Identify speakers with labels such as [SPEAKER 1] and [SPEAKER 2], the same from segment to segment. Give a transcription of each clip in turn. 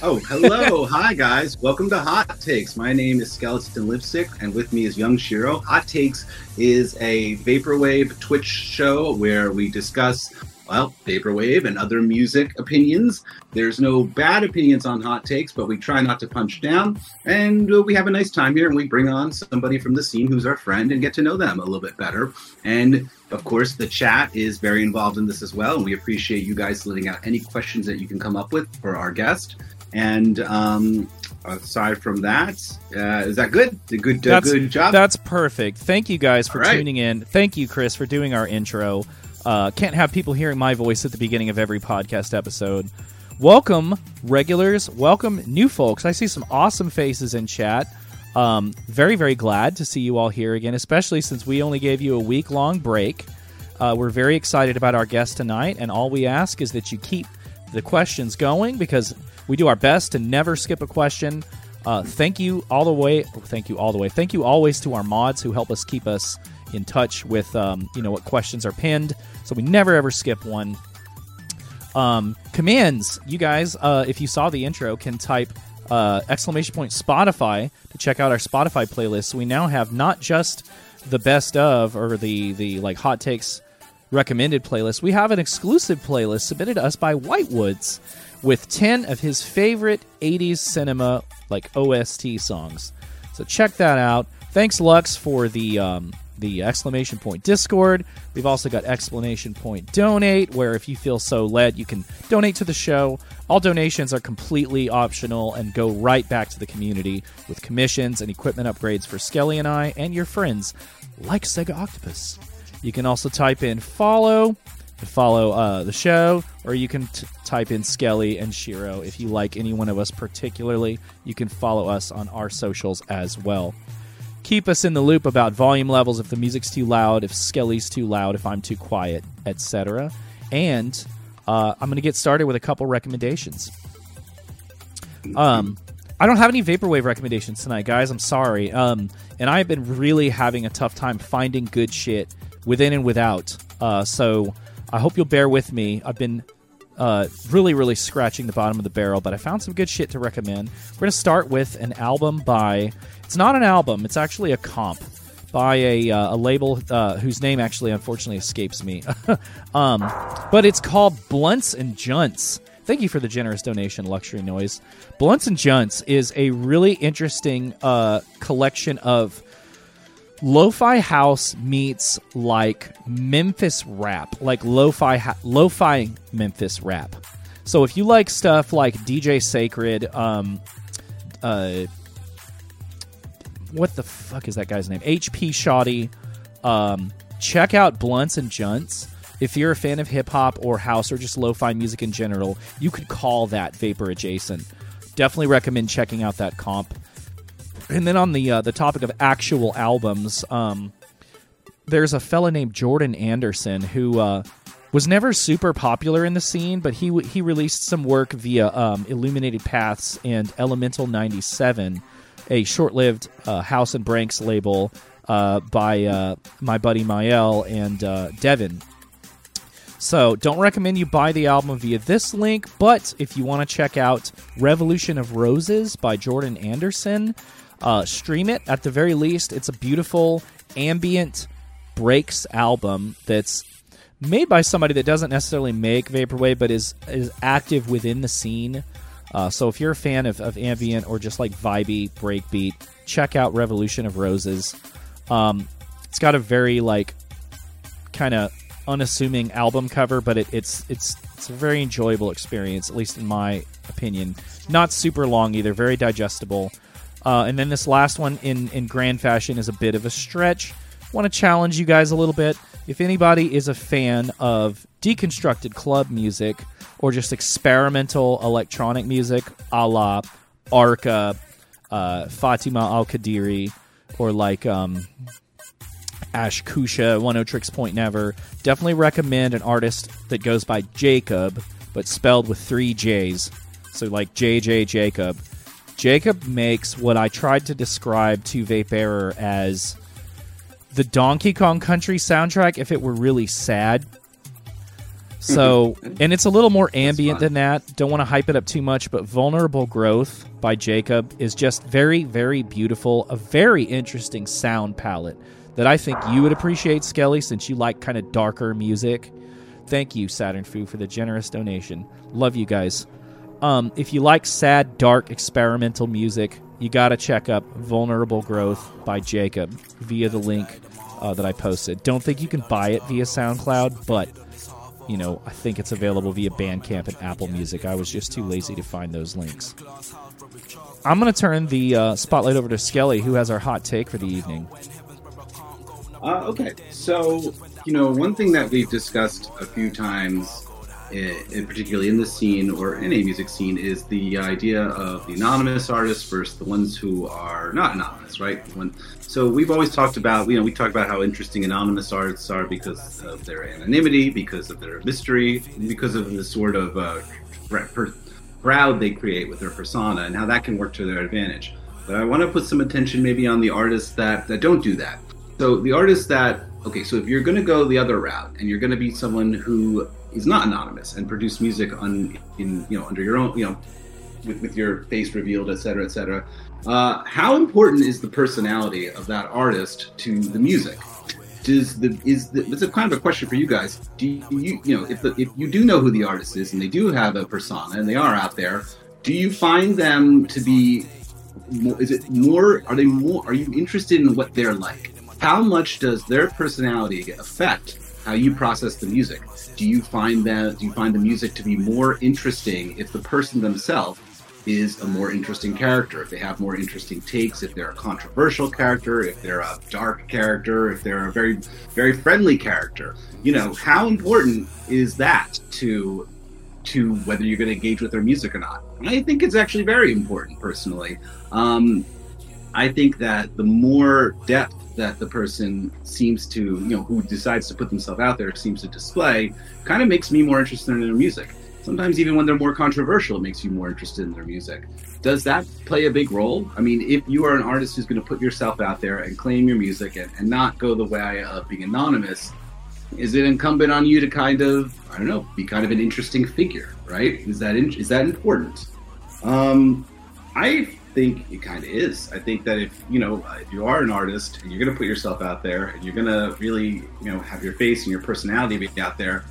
[SPEAKER 1] Oh, hello. Hi, guys. Welcome to Hot Takes. My name is Skeleton Lipstick, and with me is Young Shiro. Hot Takes is a Vaporwave Twitch show where we discuss, well, Vaporwave and other music opinions. There's no bad opinions on Hot Takes, but we try not to punch down. And uh, we have a nice time here, and we bring on somebody from the scene who's our friend and get to know them a little bit better. And of course, the chat is very involved in this as well, and we appreciate you guys letting out any questions that you can come up with for our guest. And um, aside from that, uh, is that good? A good,
[SPEAKER 2] That's,
[SPEAKER 1] good job.
[SPEAKER 2] That's perfect. Thank you guys for
[SPEAKER 1] right.
[SPEAKER 2] tuning in. Thank you, Chris, for doing our intro. Uh, can't have people hearing my voice at the beginning of every podcast episode. Welcome, regulars. Welcome, new folks. I see some awesome faces in chat. Um, very, very glad to see you all here again, especially since we only gave you a week long break. Uh, we're very excited about our guest tonight, and all we ask is that you keep the questions going because we do our best to never skip a question. Uh, thank you all the way. Thank you all the way. Thank you always to our mods who help us keep us in touch with um, you know what questions are pinned, so we never ever skip one. Um, commands, you guys, uh, if you saw the intro, can type uh, exclamation point Spotify to check out our Spotify playlist. We now have not just the best of or the the like hot takes recommended playlist. We have an exclusive playlist submitted to us by Whitewoods with 10 of his favorite 80s cinema like OST songs. So check that out. Thanks Lux for the um, the exclamation point Discord. We've also got exclamation point donate where if you feel so led you can donate to the show. All donations are completely optional and go right back to the community with commissions and equipment upgrades for Skelly and I and your friends like Segaoctopus. You can also type in follow to follow uh, the show, or you can t- type in Skelly and Shiro if you like any one of us particularly. You can follow us on our socials as well. Keep us in the loop about volume levels if the music's too loud, if Skelly's too loud, if I'm too quiet, etc. And uh, I'm going to get started with a couple recommendations. Um, I don't have any vaporwave recommendations tonight, guys. I'm sorry. Um, and I've been really having a tough time finding good shit within and without. Uh, so I hope you'll bear with me. I've been uh, really, really scratching the bottom of the barrel, but I found some good shit to recommend. We're going to start with an album by. It's not an album. It's actually a comp by a, uh, a label uh, whose name actually unfortunately escapes me. um, but it's called Blunts and Junts. Thank you for the generous donation, Luxury Noise. Blunts and Junts is a really interesting uh, collection of lo-fi house meets like Memphis rap, like lo-fi ha- lo-fi Memphis rap. So if you like stuff like DJ Sacred, um, uh, what the fuck is that guy's name? HP Shoddy. Um, check out Blunts and Junts. If you're a fan of hip hop or house or just lo-fi music in general, you could call that vapor adjacent. Definitely recommend checking out that comp. And then on the uh, the topic of actual albums, um, there's a fella named Jordan Anderson who uh, was never super popular in the scene, but he he released some work via um, Illuminated Paths and Elemental '97, a short-lived uh, House and Branks label uh, by uh, my buddy Mael and uh, Devin. So don't recommend you buy the album via this link, but if you want to check out Revolution of Roses by Jordan Anderson, uh, stream it at the very least. It's a beautiful ambient breaks album that's made by somebody that doesn't necessarily make vaporwave, but is is active within the scene. Uh, so if you're a fan of, of ambient or just like vibey breakbeat, check out Revolution of Roses. Um, it's got a very like kind of unassuming album cover, but it, it's it's it's a very enjoyable experience, at least in my opinion. Not super long either, very digestible. Uh, and then this last one in in grand fashion is a bit of a stretch. Want to challenge you guys a little bit. If anybody is a fan of deconstructed club music or just experimental electronic music, a la Arca, uh, Fatima Al Qadiri, or like um, Ash Koosha, One O Tricks Point Never. Definitely recommend an artist that goes by Jacob, but spelled with three J's. So like JJ Jacob. Jacob makes what I tried to describe to Vape Error as the Donkey Kong Country soundtrack if it were really sad. So, and it's a little more ambient than that. Don't want to hype it up too much, but Vulnerable Growth by Jacob is just very, very beautiful. A very interesting sound palette that I think you would appreciate, Skelly, since you like kind of darker music. Thank you, Saturn Fu, for the generous donation. Love you guys. Um, if you like sad, dark, experimental music, you got to check up Vulnerable Growth by Jacob via the link uh, that I posted. Don't think you can buy it via SoundCloud, but you know, I think it's available via Bandcamp and Apple Music. I was just too lazy to find those links. I'm going to turn the uh, spotlight over to Skelly, who has our hot take for the evening.
[SPEAKER 1] Uh, okay, so you know, one thing that we've discussed a few times, in particularly in the scene or in a music scene, is the idea of the anonymous artists versus the ones who are not anonymous, right? When, so we've always talked about, you know, we talk about how interesting anonymous artists are because of their anonymity, because of their mystery, because of the sort of uh, crowd they create with their persona, and how that can work to their advantage. But I want to put some attention maybe on the artists that, that don't do that. So the artists that okay, so if you're going to go the other route and you're going to be someone who is not anonymous and produce music on in you know under your own you know with, with your face revealed, et cetera, et cetera. Uh, how important is the personality of that artist to the music? Does the is the it's a kind of a question for you guys. Do you you know if the, if you do know who the artist is and they do have a persona and they are out there, do you find them to be more, is it more are they more are you interested in what they're like? How much does their personality affect how you process the music? Do you find that do you find the music to be more interesting if the person themselves is a more interesting character, if they have more interesting takes, if they're a controversial character, if they're a dark character, if they're a very, very friendly character. You know, how important is that to to whether you're going to engage with their music or not? I think it's actually very important, personally. Um, I think that the more depth that the person seems to, you know, who decides to put themselves out there seems to display, kind of makes me more interested in their music. Sometimes even when they're more controversial, it makes you more interested in their music. Does that play a big role? I mean, if you are an artist who's going to put yourself out there and claim your music and, and not go the way of being anonymous, is it incumbent on you to kind of, I don't know, be kind of an interesting figure, right? Is that in, is that important? Um, I think it kind of is. I think that if you know if you are an artist and you're going to put yourself out there and you're going to really you know have your face and your personality be out there,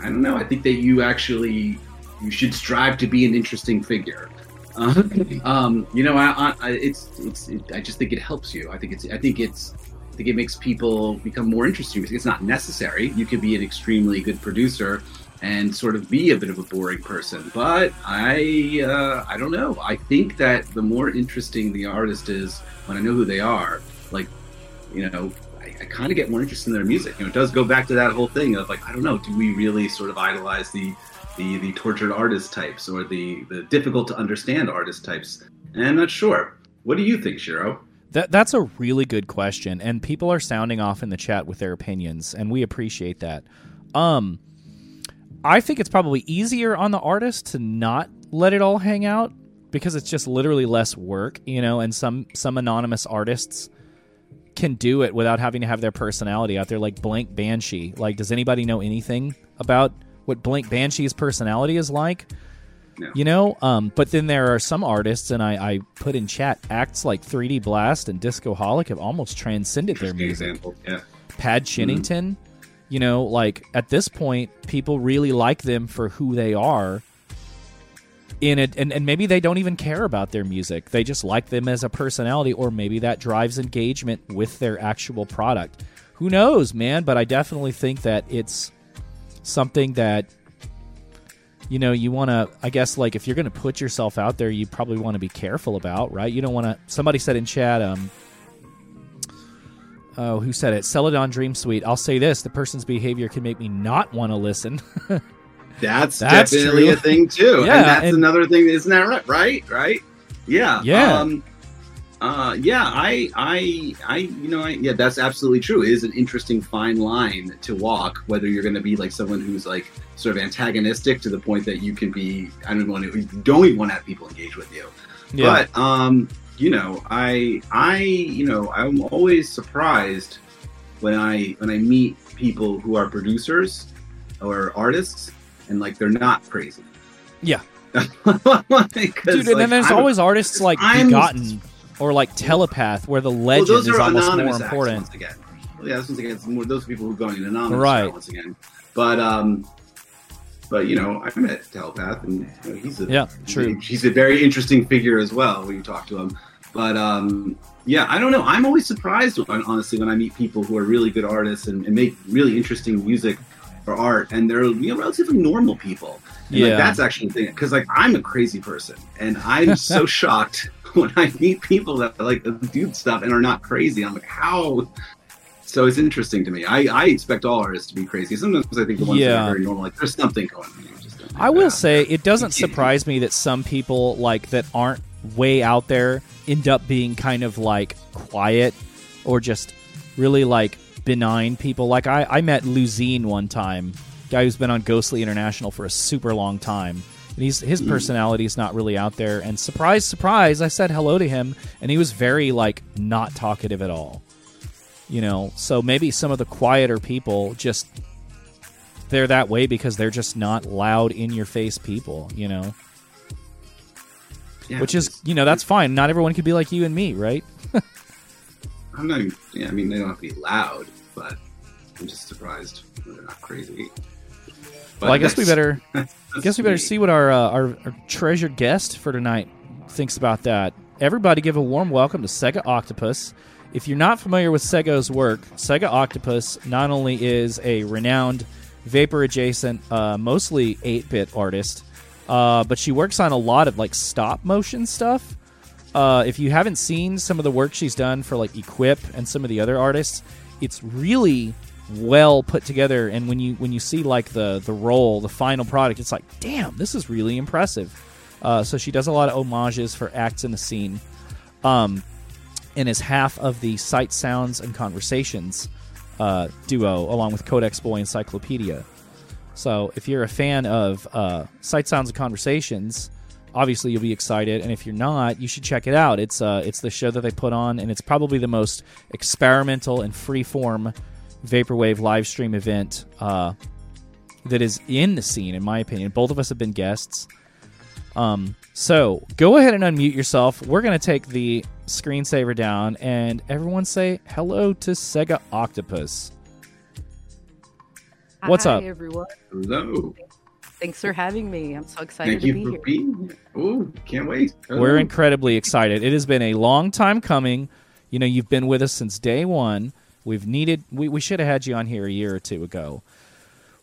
[SPEAKER 1] I don't know. I think that you actually you should strive to be an interesting figure. Uh, um, you know, I, I, it's it's it, I just think it helps you. I think it's I think it's I think it makes people become more interesting. It's not necessary. You could be an extremely good producer and sort of be a bit of a boring person. But I, uh, I don't know. I think that the more interesting the artist is when I know who they are, like, you know, I, I kind of get more interested in their music. You know, it does go back to that whole thing of like, I don't know, do we really sort of idolize the the, the tortured artist types or the, the difficult to understand artist types? And I'm not sure. What do you think, Shiro?
[SPEAKER 2] That that's a really good question, and people are sounding off in the chat with their opinions, and we appreciate that. Um, I think it's probably easier on the artist to not let it all hang out because it's just literally less work, you know, and some some anonymous artists can do it without having to have their personality out there like Blank Banshee. Like does anybody know anything about what Blank Banshee's personality is like?
[SPEAKER 1] No.
[SPEAKER 2] You know, um, but then there are some artists, and I, I put in chat, acts like 3D Blast and Discoholic have almost transcended their music.
[SPEAKER 1] Example. Yeah.
[SPEAKER 2] Pad Chennington, you know, like at this point, people really like them for who they are. In it, and, and maybe they don't even care about their music. They just like them as a personality, or maybe that drives engagement with their actual product. Who knows, man? But I definitely think that it's something that you know you want to i guess like if you're going to put yourself out there you probably want to be careful about right you don't want to somebody said in chat um oh who said it celadon dream suite i'll say this the person's behavior can make me not want to listen
[SPEAKER 1] That's,
[SPEAKER 2] That's
[SPEAKER 1] definitely
[SPEAKER 2] true.
[SPEAKER 1] a thing too.
[SPEAKER 2] Yeah,
[SPEAKER 1] and that's
[SPEAKER 2] and-
[SPEAKER 1] another thing, isn't that right? Right? Right? Yeah.
[SPEAKER 2] Yeah.
[SPEAKER 1] Um, uh, yeah, I, I, I, you know, I, yeah, that's absolutely true. It is an interesting fine line to walk, whether you're going to be like someone who's like sort of antagonistic to the point that you can be, I don't want to, you don't even want to have people engage with you. Yeah. But, um, you know, I, I, you know, I'm always surprised when I, when I meet people who are producers or artists and like they're not crazy.
[SPEAKER 2] Yeah.
[SPEAKER 1] Because,
[SPEAKER 2] Dude, and
[SPEAKER 1] like,
[SPEAKER 2] then there's
[SPEAKER 1] I'm-
[SPEAKER 2] always artists like
[SPEAKER 1] I'm-
[SPEAKER 2] Begotten or like Telepath, where the
[SPEAKER 1] well,
[SPEAKER 2] legend
[SPEAKER 1] those
[SPEAKER 2] is almost more important.
[SPEAKER 1] once again. Well, yeah, that's once again, it's more those people who are going anonymous
[SPEAKER 2] Right.
[SPEAKER 1] once again. But um, but you know, I met Telepath, and you know, he's a
[SPEAKER 2] Yeah, true.
[SPEAKER 1] He's a very interesting figure as well when you talk to him. But um, yeah, I don't know. I'm always surprised, when, honestly, when I meet people who are really good artists and, and make really interesting music or art, and they're you know relatively normal people. And, like,
[SPEAKER 2] Yeah.
[SPEAKER 1] that's actually the thing because like I'm a crazy person, and I'm so shocked when I meet people that like do stuff and are not crazy. I'm like, how? So it's interesting to me. I, I expect all artists to be crazy. Sometimes I think the ones that are very normal, like there's something going on. You just don't think
[SPEAKER 2] I will say it doesn't surprise me that some people like that aren't way out there end up being kind of like quiet or just really like benign people. Like I, I met Lusine one time, guy who's been on Ghostly International for a super long time. And he's his personality is not really out there. And surprise, surprise, I said hello to him, and he was very like not talkative at all. You know, so maybe some of the quieter people just they're that way because they're just not loud in your face people, you know.
[SPEAKER 1] Yeah,
[SPEAKER 2] Which is, you know, that's fine. Not everyone could be like you and me, right?
[SPEAKER 1] I'm not. Even, yeah, I mean they don't have to be loud, but I'm just surprised they're not crazy. But
[SPEAKER 2] well, I guess we better I guess we better see what our, uh, our our treasured guest for tonight thinks about that. Everybody, give a warm welcome to Segaoctopus. If you're not familiar with Sega's work, Segaoctopus not only is a renowned vapor adjacent, uh, mostly 8-bit artist, uh, but she works on a lot of like stop motion stuff. Uh, if you haven't seen some of the work she's done for like Equip and some of the other artists, it's really well put together. And when you when you see like the the roll, the final product, it's like, damn, this is really impressive. Uh, so she does a lot of homages for acts in the scene, um, and is half of the Sight Sounds and Conversations uh, duo, along with Codex Boy Encyclopedia. So if you're a fan of uh, Sight Sounds and Conversations, obviously you'll be excited. And if you're not, you should check it out. It's uh, it's the show that they put on, and it's probably the most experimental and freeform vaporwave live stream event uh, that is in the scene, in my opinion. Both of us have been guests. Um, so go ahead and unmute yourself. We're gonna take the screensaver down, and everyone say hello to Sega Octopus. What's
[SPEAKER 3] Hi,
[SPEAKER 2] up?
[SPEAKER 3] everyone.
[SPEAKER 1] Hello.
[SPEAKER 3] Thanks for having me. I'm so excited
[SPEAKER 1] Thank
[SPEAKER 3] to
[SPEAKER 1] you
[SPEAKER 3] be
[SPEAKER 1] for
[SPEAKER 3] here.
[SPEAKER 1] being here. Oh, can't wait.
[SPEAKER 2] We're
[SPEAKER 1] Oh.
[SPEAKER 2] incredibly excited. It has been a long time coming. You know, you've been with us since day one. We've needed. We, we should have had you on here a year or two ago.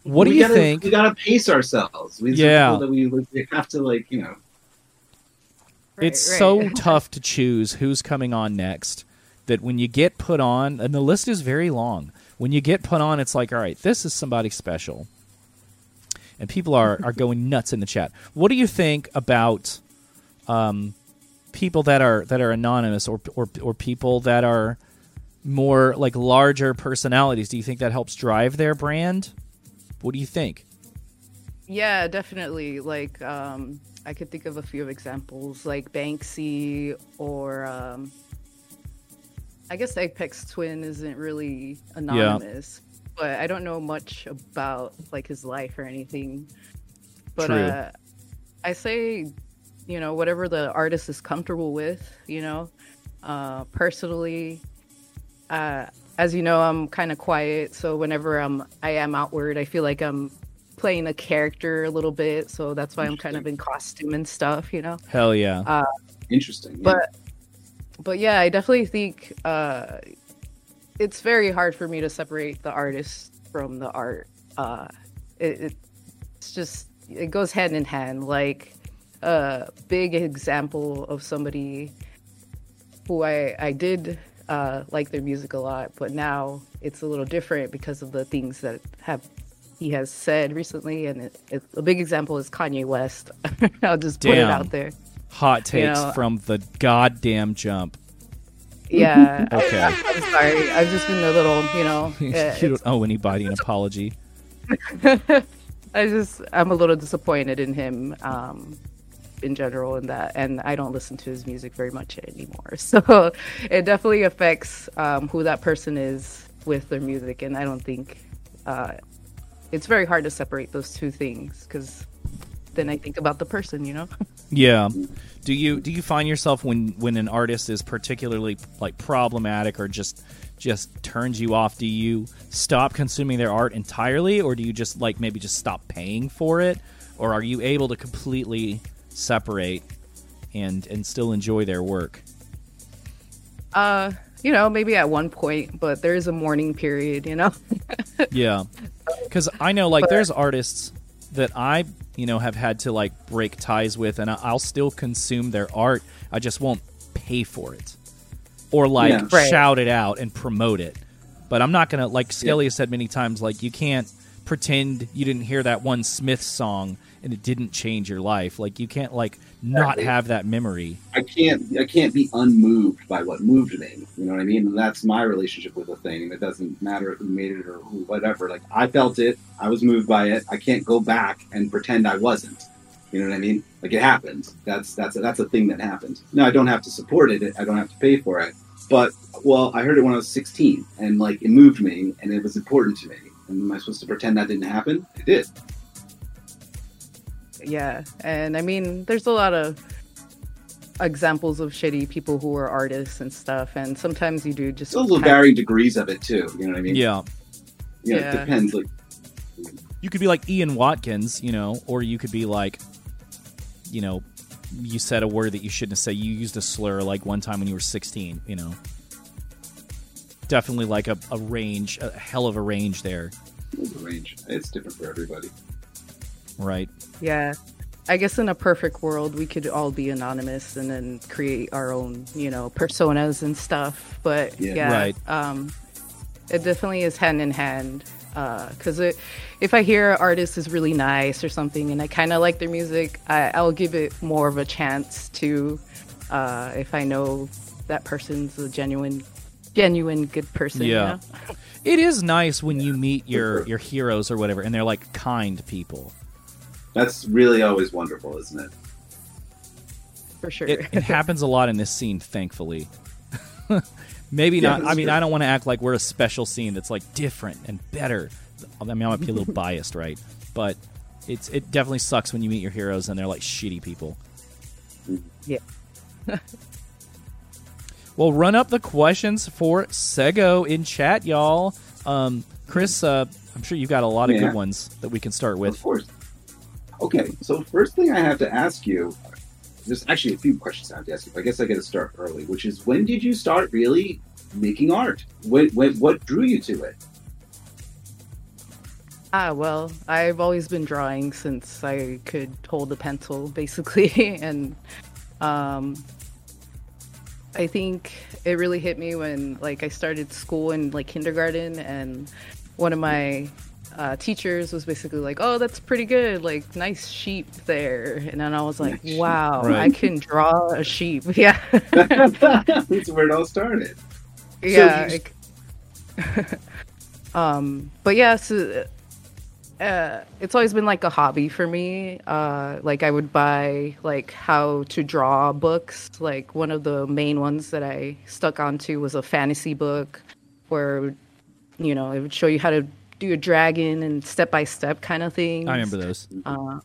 [SPEAKER 2] What do you
[SPEAKER 1] gotta-
[SPEAKER 2] think?
[SPEAKER 1] We gotta pace ourselves. We
[SPEAKER 2] Yeah.
[SPEAKER 1] yeah. That we, we have to like you know.
[SPEAKER 3] Right,
[SPEAKER 2] it's
[SPEAKER 3] right.
[SPEAKER 2] so tough to choose who's coming on next. That when you get put on, and the list is very long. When you get put on, it's like, all right, this is somebody special, and people are are going nuts in the chat. What do you think about um, people that are that are anonymous or or or people that are more like larger personalities? Do you think that helps drive their brand? What do you think?
[SPEAKER 3] Yeah, definitely. Like, um, I could think of a few examples, like Banksy or um, I guess Aphex Twin isn't really anonymous, but I don't know much about like his life or anything. But
[SPEAKER 2] True.
[SPEAKER 3] uh, I say, you know, whatever the artist is comfortable with, you know. Uh, personally, uh, as you know, I'm kind of quiet, so whenever I'm I am outward, I feel like I'm playing a character a little bit, so that's why I'm kind of in costume and stuff, you know.
[SPEAKER 2] Hell yeah!
[SPEAKER 1] Interesting. yeah.
[SPEAKER 3] But yeah, I definitely think uh, it's very hard for me to separate the artist from the art. Uh, it, it's just it goes hand in hand. Like a big example of somebody who I I did uh, like their music a lot, but now it's a little different because of the things that have he has said recently. And it, it, a big example is Kanye West. I'll just put it out there.
[SPEAKER 2] Hot takes
[SPEAKER 3] know-
[SPEAKER 2] from the goddamn jump.
[SPEAKER 3] Yeah.
[SPEAKER 2] Okay.
[SPEAKER 3] I'm sorry. I've just been a little, you know.
[SPEAKER 2] you
[SPEAKER 3] uh,
[SPEAKER 2] don't owe anybody an apology.
[SPEAKER 3] I just I'm a little disappointed in him um in general in that and I don't listen to his music very much anymore. So it definitely affects um who that person is with their music and I don't think uh it's very hard to separate those two things because then I think about the person, you know.
[SPEAKER 2] Yeah. Do you do you find yourself when when an artist is particularly like problematic or just just turns you off, do you stop consuming their art entirely or do you just like maybe just stop paying for it or are you able to completely separate and and still enjoy their work?
[SPEAKER 3] Uh, you know, maybe at one point, but there is a mourning period, you know.
[SPEAKER 2] yeah. Cuz I know like
[SPEAKER 3] But-
[SPEAKER 2] there's artists that I, you know, have had to like break ties with and I- I'll still consume their art. I just won't pay for it. Or like
[SPEAKER 1] Yeah.
[SPEAKER 3] Right.
[SPEAKER 2] shout it out and promote it. But I'm not going to like Skelly has said many times like you can't pretend you didn't hear that one Smith song and it didn't change your life. Like you can't like not have that memory.
[SPEAKER 1] I can't I can't be unmoved by what moved me. You know what I mean? And that's my relationship with the thing. It doesn't matter who made it or who whatever. Like I felt it, I was moved by it. I can't go back and pretend I wasn't. You know what I mean? Like it happened. That's that's a, that's a thing that happened. Now I don't have to support it. I don't have to pay for it. But well, I heard it when I was 16, and like it moved me, and it was important to me. And am I supposed to pretend that didn't happen? It did.
[SPEAKER 3] Yeah, and I mean, there's a lot of examples of shitty people who are artists and stuff, and sometimes you do just
[SPEAKER 1] It's also
[SPEAKER 3] have-
[SPEAKER 1] varying degrees of it too. You know what I mean?
[SPEAKER 2] Yeah.
[SPEAKER 1] Yeah,
[SPEAKER 3] Yeah.
[SPEAKER 1] it depends. Like
[SPEAKER 2] You could be like Ian Watkins, you know, or you could be like you know, you said a word that you shouldn't say. You used a slur like one time when you were 16, you know. Definitely like a, a range, a hell of a range there,
[SPEAKER 1] the range. It's different for everybody.
[SPEAKER 2] Right?
[SPEAKER 3] Yeah. I guess in a perfect world, we could all be anonymous and then create our own, you know, personas and stuff. But
[SPEAKER 1] Yeah.
[SPEAKER 3] yeah,
[SPEAKER 2] Right.
[SPEAKER 3] um, it definitely is hand in hand. Because it if I hear an artist is really nice or something, and I kind of like their music, I, I'll give it more of a chance to, uh, if I know that person's a genuine, genuine good person. you
[SPEAKER 2] Yeah.
[SPEAKER 3] know?
[SPEAKER 2] It is nice when you meet your your heroes or whatever, and they're like kind people.
[SPEAKER 1] That's really always wonderful, isn't it?
[SPEAKER 3] for sure.
[SPEAKER 2] It, it happens a lot in this scene, thankfully. Maybe
[SPEAKER 1] Yeah,
[SPEAKER 2] not. I mean,
[SPEAKER 1] true.
[SPEAKER 2] I don't want to act like we're a special scene that's like different and better. I mean, I might be a little biased, right? But it's it definitely sucks when you meet your heroes and they're like shitty people.
[SPEAKER 3] Yeah.
[SPEAKER 2] well, run up the questions for Seggo in chat, y'all. Um, Chris, uh, I'm sure you've got a lot of
[SPEAKER 1] Yeah.
[SPEAKER 2] good ones that we can start with.
[SPEAKER 1] Of course. Okay, so first thing I have to ask you, there's actually a few questions I have to ask you. I guess I got to start early, which is when did you start really making art? When, when, what drew you to it?
[SPEAKER 3] Ah, well, I've always been drawing since I could hold a pencil, basically, and um, I think it really hit me when, like, I started school in like kindergarten, and one of my uh, teachers was basically like, "Oh, that's pretty good, like, nice sheep there," and then I was like,
[SPEAKER 1] Nice sheep.
[SPEAKER 3] "Wow, I
[SPEAKER 2] Right.
[SPEAKER 3] can draw a sheep." Yeah,
[SPEAKER 1] That's where it all started.
[SPEAKER 3] yeah.
[SPEAKER 1] you-
[SPEAKER 3] like- um, but yeah, so uh, it's always been like a hobby for me. Uh, like I would buy like how to draw books. Like one of the main ones that I stuck onto was a fantasy book, where you know it would show you how to do a dragon and step by step kind of thing.
[SPEAKER 2] I remember those.
[SPEAKER 3] Uh,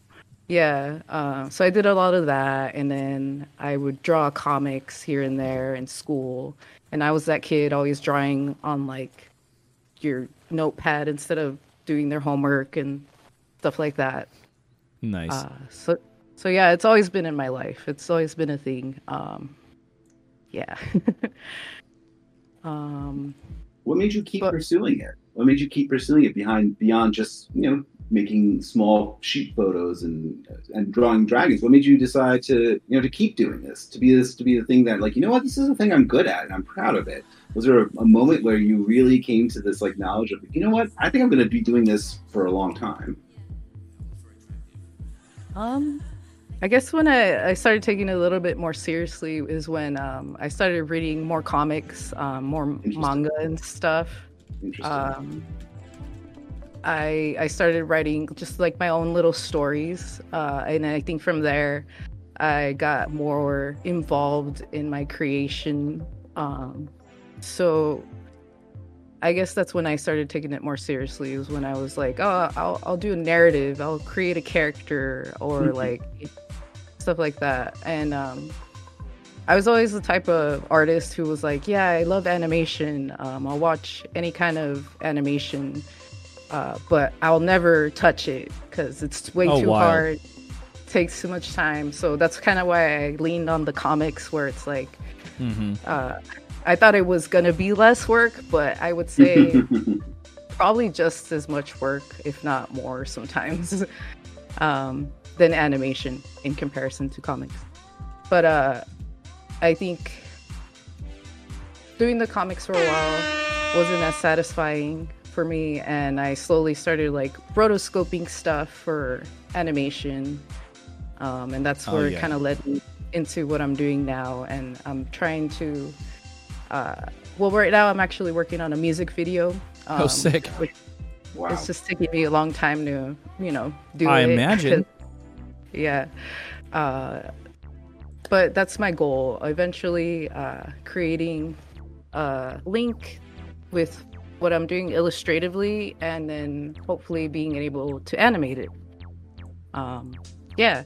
[SPEAKER 3] yeah, uh, so I did a lot of that, and then I would draw comics here and there in school. And I was that kid always drawing on like your notepad instead of doing their homework and stuff like that.
[SPEAKER 2] Nice.
[SPEAKER 3] Uh, so, so yeah, it's always been in my life. It's always been a thing. Um, yeah. um,
[SPEAKER 1] What made you keep
[SPEAKER 3] But-
[SPEAKER 1] pursuing it? What made you keep pursuing it behind beyond just you know making small sheep photos and and drawing dragons? What made you decide to you know to keep doing this? To be this to be the thing that like you know what this is a thing I'm good at and I'm proud of it. Was there a, a moment where you really came to this like knowledge of you know what I think I'm going to be doing this for a long time?
[SPEAKER 3] Um, I guess when I, I started taking it a little bit more seriously is when um, I started reading more comics, um, more manga and stuff.
[SPEAKER 1] Interesting.
[SPEAKER 3] Um, I I started writing just like my own little stories, uh, and I think from there I got more involved in my creation. Um, so I guess that's when I started taking it more seriously. Was when I was like, oh, I'll I'll do a narrative, I'll create a character, or
[SPEAKER 1] Mhm.
[SPEAKER 3] like stuff like that. And um, I was always the type of artist who was like, yeah, I love animation. Um, I'll watch any kind of animation, uh, but I'll never touch it because it's way
[SPEAKER 2] Oh,
[SPEAKER 3] too
[SPEAKER 2] wild.
[SPEAKER 3] hard. Takes too much time. So that's kind of why I leaned on the comics, where it's like
[SPEAKER 2] hmm
[SPEAKER 3] uh, I thought it was gonna be less work, but I would say probably just as much work, if not more, sometimes, um, than animation in comparison to comics. But uh, I think doing the comics for a while wasn't as satisfying for me, and I slowly started like rotoscoping stuff for animation, um, and that's
[SPEAKER 2] Oh,
[SPEAKER 3] where
[SPEAKER 2] yeah.
[SPEAKER 3] it kind of led me into what I'm doing now, and I'm trying to. Uh, well, right now I'm actually working on a music video.
[SPEAKER 2] Oh,
[SPEAKER 3] um,
[SPEAKER 2] sick.
[SPEAKER 3] Which
[SPEAKER 1] wow.
[SPEAKER 3] it's just taking me a long time to, you know, do
[SPEAKER 2] I
[SPEAKER 3] it.
[SPEAKER 2] imagine.
[SPEAKER 3] yeah. Uh, but that's my goal. Eventually, uh, creating a link with what I'm doing illustratively, and then hopefully being able to animate it. Um, yeah.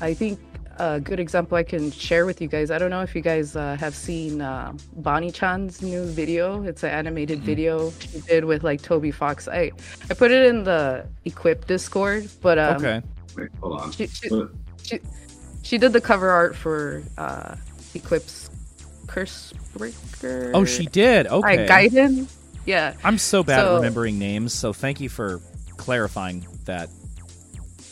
[SPEAKER 3] I think a good example I can share with you guys. I don't know if you guys uh, have seen uh, Bonnie Chan's new video. It's an animated
[SPEAKER 2] Mhm.
[SPEAKER 3] video she did with like Toby Fox. I I put it in the Equip Discord, but um,
[SPEAKER 2] okay.
[SPEAKER 1] Wait, hold on.
[SPEAKER 3] she, she, she, she did the cover art for uh, Equip's Curse Breaker.
[SPEAKER 2] Oh, she did.
[SPEAKER 3] Uh,
[SPEAKER 2] Okay.
[SPEAKER 3] Gaiden. Yeah,
[SPEAKER 2] I'm so bad at remembering names, so thank you for clarifying that.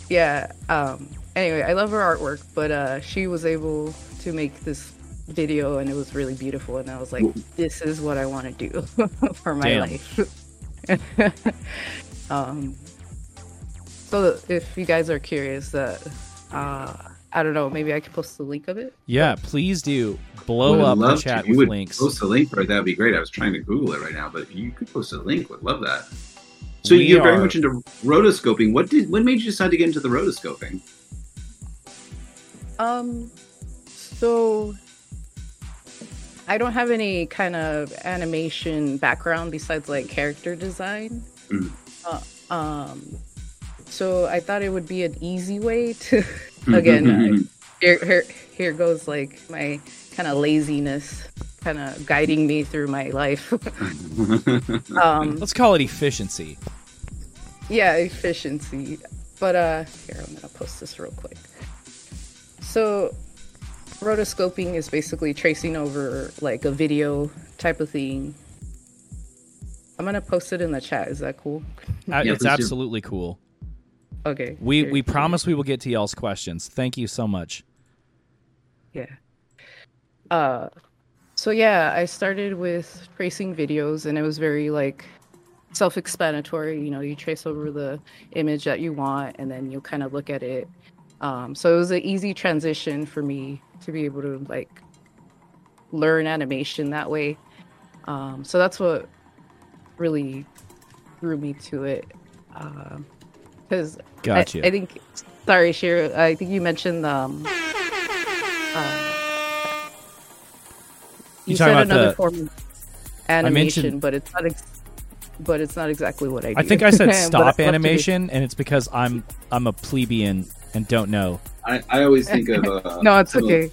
[SPEAKER 3] yeah. Um, anyway, I love her artwork, but uh, she was able to make this video, and it was really beautiful. And I was like, this is what I want to do for my
[SPEAKER 2] Damn.
[SPEAKER 3] life. um, so if you guys are curious, that uh, I don't know, maybe I could post the link of it.
[SPEAKER 2] Yeah, please do blow up the
[SPEAKER 1] love to.
[SPEAKER 2] chat
[SPEAKER 1] You
[SPEAKER 2] with
[SPEAKER 1] would
[SPEAKER 2] links.
[SPEAKER 1] Post a link, right? That'd be great. I was trying to Google it right now, but you could post a link. Would love that. So
[SPEAKER 2] We
[SPEAKER 1] you're very much into rotoscoping. What did? What made you decide to get into the rotoscoping?
[SPEAKER 3] Um, so I don't have any kind of animation background besides like character design.
[SPEAKER 1] Mm.
[SPEAKER 3] Uh, um, so I thought it would be an easy way to. Again, I- here, here, here goes like my kind of laziness, kind of guiding me through my life. um,
[SPEAKER 2] Let's call it efficiency.
[SPEAKER 3] yeah efficiency but uh here i'm gonna post this real quick so rotoscoping is basically tracing over like a video type of thing i'm gonna post it in the chat is that cool
[SPEAKER 2] Uh,
[SPEAKER 1] Yeah,
[SPEAKER 2] it's
[SPEAKER 1] please do.
[SPEAKER 2] absolutely cool.
[SPEAKER 3] Okay
[SPEAKER 2] We we promise we will get to y'all's questions. Thank you so much.
[SPEAKER 3] yeah. Uh so yeah i started with tracing videos and it was very like self-explanatory. You know you trace over the image that you want and then you kind of look at it. Um, so it was an easy transition for me to be able to like learn animation that way. Um, so that's what really drew me to it because
[SPEAKER 2] Gotcha.
[SPEAKER 3] I, I think sorry Shiro, i think you mentioned um, uh,
[SPEAKER 2] You
[SPEAKER 3] you said another
[SPEAKER 2] the-
[SPEAKER 3] form of animation
[SPEAKER 2] mentioned-
[SPEAKER 3] but it's not ex- but it's not exactly what i do
[SPEAKER 2] I think I said stop
[SPEAKER 3] love to be-
[SPEAKER 2] animation, and it's because I'm I'm a plebeian and don't know.
[SPEAKER 1] I, I always think of uh,
[SPEAKER 3] no it's
[SPEAKER 1] some of-
[SPEAKER 3] okay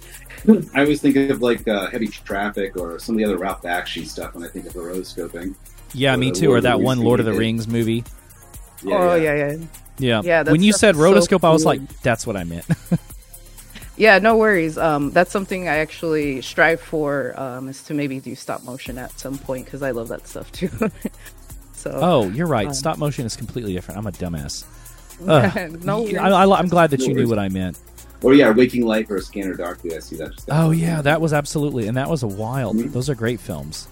[SPEAKER 1] I always think of like uh, heavy traffic or some of the other Ralph Bakshi stuff when I think of the rotoscoping.
[SPEAKER 2] Yeah,
[SPEAKER 1] Or
[SPEAKER 2] me too.
[SPEAKER 1] Lord
[SPEAKER 2] or that one
[SPEAKER 1] thing
[SPEAKER 2] Lord of the. Rings movie.
[SPEAKER 3] oh yeah yeah
[SPEAKER 2] Yeah.
[SPEAKER 3] Yeah, that
[SPEAKER 2] when you said
[SPEAKER 3] is so
[SPEAKER 2] rotoscope, I was
[SPEAKER 3] cool.
[SPEAKER 2] like, that's what I meant.
[SPEAKER 3] Yeah, no worries. Um, that's something I actually strive for. Um, is to maybe do stop motion at some point because I love that stuff too. so
[SPEAKER 2] oh, you're right.
[SPEAKER 3] Um,
[SPEAKER 2] Stop motion is completely different. I'm a dumbass. Ugh.
[SPEAKER 3] no,
[SPEAKER 2] I, am glad that you knew what I meant.
[SPEAKER 1] Or yeah, Waking Life or Scanner Darkly. I see that. Just
[SPEAKER 2] Oh yeah, that was absolutely, and that was a wild.
[SPEAKER 1] Mhm.
[SPEAKER 2] Those are great films.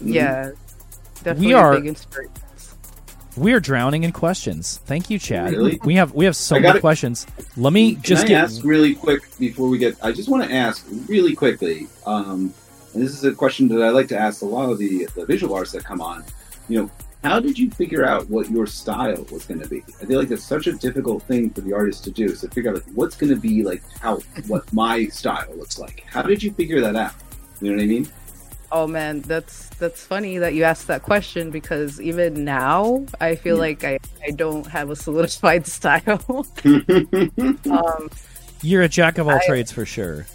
[SPEAKER 3] Yeah, definitely
[SPEAKER 2] are-
[SPEAKER 3] big inspiration.
[SPEAKER 2] We are drowning in questions. Thank you, Chad.
[SPEAKER 1] Really?
[SPEAKER 2] We have we have so many questions. Let me just get.
[SPEAKER 1] ask really quick before we get? I just want to ask really quickly, um, and this is a question that I like to ask a lot of the the visual artists that come on. You know, how did you figure out what your style was going to be? I feel like it's such a difficult thing for the artist to do. So figure out like what's going to be like how what my style looks like. How did you figure that out? You know what I mean?
[SPEAKER 3] Oh man, that's that's funny that you asked that question because even now I feel
[SPEAKER 1] Yeah.
[SPEAKER 3] like I, I don't have a solidified style. um,
[SPEAKER 2] You're a jack of all
[SPEAKER 3] I-
[SPEAKER 2] trades for sure.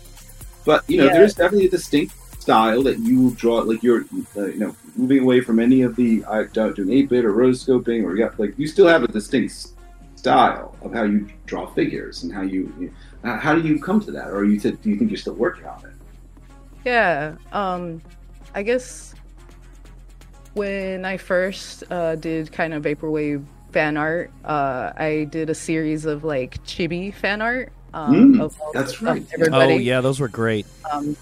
[SPEAKER 1] But you know,
[SPEAKER 3] Yeah.
[SPEAKER 1] there's definitely a distinct style that you draw. Like you're, uh, you know, moving away from any of the I don't do eight bit or rotoscoping, or you got like you still have a distinct style of how you draw figures and how you. you uh, how do you come to that, or you th- do you think you're still working on it?
[SPEAKER 3] yeah, um, I guess when I first uh, did kind of vaporwave fan art, uh, I did a series of like chibi fan art. Um,
[SPEAKER 1] Mm,
[SPEAKER 3] of,
[SPEAKER 1] that's
[SPEAKER 3] of
[SPEAKER 1] right.
[SPEAKER 3] everybody.
[SPEAKER 2] Oh yeah, those were great.
[SPEAKER 3] Um,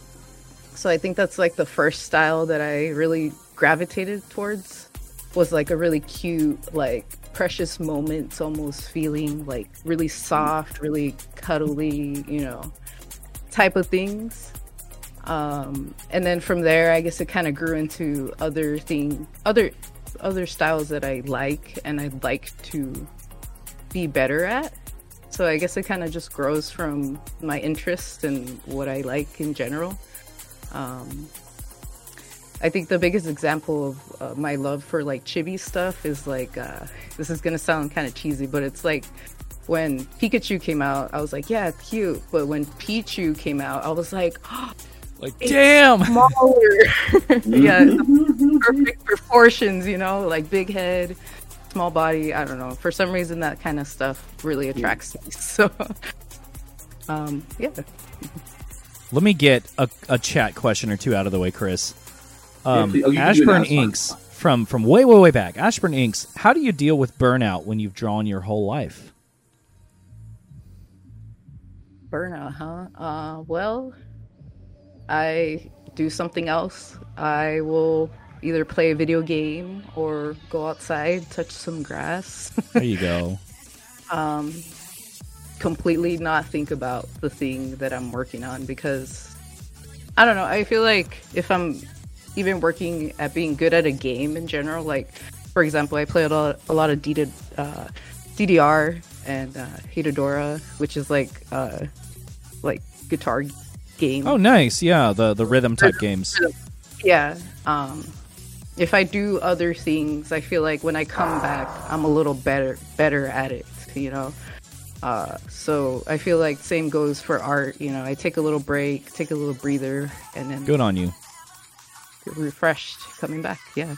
[SPEAKER 3] so I think that's like the first style that I really gravitated towards was like a really cute, like precious moments almost feeling like really soft, really cuddly, you know, type of things. Um, and then from there, I guess it kind of grew into other thing, other other styles that I like and I'd like to be better at. So I guess it kind of just grows from my interest and what I like in general. Um, I think the biggest example of uh, my love for like chibi stuff is like uh, this is gonna sound kind of cheesy, but it's like when Pikachu came out, I was like, yeah, it's cute. But when Pichu came out, I was like,
[SPEAKER 2] Like
[SPEAKER 3] It's
[SPEAKER 2] damn.
[SPEAKER 3] smaller. yeah,
[SPEAKER 1] Mm-hmm.
[SPEAKER 3] perfect proportions, you know, like big head, small body. I don't know. For some reason, that kind of stuff really attracts me. So, um, yeah.
[SPEAKER 2] Let me get a, a chat question or two out of the way, Chris. Um,
[SPEAKER 1] please. Oh, you can do it now,
[SPEAKER 2] Ashburn. Inks from from way way way back. Ashburn Inks. How do you deal with burnout when you've drawn your whole life?
[SPEAKER 3] Burnout, huh? Uh, well, I do something else. I will either play a video game or go outside, touch some grass.
[SPEAKER 2] There you go.
[SPEAKER 3] um, completely not think about the thing that I'm working on because I don't know. I feel like if I'm even working at being good at a game in general, like for example, I play a lot, a lot of DD, uh, DDR and uh, which is like uh, like guitar game.
[SPEAKER 2] Oh, nice. Yeah, the the rhythm type games.
[SPEAKER 3] Yeah. Um, if I do other things, I feel like when I come back, I'm a little better better at it. You know. Uh, so I feel like same goes for art. You know, I take a little break, take a little breather, and then
[SPEAKER 2] Good on you.
[SPEAKER 3] get refreshed coming back. Yeah.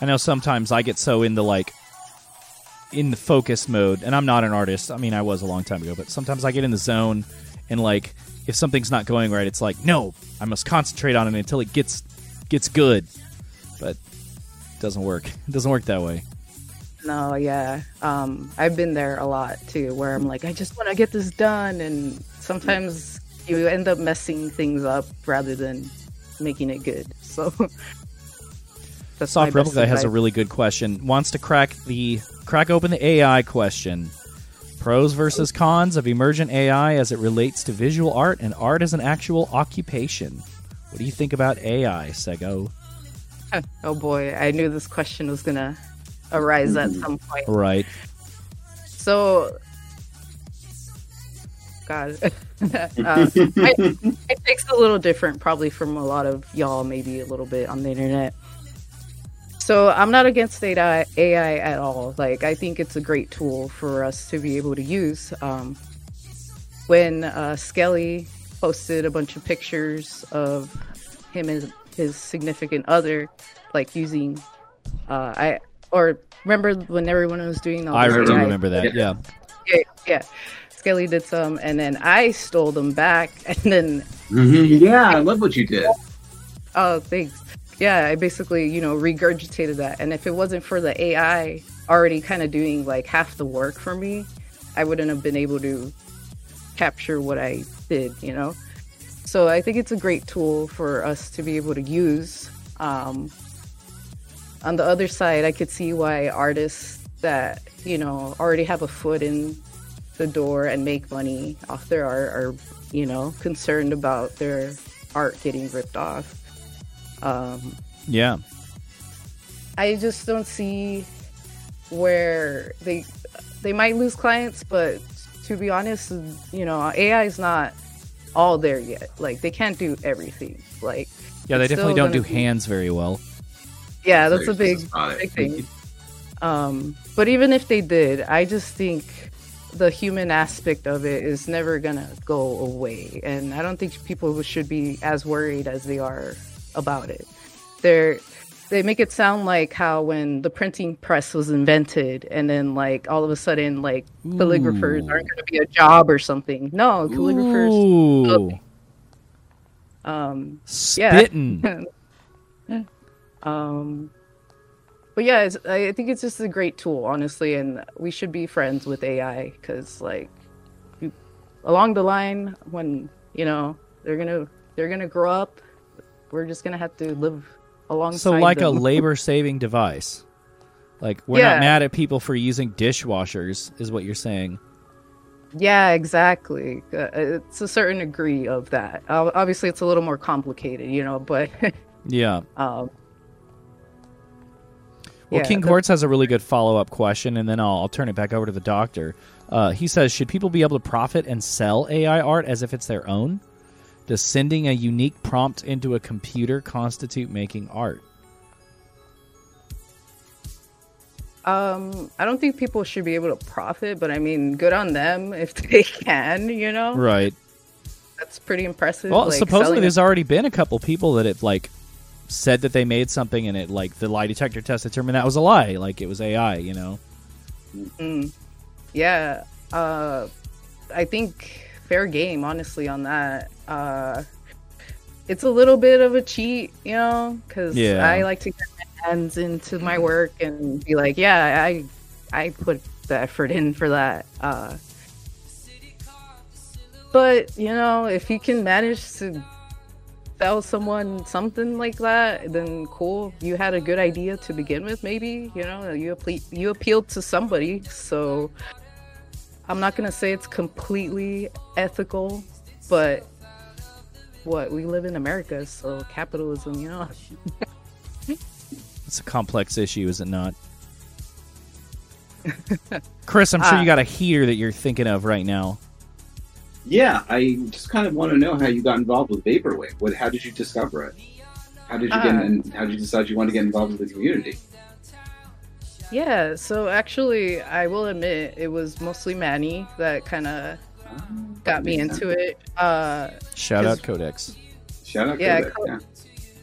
[SPEAKER 2] I know sometimes I get so into like in the focus mode, and I'm not an artist. I mean, I was a long time ago, but sometimes I get in the zone, and like if something's not going right, it's like no, I must concentrate on it until it gets gets good. But it doesn't work. It doesn't work that way.
[SPEAKER 3] No, yeah. Um, I've been there a lot too, where I'm like, I just want to get this done, and sometimes you end up messing things up rather than making it good. So. That's
[SPEAKER 2] Soft Replica has a really good question. Wants to crack the crack open the AI question. Pros versus cons of emergent AI as it relates to visual art and art as an actual occupation. What do you think about AI, Seggo?
[SPEAKER 3] Oh boy, I knew this question was gonna arise at some point.
[SPEAKER 2] Right.
[SPEAKER 3] So, God, uh, I, it takes a little different, probably from a lot of y'all, maybe a little bit on the internet. So I'm not against AI, AI at all. Like I think it's a great tool for us to be able to use. Um, when uh, Skelly posted a bunch of pictures of him and his significant other, like using, uh, I or remember when everyone was doing all
[SPEAKER 2] I do remember that. Yeah.
[SPEAKER 3] yeah, yeah. Skelly did some, and then I stole them back, and then
[SPEAKER 1] Mhm. Yeah, I love what you did.
[SPEAKER 3] oh, thanks. Yeah, I basically you know regurgitated that, and if it wasn't for the AI already kind of doing like half the work for me, I wouldn't have been able to capture what I did. You know, so I think it's a great tool for us to be able to use. Um, on the other side, I could see why artists that you know already have a foot in the door and make money off their art are you know concerned about their art getting ripped off. Um,
[SPEAKER 2] Yeah.
[SPEAKER 3] I just don't see where they they might lose clients, but to be honest, you know, AI is not all there yet. Like they can't do everything. Like
[SPEAKER 2] Yeah, they definitely don't do
[SPEAKER 3] be-
[SPEAKER 2] hands very well.
[SPEAKER 3] yeah, that's a big big thing. Um, but even if they did, I just think the human aspect of it is never gonna go away, and I don't think people should be as worried as they are about it. They're they make it sound like how when the printing press was invented, and then like all of a sudden like calligraphers aren't gonna be a job or something. No, calligraphers.
[SPEAKER 2] Ooh,
[SPEAKER 3] Um,
[SPEAKER 2] spitting.
[SPEAKER 3] Um, but yeah, it's, I I think it's just a great tool, honestly, and we should be friends with AI because, like, you, along the line, when you know they're gonna they're gonna grow up, we're just gonna have to live alongside.
[SPEAKER 2] So, like a labor-saving device. Like we're
[SPEAKER 3] Yeah.
[SPEAKER 2] not mad at people for using dishwashers, is what you're saying.
[SPEAKER 3] yeah, exactly. Uh, it's a certain degree of that. Uh, obviously, it's a little more complicated, you know, but
[SPEAKER 2] Yeah.
[SPEAKER 3] um,
[SPEAKER 2] Well,
[SPEAKER 3] yeah,
[SPEAKER 2] King
[SPEAKER 3] the-
[SPEAKER 2] Quartz has a really good follow-up question, and then I'll, I'll turn it back over to the doctor. Uh, he says, should people be able to profit and sell AI art as if it's their own? Does sending a unique prompt into a computer constitute making art?
[SPEAKER 3] Um, I don't think people should be able to profit, but I mean, good on them if they can. You know,
[SPEAKER 2] Right.
[SPEAKER 3] that's pretty impressive.
[SPEAKER 2] Well,
[SPEAKER 3] like,
[SPEAKER 2] supposedly there's already been a couple people that have like said that they made something and it like the lie detector test determined that was a lie, like it was AI. You know.
[SPEAKER 3] Mm. Yeah, uh, I think fair game, honestly, on that. Uh, it's a little bit of a cheat, you know, because
[SPEAKER 2] Yeah.
[SPEAKER 3] I like to get my hands into my work and be like, yeah, I, I put the effort in for that. Uh, but you know, if you can manage to sell someone something like that, then cool. You had a good idea to begin with, maybe. You know, you appe- you appealed to somebody, so I'm not gonna say it's completely ethical, but what we live in America, so capitalism, you know.
[SPEAKER 2] It's a complex issue, is it not? Chris, I'm sure
[SPEAKER 3] Ah.
[SPEAKER 2] you got a heater that you're thinking of right now.
[SPEAKER 1] Yeah, I just kind of want to know how you got involved with vaporwave. What? How did you discover it? How did you get?
[SPEAKER 3] Uh,
[SPEAKER 1] in, how did you decide you want to get involved with the community?
[SPEAKER 3] Yeah, so actually, I will admit it was mostly Manny that kind of got me into it. Uh,
[SPEAKER 2] Shout out
[SPEAKER 3] 'Cause-
[SPEAKER 2] Codex.
[SPEAKER 1] Shout out,
[SPEAKER 3] Yeah,
[SPEAKER 1] Kodak,
[SPEAKER 3] Co-
[SPEAKER 1] yeah.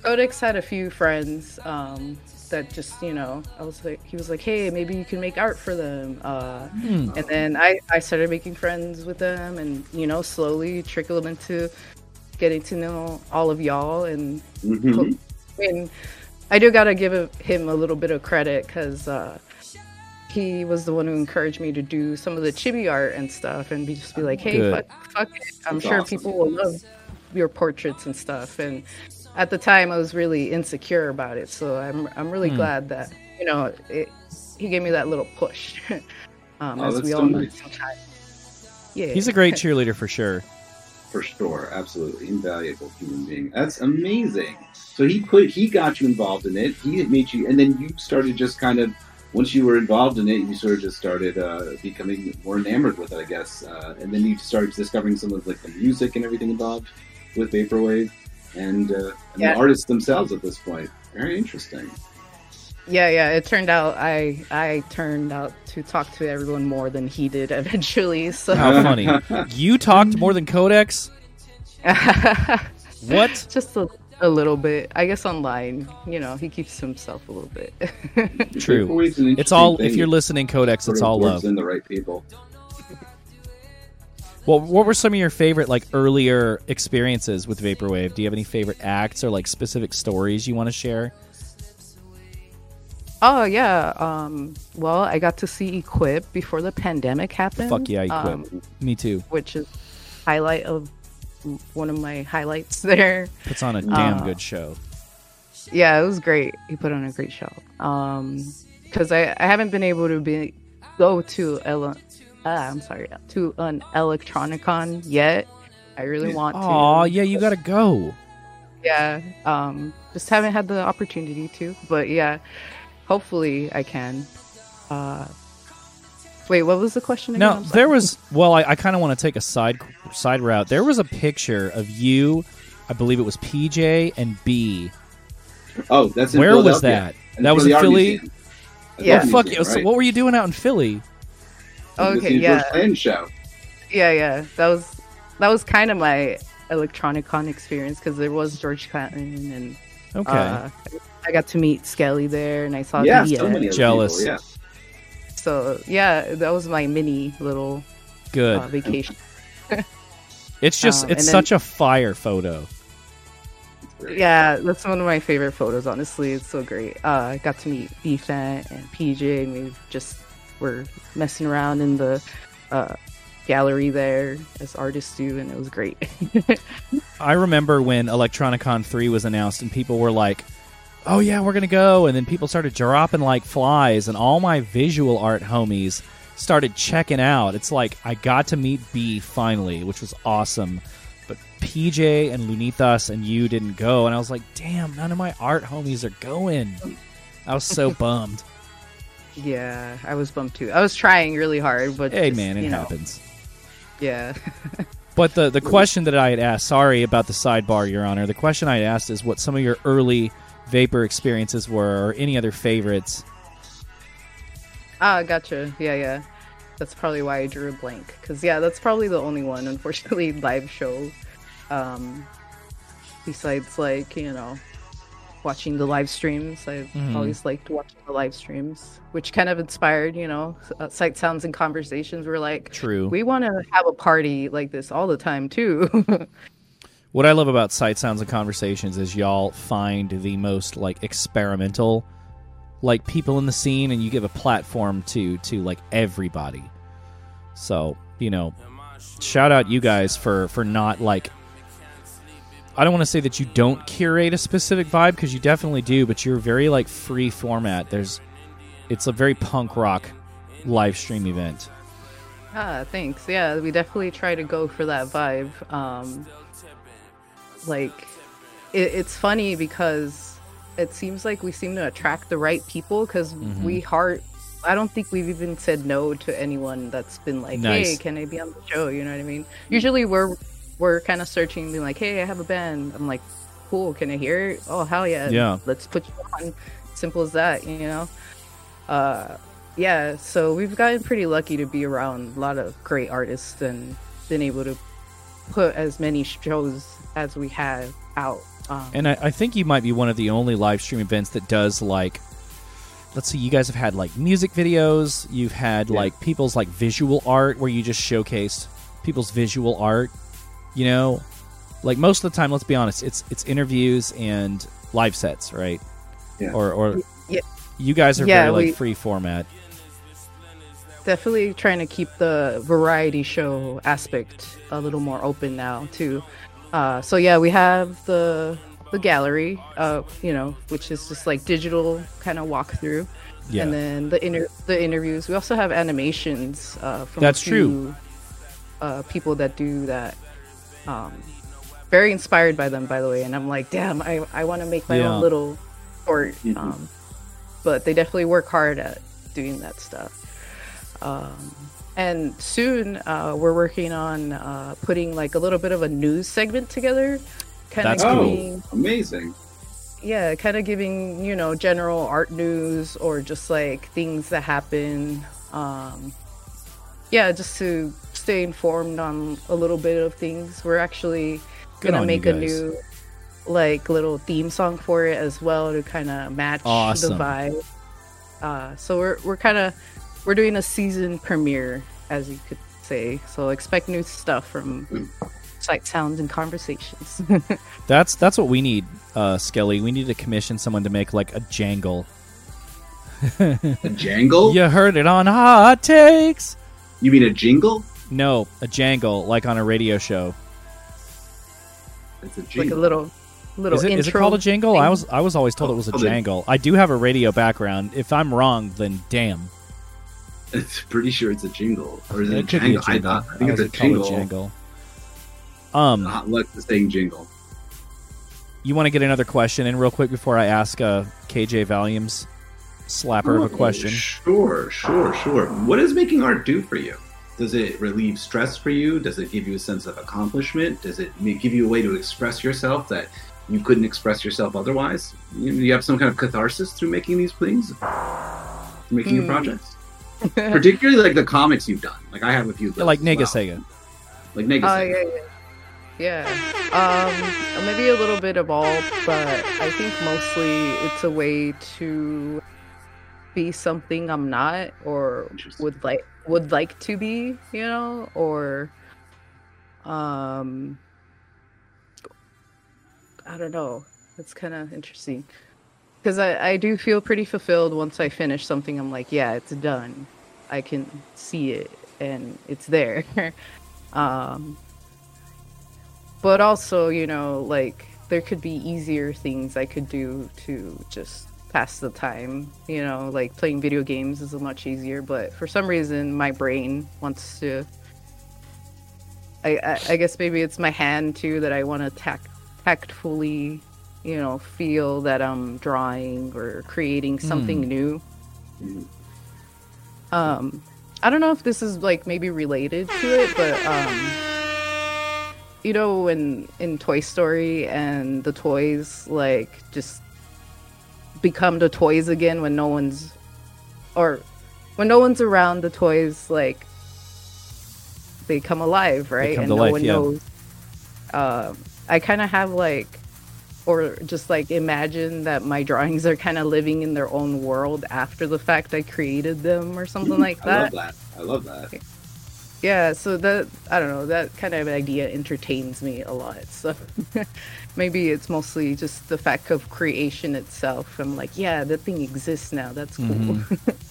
[SPEAKER 3] Codex had a few friends um, that just, you know, I was like, he was like, hey, maybe you can make art for them. Uh,
[SPEAKER 2] Hmm.
[SPEAKER 3] and then I, I started making friends with them and, you know, slowly trickled into getting to know all of y'all. And
[SPEAKER 1] Mhm.
[SPEAKER 3] I mean, I do gotta give him a little bit of credit because uh, he was the one who encouraged me to do some of the chibi art and stuff, and be just be like, "Hey,
[SPEAKER 2] Good.
[SPEAKER 3] fuck, fuck it. I'm
[SPEAKER 1] That's
[SPEAKER 3] sure
[SPEAKER 1] awesome.
[SPEAKER 3] people will love your portraits and stuff." And at the time, I was really insecure about it, so I'm I'm really
[SPEAKER 2] Hmm.
[SPEAKER 3] glad that you know it, he gave me that little push. um,
[SPEAKER 1] Oh,
[SPEAKER 3] as
[SPEAKER 1] that's
[SPEAKER 3] we
[SPEAKER 1] so
[SPEAKER 3] all know
[SPEAKER 1] nice.
[SPEAKER 3] sometimes. Yeah,
[SPEAKER 2] He's a great cheerleader for sure.
[SPEAKER 1] For sure, absolutely invaluable human being. That's amazing. So he put he got you involved in it. He had made you, and then you started just kind of once you were involved in it, you sort of just started uh, becoming more enamored with it, I guess. Uh, and then you started discovering some of like the music and everything involved with vaporwave and, uh, and
[SPEAKER 3] Yeah.
[SPEAKER 1] the artists themselves at this point. Very interesting.
[SPEAKER 3] Yeah, yeah. It turned out I I turned out to talk to everyone more than he did eventually. So
[SPEAKER 2] How funny. You talked more than Codex? What?
[SPEAKER 3] just a, a little bit. I guess online, you know, he keeps himself a little bit.
[SPEAKER 2] True.
[SPEAKER 1] Vaporwave's
[SPEAKER 2] It's all,
[SPEAKER 1] interesting
[SPEAKER 2] if you're listening, Codex, it's
[SPEAKER 1] of
[SPEAKER 2] all love.
[SPEAKER 1] in the right people.
[SPEAKER 2] Well, what were some of your favorite, like, earlier experiences with Vaporwave? Do you have any favorite acts or, like, specific stories you want to share?
[SPEAKER 3] oh yeah. Um. Well, I got to see Equip before the pandemic happened.
[SPEAKER 2] Fuck yeah, Equip.
[SPEAKER 3] um,
[SPEAKER 2] Me too.
[SPEAKER 3] which is highlight of one of my highlights there.
[SPEAKER 2] Puts on a damn
[SPEAKER 3] uh,
[SPEAKER 2] good show.
[SPEAKER 3] Yeah, it was great. He put on a great show. Um, because I, I haven't been able to be go to ele- ah, I'm sorry to an Electronicon yet. I really want to.
[SPEAKER 2] Oh yeah, you gotta go.
[SPEAKER 3] Yeah. Um, just haven't had the opportunity to. But yeah, hopefully I can. Uh, Wait, what was the question again?
[SPEAKER 2] Now there was well, I, I kind of want to take a side side route. There was a picture of you, I believe it was PJ and B.
[SPEAKER 1] Oh, that's in
[SPEAKER 2] Where was that?
[SPEAKER 1] And
[SPEAKER 2] that was in Philly.
[SPEAKER 1] museum.
[SPEAKER 3] Yeah.
[SPEAKER 1] art
[SPEAKER 2] Oh, fuck
[SPEAKER 1] museum,
[SPEAKER 2] you! So what were you doing out in Philly?
[SPEAKER 1] It was
[SPEAKER 3] Okay,
[SPEAKER 1] the
[SPEAKER 3] yeah.
[SPEAKER 1] George show.
[SPEAKER 3] Yeah, yeah. That was that was kind of my Electronicon experience because there was George Clanton and
[SPEAKER 2] Okay,
[SPEAKER 3] uh, I got to meet Skelly there and I saw
[SPEAKER 1] Yeah,
[SPEAKER 3] the
[SPEAKER 1] so many other
[SPEAKER 2] Jealous.
[SPEAKER 1] People, yeah.
[SPEAKER 3] So yeah, that was my mini little
[SPEAKER 2] good.
[SPEAKER 3] uh, vacation.
[SPEAKER 2] it's just
[SPEAKER 3] um,
[SPEAKER 2] it's
[SPEAKER 3] and then-
[SPEAKER 2] such a fire photo.
[SPEAKER 3] Yeah, that's one of my favorite photos. Honestly, it's so great. Uh, I got to meet Ethan and PJ, and we just were messing around in the uh, gallery there as artists do, and it was great.
[SPEAKER 2] I remember when Electronicon 3 was announced and people were like, "Oh yeah, we're going to go." And then people started dropping like flies and all my visual art homies started checking out. It's like I got to meet B finally, which was awesome. But PJ and Lunitas and you didn't go and I was like, "Damn, none of my art homies are going." I was so bummed.
[SPEAKER 3] yeah, I was bummed too. I was trying really hard, but
[SPEAKER 2] Hey
[SPEAKER 3] just,
[SPEAKER 2] man, it
[SPEAKER 3] you know,
[SPEAKER 2] happens.
[SPEAKER 3] Yeah,
[SPEAKER 2] But the the question that I had asked, sorry about the sidebar, Your Honor. The question I had asked is what some of your early vapor experiences were, or any other favorites.
[SPEAKER 3] ah, gotcha. Yeah, yeah. That's probably why I drew a blank. Cause yeah, that's probably the only one, unfortunately, live show. Um, besides like you know, watching the live streams. I've
[SPEAKER 2] Mhm.
[SPEAKER 3] always liked watching the live streams, which kind of inspired you know, uh, sight sounds and conversations. Were like,
[SPEAKER 2] True.
[SPEAKER 3] we want to have a party like this all the time too.
[SPEAKER 2] What I love about Sight Sounds and Conversations is y'all find the most like experimental like people in the scene and you give a platform to to like everybody. So, you know, shout out you guys for for not like I don't want to say that you don't curate a specific vibe because you definitely do, but you're very like free format. There's it's a very punk rock live stream event.
[SPEAKER 3] Ah, thanks. Yeah, we definitely try to go for that vibe. Um, like, it, it's funny because it seems like we seem to attract the right people because
[SPEAKER 2] Mhm.
[SPEAKER 3] we heart I don't think we've even said no to anyone that's been like,
[SPEAKER 2] Nice.
[SPEAKER 3] "Hey, can I be on the show?" You know what I mean? Usually, we're we're kind of searching, being like, "Hey, I have a band." I'm like, "Cool, can I hear it?" Oh, hell yeah!
[SPEAKER 2] Yeah.
[SPEAKER 3] let's put you on. Simple as that, you know. Uh, yeah, so we've gotten pretty lucky to be around a lot of great artists and been able to put as many shows as we have out. Um,
[SPEAKER 2] And I, I think you might be one of the only live stream events that does like let's see, you guys have had like music videos, you've had
[SPEAKER 1] Yeah.
[SPEAKER 2] like people's like visual art where you just showcase people's visual art, you know? Like most of the time, let's be honest, it's it's interviews and live sets, right?
[SPEAKER 1] Yeah.
[SPEAKER 2] Or or
[SPEAKER 3] Yeah.
[SPEAKER 2] you guys are
[SPEAKER 3] Yeah,
[SPEAKER 2] very like free format.
[SPEAKER 3] definitely trying to keep the variety show aspect a little more open now too. Uh, so yeah, we have the the gallery, uh, you know, which is just like digital kind of walkthrough.
[SPEAKER 2] Yeah.
[SPEAKER 3] and then the inter- the interviews. We also have animations uh, from
[SPEAKER 2] That's
[SPEAKER 3] a
[SPEAKER 2] true.
[SPEAKER 3] few, Uh, people that do that. Um, very inspired by them, by the way. And I'm like, damn, I, I want to make my
[SPEAKER 2] Yeah.
[SPEAKER 3] own little short.
[SPEAKER 1] Mhm.
[SPEAKER 3] Um, but they definitely work hard at doing that stuff. Um, and soon uh, we're working on uh, putting like a little bit of a news segment together. Kind
[SPEAKER 2] That's
[SPEAKER 3] of
[SPEAKER 2] cool.
[SPEAKER 3] giving,
[SPEAKER 1] Amazing.
[SPEAKER 3] yeah, kind of giving you know general art news or just like things that happen. Um, yeah, just to stay informed on a little bit of things. We're actually
[SPEAKER 2] Good
[SPEAKER 3] gonna make a new like little theme song for it as well to kind of match
[SPEAKER 2] Awesome.
[SPEAKER 3] the vibe. Uh, so we're we're kind of we're doing a season premiere, as you could say. So expect new stuff from Sight Sounds and Conversations.
[SPEAKER 2] That's that's what we need, uh, Skelly. We need to commission someone to make like a jangle.
[SPEAKER 1] A jangle?
[SPEAKER 2] You heard it on Hot Takes.
[SPEAKER 1] You mean a jingle?
[SPEAKER 2] No, a jangle like on a radio show.
[SPEAKER 1] It's a jingle.
[SPEAKER 3] like a little little
[SPEAKER 2] Is it,
[SPEAKER 3] intro.
[SPEAKER 2] is it called a jingle? I was I was always told it was a
[SPEAKER 1] Oh,
[SPEAKER 2] jangle. I do have a radio background. If I'm wrong, then damn.
[SPEAKER 1] It's pretty sure it's a jingle. Or is it, a
[SPEAKER 2] It could be a
[SPEAKER 1] jangle? I,
[SPEAKER 2] jingle.
[SPEAKER 1] thought- I think it's a
[SPEAKER 2] would call it
[SPEAKER 1] jingle.
[SPEAKER 2] Um,
[SPEAKER 1] Not like the saying jingle.
[SPEAKER 2] you want to get another question in real quick before I ask uh, KJ Valium's slapper of a
[SPEAKER 1] Oh,
[SPEAKER 2] question.
[SPEAKER 1] Sure, sure, sure. What does making art do for you? Does it relieve stress for you? Does it give you a sense of accomplishment? Does it give you a way to express yourself that you couldn't express yourself otherwise? You, you have some kind of catharsis through making these things, through making your
[SPEAKER 3] Hmm.
[SPEAKER 1] projects, particularly like the comics you've done. Like I have a few, of
[SPEAKER 2] Yeah, like
[SPEAKER 1] those as
[SPEAKER 2] Nega
[SPEAKER 1] well.
[SPEAKER 2] Sega.
[SPEAKER 1] like Nega
[SPEAKER 3] Oh
[SPEAKER 1] Sega.
[SPEAKER 3] yeah, yeah, yeah. Um, maybe a little bit of all, but I think mostly it's a way to be something I'm not, or would like would like to be, you know, or um, I don't know. It's kind of interesting because I I do feel pretty fulfilled once I finish something. I'm like, yeah, it's done. I can see it and it's there. um but also you know like there could be easier things i could do to just pass the time you know like playing video games is much easier but for some reason my brain wants to i i, I guess maybe it's my hand too that i want to tact tactfully you know feel that i'm drawing or creating something new
[SPEAKER 1] Mhm.
[SPEAKER 3] um i don't know if this is like maybe related to it but um you know when in toy story and the toys like just become the toys again when no one's or when no one's around the toys like they come alive right
[SPEAKER 2] come
[SPEAKER 3] and no
[SPEAKER 2] life,
[SPEAKER 3] one
[SPEAKER 2] yeah.
[SPEAKER 3] knows um i kind of have like or just like imagine that my drawings are kind of living in their own world after the fact i created them or something like that.
[SPEAKER 1] I love
[SPEAKER 3] that
[SPEAKER 1] that. I love that.
[SPEAKER 3] yeah so that i don't know that kind of idea entertains me a lot so maybe it's mostly just the fact of creation itself i'm like yeah that thing exists now that's cool
[SPEAKER 2] Mhm.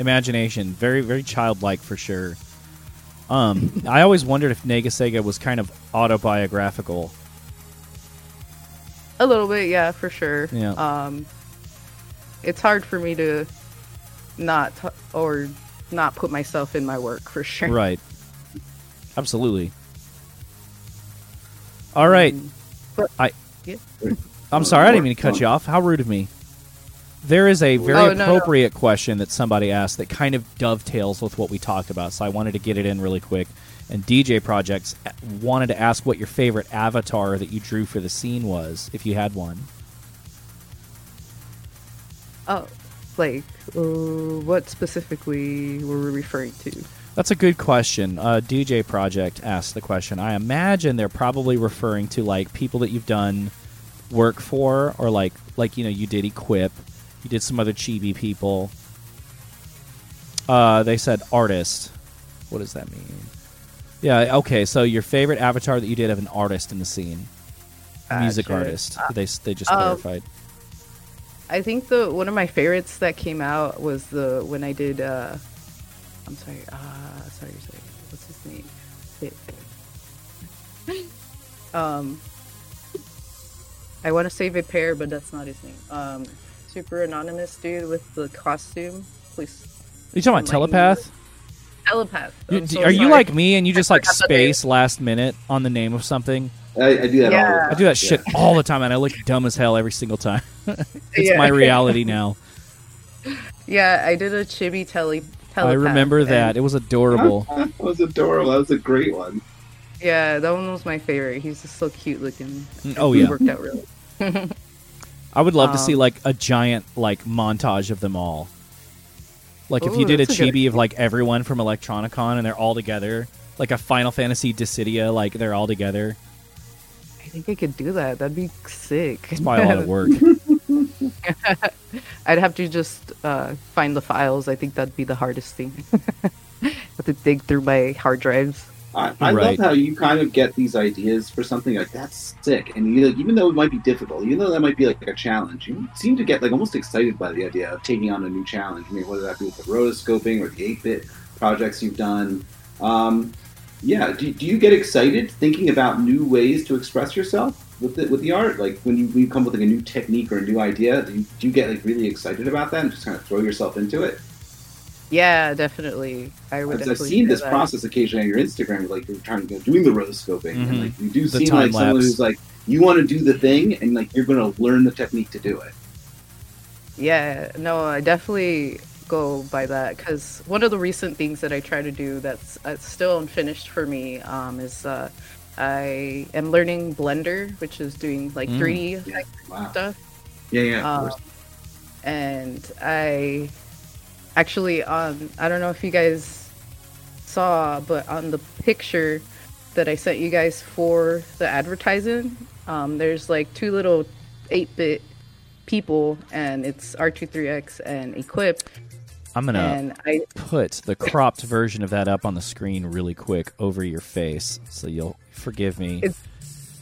[SPEAKER 2] Imagination, very very childlike for sure. Um, I always wondered if Nega Sega was kind of autobiographical.
[SPEAKER 3] A little bit yeah for sure
[SPEAKER 2] Yeah.
[SPEAKER 3] um it's hard for me to not t- or not put myself in my work for sure
[SPEAKER 2] Right. Absolutely. All right.
[SPEAKER 3] Um, but-
[SPEAKER 2] I.
[SPEAKER 3] Yeah.
[SPEAKER 2] I'm sorry, I didn't mean to cut you off. How rude of me. There is a very
[SPEAKER 3] Oh, no, no.
[SPEAKER 2] appropriate question that somebody asked that kind of dovetails with what we talked about, so I wanted to get it in really quick. And DJ Projects wanted to ask what your favorite avatar that you drew for the scene was, if you had one.
[SPEAKER 3] oh like uh, what specifically were we referring to
[SPEAKER 2] That's a good question. Uh, DJ Project asked the question. I imagine they're probably referring to like people that you've done work for, or like like you know you did Equip, you did some other chibi people. Uh, they said artist. What does that mean? Yeah. Okay. So your favorite avatar that you did of an artist in the scene, music
[SPEAKER 3] Gotcha.
[SPEAKER 2] artist. They they just
[SPEAKER 3] um,
[SPEAKER 2] clarified.
[SPEAKER 3] I think the one of my favorites that came out was the when I did uh I'm sorry, uh sorry, sorry. What's his name? It- um I want to say Vipair, but that's not his name. Um super anonymous dude with the costume. Please
[SPEAKER 2] Are you talking about
[SPEAKER 3] enlighten me.
[SPEAKER 2] Telepath?
[SPEAKER 3] telepath.
[SPEAKER 2] You-
[SPEAKER 3] so
[SPEAKER 2] are you like me and you just like
[SPEAKER 3] forgot the name.
[SPEAKER 2] space last minute on the name of something?
[SPEAKER 1] I, I do that all the
[SPEAKER 3] Yeah.
[SPEAKER 1] time.
[SPEAKER 2] I do that shit all the time, and I look dumb as hell every single time. it's
[SPEAKER 3] Yeah.
[SPEAKER 2] my reality now.
[SPEAKER 3] Yeah, I did a chibi tele telepath.
[SPEAKER 2] I remember
[SPEAKER 3] and-
[SPEAKER 2] that. It was adorable.
[SPEAKER 1] that was adorable. That was a great one.
[SPEAKER 3] Yeah, that one was my favorite. He's just so cute looking.
[SPEAKER 2] Oh,
[SPEAKER 3] He
[SPEAKER 2] yeah.
[SPEAKER 3] worked out really.
[SPEAKER 2] I would love to see
[SPEAKER 3] Um,
[SPEAKER 2] like a giant like montage of them all. Like if
[SPEAKER 3] Ooh,
[SPEAKER 2] you did a
[SPEAKER 3] that's a good
[SPEAKER 2] chibi of like everyone from Electronicon and they're all together, like a Final Fantasy Dissidia, like they're all together.
[SPEAKER 3] I think I could do that. That'd be sick.
[SPEAKER 2] It's probably a lot of work.
[SPEAKER 3] I'd have to just uh, find the files. I think that'd be the hardest thing. have to dig through my hard drives.
[SPEAKER 1] I, I
[SPEAKER 2] Right.
[SPEAKER 1] love how you kind of get these ideas for something like that's sick, and you like even though it might be difficult, even though that might be like a challenge, you seem to get like almost excited by the idea of taking on a new challenge. I mean, whether that be with the rotoscoping or the eight bit projects you've done. Um, yeah, do, do you get excited thinking about new ways to express yourself with the, with the art? Like when you, when you come with like a new technique or a new idea, do you, do you get like really excited about that and just kind of throw yourself into it?
[SPEAKER 3] Yeah, definitely. I would.
[SPEAKER 1] I've, I've seen
[SPEAKER 3] do
[SPEAKER 1] this
[SPEAKER 3] that.
[SPEAKER 1] process occasionally on your Instagram, like you're trying to go doing the rotoscoping,
[SPEAKER 2] Mhm.
[SPEAKER 1] and like you do
[SPEAKER 2] The
[SPEAKER 1] seem
[SPEAKER 2] time
[SPEAKER 1] like someone who's like you want to do the thing, and like you're going to learn the technique to do it.
[SPEAKER 3] Yeah, no, I definitely go by that because one of the recent things that I try to do that's uh, still unfinished for me um, is uh, I am learning Blender, which is doing like
[SPEAKER 2] Mm.
[SPEAKER 3] 3D
[SPEAKER 1] Yeah.
[SPEAKER 3] effect
[SPEAKER 1] Wow.
[SPEAKER 3] stuff.
[SPEAKER 1] Yeah, yeah. Of
[SPEAKER 3] Um,
[SPEAKER 1] course.
[SPEAKER 3] and I actually on I don't know if you guys saw, but on the picture that I sent you guys for the advertising, um, there's like two little 8-bit people, and it's R23X and Equip,
[SPEAKER 2] I'm gonna
[SPEAKER 3] and I
[SPEAKER 2] put the cropped version of that up on the screen really quick over your face, so you'll forgive me.
[SPEAKER 3] It's-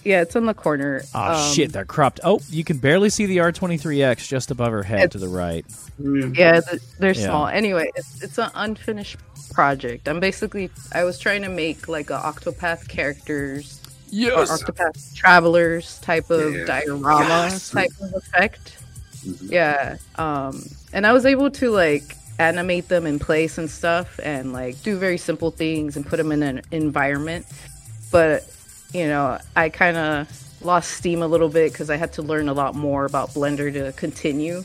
[SPEAKER 3] yeah, it's in the corner.
[SPEAKER 2] Oh
[SPEAKER 3] Um,
[SPEAKER 2] shit, they're cropped. Oh, you can barely see the R23X just above her head to the right.
[SPEAKER 3] Yeah, they're
[SPEAKER 2] Yeah.
[SPEAKER 3] small. Anyway, it's, it's an unfinished project. I'm basically I was trying to make like a Octopath characters or Octopath Travelers type of
[SPEAKER 1] Yeah.
[SPEAKER 3] diorama
[SPEAKER 1] Yes.
[SPEAKER 3] type of effect.
[SPEAKER 1] Mhm.
[SPEAKER 3] Yeah. Um and I was able to like animate them in place and stuff and like do very simple things and put them in an environment. But, you know, I kind of lost steam a little bit cuz I had to learn a lot more about Blender to continue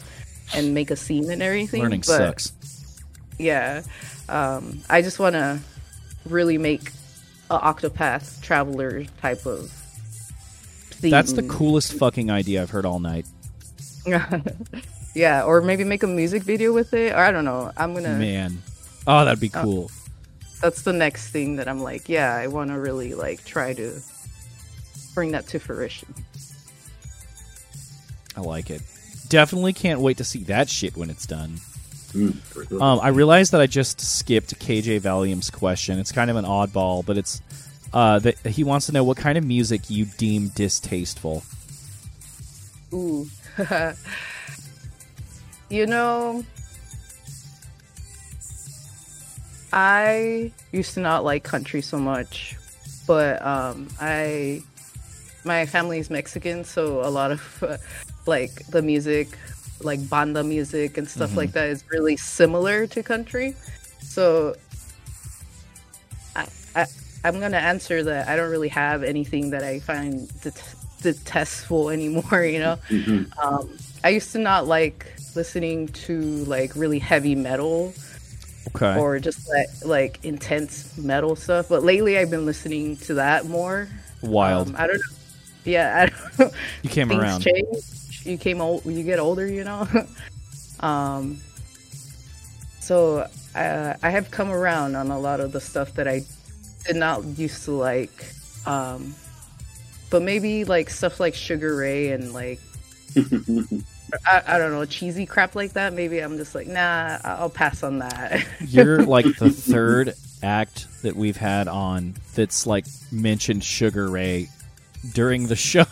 [SPEAKER 3] and make a scene and everything.
[SPEAKER 2] Learning
[SPEAKER 3] but,
[SPEAKER 2] sucks.
[SPEAKER 3] Yeah. Um I just want to really make a Octopath Traveler type of theme.
[SPEAKER 2] That's the coolest fucking idea I've heard all night.
[SPEAKER 3] yeah, or maybe make a music video with it. Or I don't know. I'm gonna.
[SPEAKER 2] Man. Oh, that'd be
[SPEAKER 3] Oh.
[SPEAKER 2] cool.
[SPEAKER 3] That's the next thing that I'm like, yeah, I want to really like try to bring that to fruition.
[SPEAKER 2] I like it. Definitely can't wait to see that shit when it's done.
[SPEAKER 1] Mm.
[SPEAKER 2] Um, I realized that I just skipped KJ Valium's question. It's kind of an oddball, but it's uh, that he wants to know what kind of music you deem distasteful.
[SPEAKER 3] Ooh. you know, I used to not like country so much, but um, I, my family is Mexican, so a lot of uh, like the music, like banda music and stuff
[SPEAKER 2] Mhm.
[SPEAKER 3] like that, is really similar to country. So, I, I, I'm gonna answer that I don't really have anything that I find det- detestful anymore. You know,
[SPEAKER 1] Mhm.
[SPEAKER 3] um, I used to not like listening to like really heavy metal
[SPEAKER 2] Okay.
[SPEAKER 3] or just like, like intense metal stuff, but lately I've been listening to that more.
[SPEAKER 2] Wild.
[SPEAKER 3] Um, I don't know. Yeah, I don't know.
[SPEAKER 2] you came
[SPEAKER 3] Things
[SPEAKER 2] around.
[SPEAKER 3] change. You came old. You get older, you know. um. So uh, I have come around on a lot of the stuff that I did not used to like. Um, but maybe like stuff like Sugar Ray and like I, I don't know cheesy crap like that. Maybe I'm just like nah. I'll pass on that.
[SPEAKER 2] You're like the third act that we've had on that's like mentioned Sugar Ray during the show.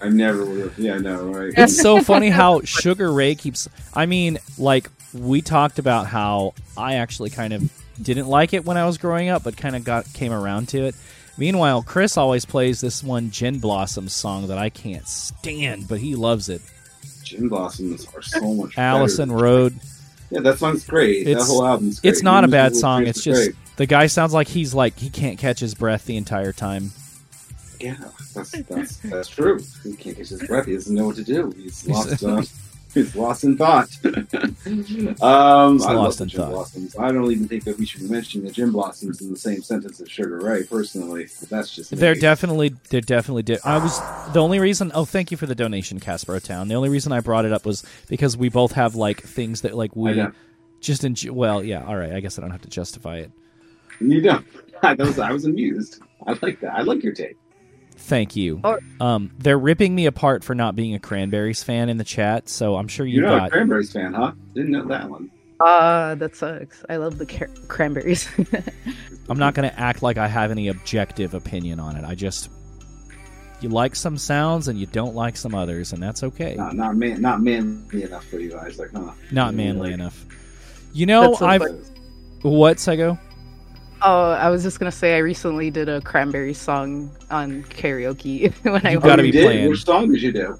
[SPEAKER 1] I never would have. Yeah, no, right?
[SPEAKER 2] it's so funny how Sugar Ray keeps. I mean, like we talked about how I actually kind of didn't like it when I was growing up, but kind of got came around to it. Meanwhile, Chris always plays this one Gin Blossoms song that I can't stand, but he loves it.
[SPEAKER 1] Gin Blossoms are so much better.
[SPEAKER 2] Allison Road.
[SPEAKER 1] Yeah, that song's great.
[SPEAKER 2] It's-
[SPEAKER 1] that whole album's great.
[SPEAKER 2] It's not a bad song. It's just
[SPEAKER 1] great.
[SPEAKER 2] the guy sounds like he's like he can't catch his breath the entire time.
[SPEAKER 1] Yeah, that's that's that's true. He can't catch his breath. He doesn't know what to do. He's lost. Uh, he's lost in thought. um,
[SPEAKER 2] He's
[SPEAKER 1] I
[SPEAKER 2] lost in thought.
[SPEAKER 1] Blossoms. I don't even think that we should be mentioning the Gin Blossoms in the same sentence as Sugar Ray. Personally, but that's just me.
[SPEAKER 2] They're definitely they're definitely di- I was the only reason oh thank you for the donation Casper Town. The only reason I brought it up was because we both have like things that like we just enjoy well yeah all right I guess I don't have to justify it.
[SPEAKER 1] You don't. I was, I was amused. I like that. I like your take.
[SPEAKER 2] Thank you.
[SPEAKER 3] Or-
[SPEAKER 2] Um they're ripping me apart for not being a Cranberries fan in the chat, so I'm sure you
[SPEAKER 1] You're not a Cranberries fan, huh? Didn't know that one.
[SPEAKER 3] Ah, that sucks. I love the car- cranberries.
[SPEAKER 2] I'm not going to act like I have any objective opinion on it. I just you like some sounds and you don't like some others and that's okay.
[SPEAKER 1] Not not man, not manly enough for you guys. Like, huh?
[SPEAKER 2] Not manly
[SPEAKER 1] like-
[SPEAKER 2] enough. You know, I've
[SPEAKER 3] funny.
[SPEAKER 2] what Seggo?
[SPEAKER 3] Oh, I was just gonna say I recently did a cranberry song on karaoke when I
[SPEAKER 2] You
[SPEAKER 3] was
[SPEAKER 2] gotta
[SPEAKER 1] Oh,
[SPEAKER 2] be
[SPEAKER 1] you did?
[SPEAKER 2] playing.
[SPEAKER 1] Which song did you do?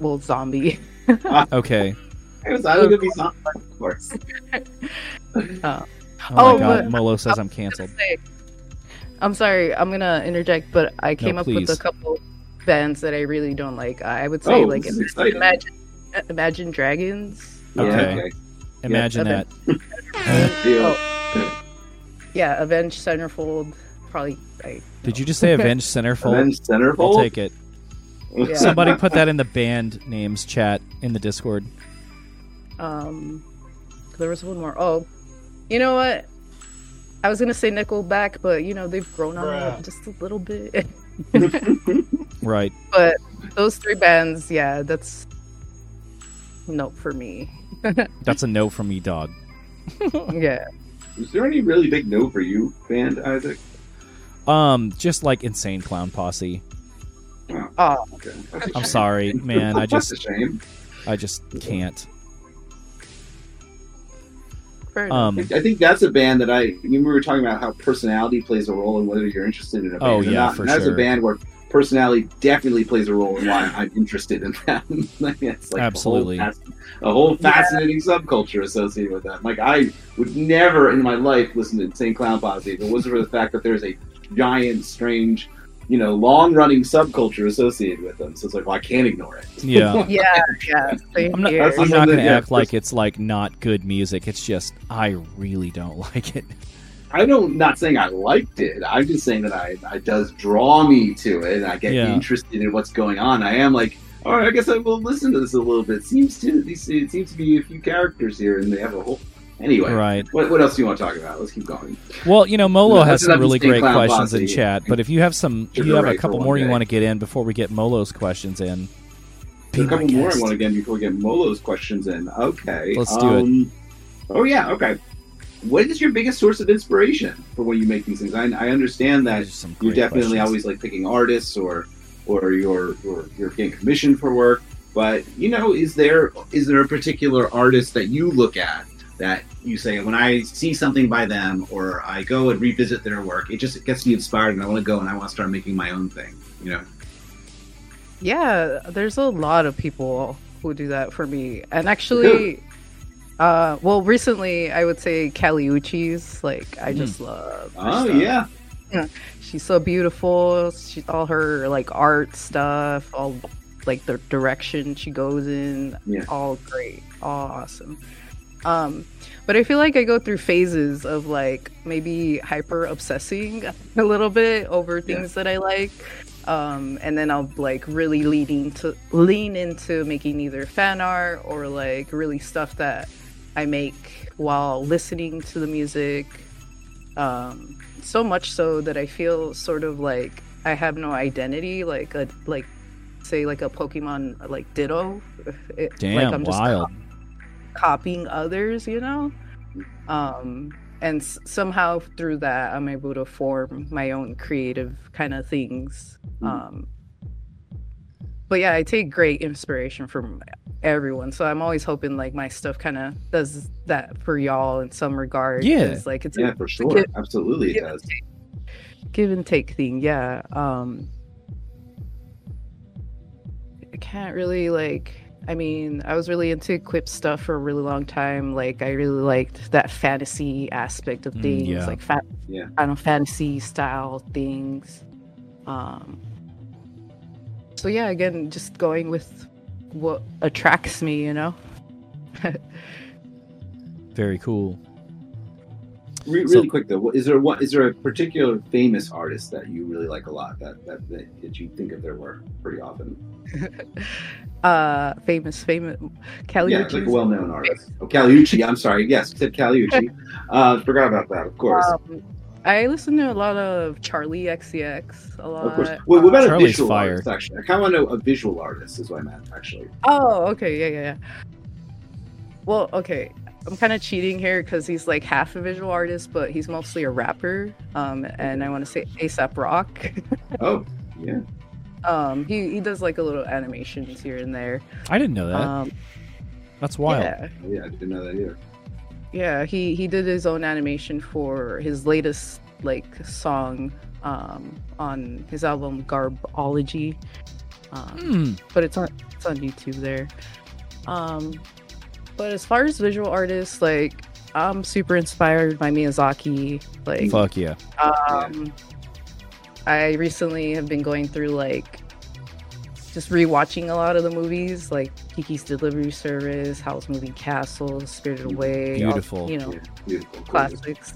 [SPEAKER 3] well zombie.
[SPEAKER 2] Okay.
[SPEAKER 1] It was, I was gonna be song, of course.
[SPEAKER 2] Oh,
[SPEAKER 3] Oh,
[SPEAKER 2] my oh, god,
[SPEAKER 3] but-
[SPEAKER 2] Molo says I'm canceled.
[SPEAKER 3] Say- I'm sorry, I'm gonna interject, but I came up with a couple bands that I really don't like. I would say
[SPEAKER 1] Oh,
[SPEAKER 3] like
[SPEAKER 1] this is exciting.
[SPEAKER 3] Imagine Imagine Dragons.
[SPEAKER 1] Yeah,
[SPEAKER 2] Okay.
[SPEAKER 1] okay.
[SPEAKER 2] Imagine
[SPEAKER 3] Yeah,
[SPEAKER 2] that.
[SPEAKER 1] Deal.
[SPEAKER 3] Oh. Yeah, Avenged Centerfold. Probably. I,
[SPEAKER 2] Did you just say Avenged Centerfold?
[SPEAKER 1] Avenged Centerfold.
[SPEAKER 2] I'll take it.
[SPEAKER 3] Yeah.
[SPEAKER 2] Somebody put that in the band names chat in the Discord.
[SPEAKER 3] Um, there was one more. Oh, you know what? I was gonna say Nickelback, but you know they've grown on
[SPEAKER 4] Bruh.
[SPEAKER 3] it just a little bit.
[SPEAKER 2] Right.
[SPEAKER 3] but those three bands, yeah, that's no for me.
[SPEAKER 2] That's a no for me, dog.
[SPEAKER 3] Yeah,
[SPEAKER 1] Is there any really big no for you band, Isaac?
[SPEAKER 2] Um, just like Insane Clown Posse.
[SPEAKER 3] oh,
[SPEAKER 1] Okay. That's a
[SPEAKER 2] I'm sorry, man. I
[SPEAKER 1] That's
[SPEAKER 2] just,
[SPEAKER 1] a shame.
[SPEAKER 2] I just can't. Um,
[SPEAKER 1] I think that's a band that I. You we were talking about how personality plays a role in whether you're interested in a band.
[SPEAKER 2] Oh,
[SPEAKER 1] or
[SPEAKER 2] yeah,
[SPEAKER 1] not.
[SPEAKER 2] for
[SPEAKER 1] And That's
[SPEAKER 2] sure.
[SPEAKER 1] a band where personality definitely plays a role in why I'm interested in that. it's like
[SPEAKER 2] Absolutely.
[SPEAKER 1] a whole, fasc- a whole fascinating subculture associated with that. Like I would never in my life listen to Insane Clown Posse if it wasn't for the fact that there's a giant, strange, you know, long-running subculture associated with them. So it's like, well, I can't ignore it.
[SPEAKER 2] Yeah.
[SPEAKER 3] yeah, yeah.
[SPEAKER 2] I'm not, I'm not going to
[SPEAKER 1] yeah,
[SPEAKER 2] act like it's like not good music. It's just I really don't like it.
[SPEAKER 1] I don't not saying I liked it. I'm just saying that I it does draw me to it, and I get
[SPEAKER 2] Yeah.
[SPEAKER 1] interested in what's going on. I am like, all right, I guess I will listen to this a little bit. Seems to these it seems to be a few characters here, and they have a whole. Anyway,
[SPEAKER 2] Right.
[SPEAKER 1] what, what else do you want to talk about? Let's keep going.
[SPEAKER 2] Well, you know, Molo
[SPEAKER 1] No,
[SPEAKER 2] has some really great questions in chat, but if you have some,
[SPEAKER 1] Should
[SPEAKER 2] you have a couple more you want to get in before we get Molo's questions in. Be
[SPEAKER 1] a couple more I want to get before we get Molo's questions in. Okay,
[SPEAKER 2] Let's do it.
[SPEAKER 1] it. Oh yeah, okay. What is your biggest source of inspiration for when you make these things? I, I understand that
[SPEAKER 2] Those are some
[SPEAKER 1] you're definitely
[SPEAKER 2] questions.
[SPEAKER 1] always like picking artists or or you're you're, you're getting commissioned for work but you know is there is there a particular artist that you look at that you say when i see something by them or i go and revisit their work it just gets me inspired and i want to go and i want to start making my own thing you know
[SPEAKER 3] Yeah, there's a lot of people who do that for me. And actually, uh, well, recently I would say Kali Uchis. Like, I just love. her
[SPEAKER 1] oh
[SPEAKER 3] stuff.
[SPEAKER 1] yeah
[SPEAKER 3] she's so beautiful. She all her like art stuff, all like the direction she goes in,
[SPEAKER 1] Yeah.
[SPEAKER 3] all great, all awesome. Um, but I feel like I go through phases of like maybe hyper obsessing a little bit over things that I like. Um, and then I'll like really leading to lean into making either fan art or like really stuff that I make while listening to the music. Um, so much so that I feel sort of like I have no identity, like a like say like a Pokemon like Ditto. It-
[SPEAKER 2] Damn,
[SPEAKER 3] like I'm just
[SPEAKER 2] wild.
[SPEAKER 3] copying others, you know. Um, and s- somehow through that, I'm able to form my own creative kind of things.
[SPEAKER 1] Mm.
[SPEAKER 3] Um, but yeah, I take great inspiration from everyone, so I'm always hoping like my stuff kind of does that for y'all in some regard.
[SPEAKER 2] Yeah.
[SPEAKER 3] 'cause, like it's
[SPEAKER 1] yeah
[SPEAKER 3] a
[SPEAKER 1] for sure
[SPEAKER 3] give-
[SPEAKER 1] absolutely it
[SPEAKER 3] give and
[SPEAKER 1] does
[SPEAKER 3] take- give and take thing. Yeah. Um, I can't really like. I mean, I was really into Quip stuff for a really long time. Like, I really liked that fantasy aspect of
[SPEAKER 2] Mm,
[SPEAKER 3] things,
[SPEAKER 2] yeah.
[SPEAKER 3] like fa-
[SPEAKER 1] Yeah.
[SPEAKER 3] I don't know, fantasy style things. Um. So yeah, again, just going with what attracts me, you know.
[SPEAKER 2] Very cool.
[SPEAKER 1] Re-
[SPEAKER 2] So-
[SPEAKER 1] really quick though, what- is there what is there a particular famous artist that you really like a lot that that, that, that you think of their work pretty often?
[SPEAKER 3] uh, famous, famous Kelly.
[SPEAKER 1] yeah, like a well-known artist. Oh, Kali Uchis. I'm sorry. Yes, said Kali Uchis. uh, forgot about that. Of course.
[SPEAKER 3] Um, I listen to a lot of Charli XCX. A lot.
[SPEAKER 1] of course. Wait, what about a
[SPEAKER 2] Charli's
[SPEAKER 1] visual
[SPEAKER 2] fire.
[SPEAKER 1] artist? Actually, I kind of want to know a visual artist. Is what I meant. Actually.
[SPEAKER 3] Oh, okay, yeah, yeah, yeah. Well, okay, I'm kind of cheating here because he's like half a visual artist, but he's mostly a rapper. Um, and I want to say ASAP Rock.
[SPEAKER 1] Oh, yeah.
[SPEAKER 3] um, he he does like a little animations here and there.
[SPEAKER 2] I didn't know that.
[SPEAKER 3] Um,
[SPEAKER 2] That's wild.
[SPEAKER 3] yeah,
[SPEAKER 1] Oh, yeah, I didn't know that either.
[SPEAKER 3] Yeah. He he did his own animation for his latest like song um on his album Garbology. Um,
[SPEAKER 2] Hmm.
[SPEAKER 3] but it's on it's on YouTube there. Um, but as far as visual artists, like I'm super inspired by Miyazaki. Like,
[SPEAKER 2] Fuck yeah.
[SPEAKER 3] um, I recently have been going through like just rewatching a lot of the movies, like Kiki's Delivery Service, Howl's Moving Castle, Spirited Away, all-
[SPEAKER 2] Beautiful.
[SPEAKER 3] you know,
[SPEAKER 1] beautiful.
[SPEAKER 3] classics.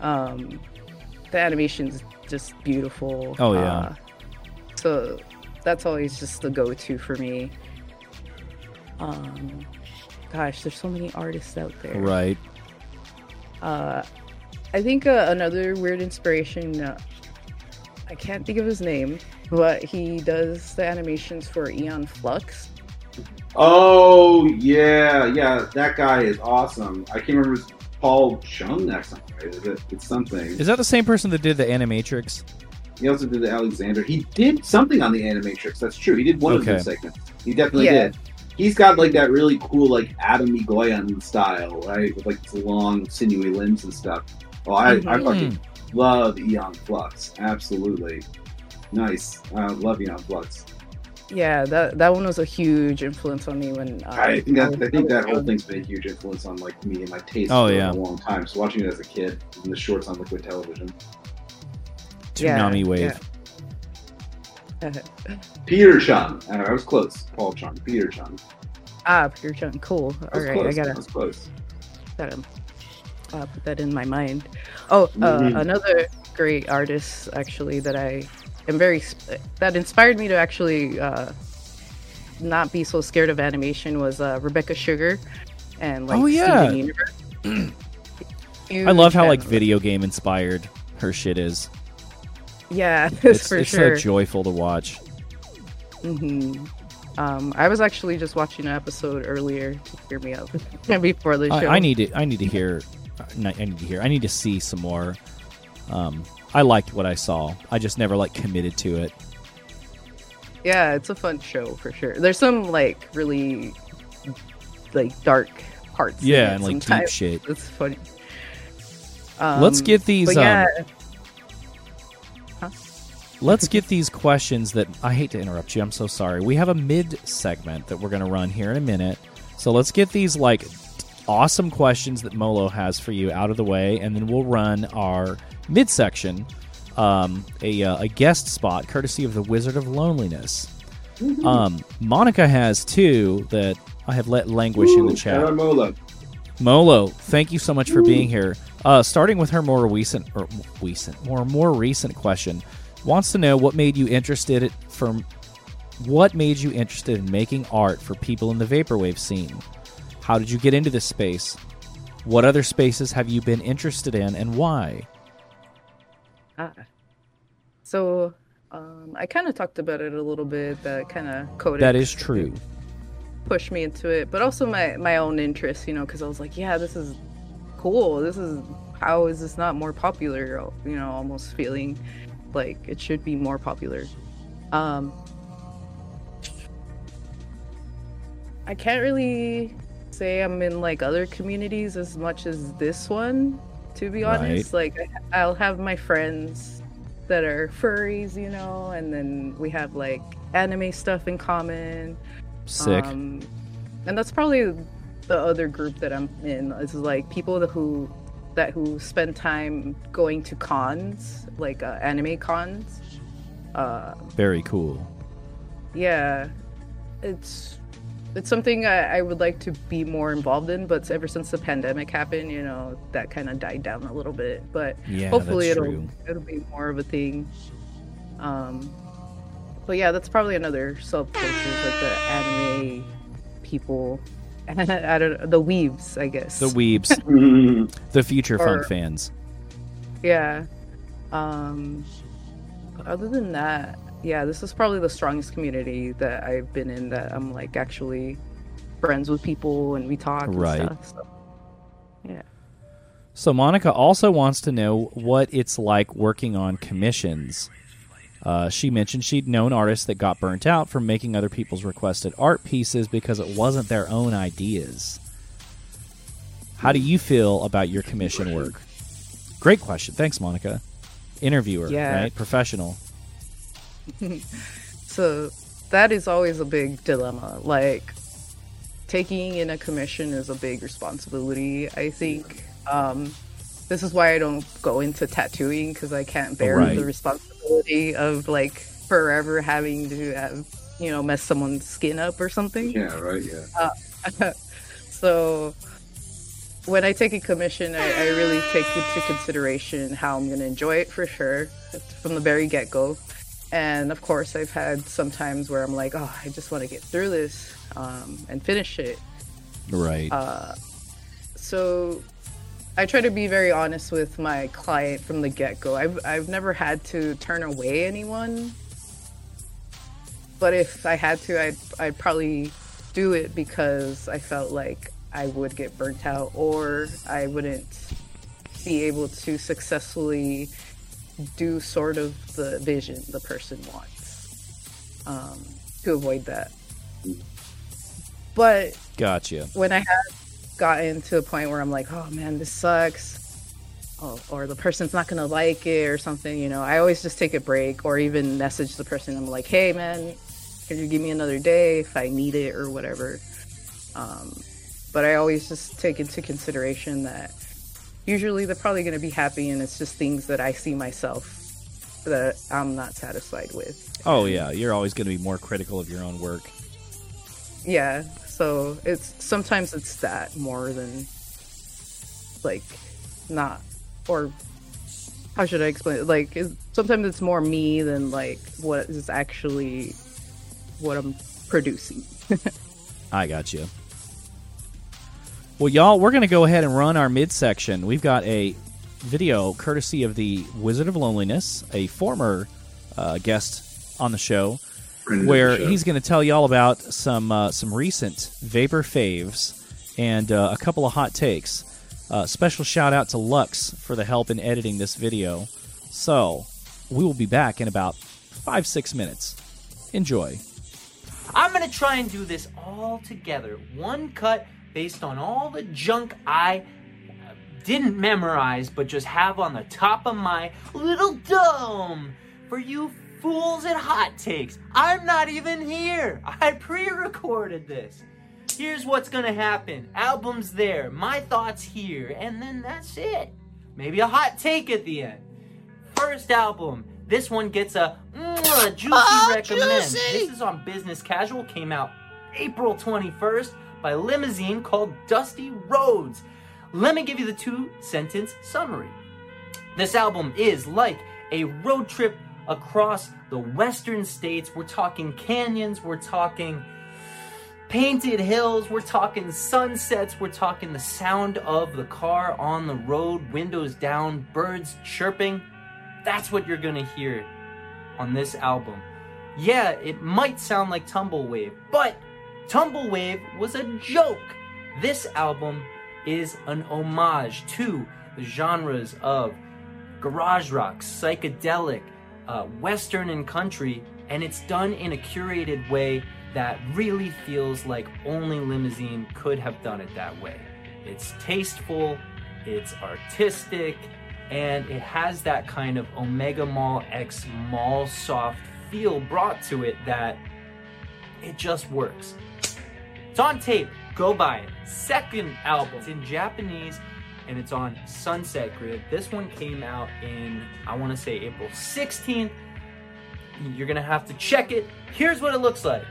[SPEAKER 3] Um, the animation's just beautiful.
[SPEAKER 2] Oh, yeah.
[SPEAKER 3] Uh, so that's always just the go-to for me. Um, gosh, there's so many artists out there.
[SPEAKER 2] Right.
[SPEAKER 3] Uh, I think uh, another weird inspiration. I can't think of his name, but he does the animations for Aeon Flux.
[SPEAKER 1] Oh yeah, yeah, that guy is awesome. I can't remember his Paul Chung. That's not right, is it? It's something.
[SPEAKER 2] Is that the same person that did the Animatrix?
[SPEAKER 1] He also did the Alexander. He did something on the Animatrix. That's true. He did one of
[SPEAKER 2] Okay.
[SPEAKER 1] those segments. He definitely
[SPEAKER 3] Yeah.
[SPEAKER 1] did. He's got like that really cool like Adam Goyan style, right? With like long sinewy limbs and stuff. Oh, I, I
[SPEAKER 3] Mhm.
[SPEAKER 1] fucking love Aeon Flux. Absolutely. Nice. I love Aeon Flux.
[SPEAKER 3] Yeah, that that one was a huge influence on me when uh,
[SPEAKER 1] I think that
[SPEAKER 3] was-
[SPEAKER 1] I think that whole thing's been a huge influence on like me and my taste
[SPEAKER 2] Oh,
[SPEAKER 1] for
[SPEAKER 2] yeah.
[SPEAKER 1] a long time. So watching it as a kid in the shorts on liquid television.
[SPEAKER 3] Yeah,
[SPEAKER 2] Tsunami Wave.
[SPEAKER 1] Peter Chung. Uh, I was close. Paul Chung. Peter Chung.
[SPEAKER 3] ah, Peter Chung. cool.
[SPEAKER 1] I
[SPEAKER 3] All
[SPEAKER 1] was
[SPEAKER 3] right,
[SPEAKER 1] close.
[SPEAKER 3] I gotta
[SPEAKER 1] I was close.
[SPEAKER 3] gotta uh, put that in my mind. Oh, uh,
[SPEAKER 1] Mhm.
[SPEAKER 3] another great artist actually that I am very that inspired me to actually uh, not be so scared of animation was uh, Rebecca Sugar and like
[SPEAKER 2] Oh, yeah.
[SPEAKER 3] Steven Universe.
[SPEAKER 2] I love how like video game inspired her shit is.
[SPEAKER 3] yeah, it's, for
[SPEAKER 2] it's
[SPEAKER 3] sure.
[SPEAKER 2] so joyful to watch.
[SPEAKER 3] hmm Um, I was actually just watching an episode earlier to hear me up before the show.
[SPEAKER 2] I, I need to. I need to hear. I need to hear. I need to see some more. Um, I liked what I saw. I just never like committed to it.
[SPEAKER 3] Yeah, it's a fun show for sure. There's some like really like dark parts.
[SPEAKER 2] Yeah, and like deep shit.
[SPEAKER 3] It's funny. Um,
[SPEAKER 2] Let's get these.
[SPEAKER 3] But
[SPEAKER 2] Um,
[SPEAKER 3] yeah,
[SPEAKER 2] Let's get these questions that I hate to interrupt you. I'm so sorry. We have a mid segment that we're going to run here in a minute. So let's get these like awesome questions that Molo has for you out of the way, and then we'll run our mid section, um, a, uh, a guest spot courtesy of the Wizard of Loneliness. Um, Monica has two that I have let languish in the chat.
[SPEAKER 1] Molo.
[SPEAKER 2] Molo, thank you so much for being here. Uh, starting with her more recent, or recent, more more recent question, wants to know what made you interested from what made you interested in making art for people in the vaporwave scene. How did you get into this space? What other spaces have you been interested in, and why?
[SPEAKER 3] ah. so um, I kind of talked about it a little bit. That kind of coded.
[SPEAKER 2] That is true.
[SPEAKER 3] pushed me into it, but also my my own interest, you know, because I was like, yeah, this is cool. This is how is this not more popular? You know, almost feeling like it should be more popular. Um, I can't really say I'm in like other communities as much as this one, to be
[SPEAKER 2] Right.
[SPEAKER 3] honest. Like I'll have my friends that are furries, you know, and then we have like anime stuff in common.
[SPEAKER 2] Sick.
[SPEAKER 3] Um, and that's probably the other group that I'm in. Is like people that who that who spend time going to cons, like uh, anime cons. Uh,
[SPEAKER 2] Very cool.
[SPEAKER 3] yeah, it's it's something I, I would like to be more involved in. But ever since the pandemic happened, you know, that kind of died down a little bit. But
[SPEAKER 2] Yeah,
[SPEAKER 3] hopefully it'll
[SPEAKER 2] true.
[SPEAKER 3] it'll be more of a thing. Um, but yeah, that's probably another subculture like the anime people. I don't know, the weaves, I guess.
[SPEAKER 2] The weebs,
[SPEAKER 1] Mm,
[SPEAKER 2] the future funk fans.
[SPEAKER 3] yeah. Um, but other than that, yeah, this is probably the strongest community that I've been in. That I'm like actually friends with people and we talk
[SPEAKER 2] Right.
[SPEAKER 3] and stuff. So, yeah.
[SPEAKER 2] So Monica also wants to know what it's like working on commissions. Uh, she mentioned she'd known artists that got burnt out from making other people's requested art pieces because it wasn't their own ideas. How do you feel about your commission work? Great question. Thanks, Monica. Interviewer,
[SPEAKER 3] Yeah.
[SPEAKER 2] right? Professional.
[SPEAKER 3] So that is always a big dilemma. Like taking in a commission is a big responsibility. I think um, this is why I don't go into tattooing because I can't bear
[SPEAKER 2] Right.
[SPEAKER 3] the responsibility of like forever having to have you know, mess someone's skin up or something.
[SPEAKER 1] Yeah, right. Yeah.
[SPEAKER 3] so when I take a commission, I, I really take into consideration how I'm going to enjoy it for sure from the very get go. And of course, I've had some times where I'm like, oh, I just want to get through this um, and finish it.
[SPEAKER 2] Right.
[SPEAKER 3] Uh, so I try to be very honest with my client from the get go. I've, I've never had to turn away anyone. But if I had to, I'd, I'd probably do it because I felt like I would get burnt out or I wouldn't be able to successfully do sort of the vision the person wants um, to avoid that. But
[SPEAKER 2] gotcha.
[SPEAKER 3] When I have gotten to a point where I'm like, oh man, this sucks. Oh, or the person's not gonna like it or something, you know, I always just take a break or even message the person. I'm like, hey man, can you give me another day if I need it or whatever? Um, but I always just take into consideration that usually they're probably going to be happy, and it's just things that I see myself that I'm not satisfied with.
[SPEAKER 2] Oh yeah, you're always going to be more critical of your own work.
[SPEAKER 3] Yeah, so it's sometimes it's that more than like not or how should I explain it? Like sometimes it's more me than like what is actually what I'm producing.
[SPEAKER 2] I got you. Well, y'all, we're going to go ahead and run our midsection. We've got a video courtesy of the Wizard of Loneliness, a former uh, guest on the show, where the show. he's going to tell you all about some uh, some recent vapor faves and uh, a couple of hot takes. Uh, special shout out to Lux for the help in editing this video. So, we will be back in about five six minutes. Enjoy.
[SPEAKER 4] I'm going to try and do this all together, one cut based on all the junk I didn't memorize but just have on the top of my little dome for you fools at Hot Takes. I'm not even here. I pre-recorded this. Here's what's gonna happen. Album's there, my thoughts here, and then that's it. Maybe a hot take at the end. First album. This one gets a mwah, juicy oh, recommend. Juicy. This is on Business Casual. Came out April 21st by Limousine called Dusty Roads. Let me give you the two sentence summary. This album is like a road trip across the western states. We're talking canyons, we're talking painted hills, we're talking sunsets, we're talking the sound of the car on the road, windows down, birds chirping. That's what you're gonna hear on this album. Yeah, it might sound like Tumblewave, but Tumblewave was a joke. This album is an homage to the genres of garage rock, psychedelic, uh, western, and country, and it's done in a curated way that really feels like only Limousine could have done it that way. It's tasteful, it's artistic, and it has that kind of Omega Mall X Mall Soft feel brought to it that it just works. It's on tape. Go buy it. Second album. It's in Japanese and it's on Sunset Grid. This one came out in, I want to say, April 16th. You're going to have to check it. Here's what it looks like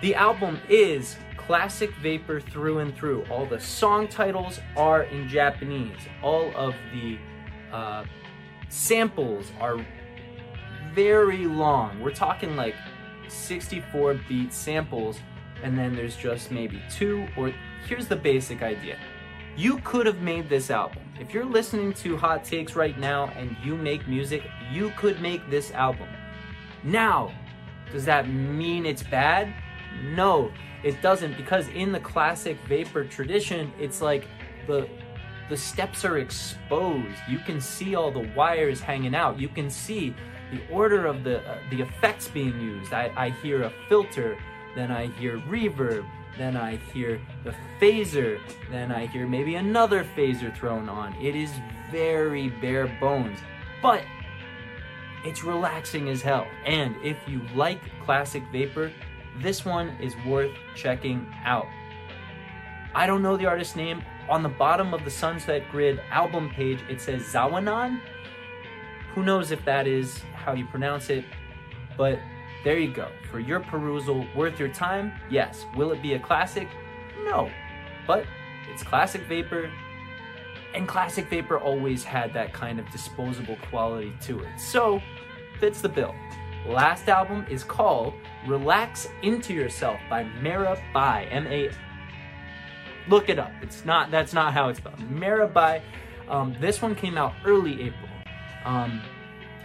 [SPEAKER 4] the album is classic vapor through and through. All the song titles are in Japanese. All of the uh, samples are very long. We're talking like 64 beat samples and then there's just maybe two or here's the basic idea. You could have made this album. If you're listening to Hot Takes right now and you make music, you could make this album. Now, does that mean it's bad? No, it doesn't because in the classic vapor tradition, it's like the the steps are exposed. You can see all the wires hanging out. You can see the order of the uh, the effects being used. I, I hear a filter then I hear reverb, then I hear the phaser, then I hear maybe another phaser thrown on. It is very bare bones, but it's relaxing as hell. And if you like classic vapor, this one is worth checking out. I don't know the artist's name. On the bottom of the Sunset Grid album page, it says Zawanan. Who knows if that is how you pronounce it, but there you go. For your perusal, worth your time? Yes. Will it be a classic? No. But it's classic vapor, and classic vapor always had that kind of disposable quality to it. So, fits the bill. Last album is called Relax Into Yourself by Mirabai. M A. Look it up. It's not. That's not how it's spelled. Mirabai. Um, this one came out early April. Um,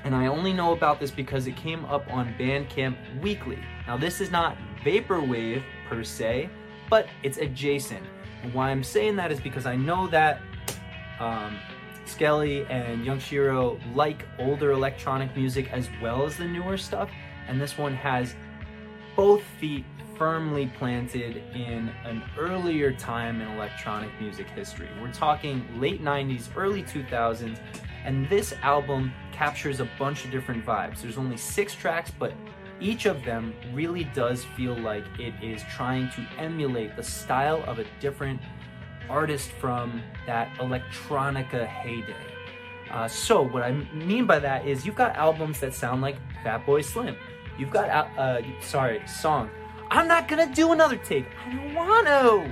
[SPEAKER 4] and I only know about this because it came up on Bandcamp Weekly. Now, this is not Vaporwave per se, but it's adjacent. And why I'm saying that is because I know that um, Skelly and Young Shiro like older electronic music as well as the newer stuff, and this one has both feet firmly planted in an earlier time in electronic music history. We're talking late 90s, early 2000s, and this album captures a bunch of different vibes. There's only six tracks, but each of them really does feel like it is trying to emulate the style of a different artist from that electronica heyday. Uh, so what I mean by that is you've got albums that sound like Fatboy Slim. You've got uh, sorry song. I'm not gonna do another take. I don't want to.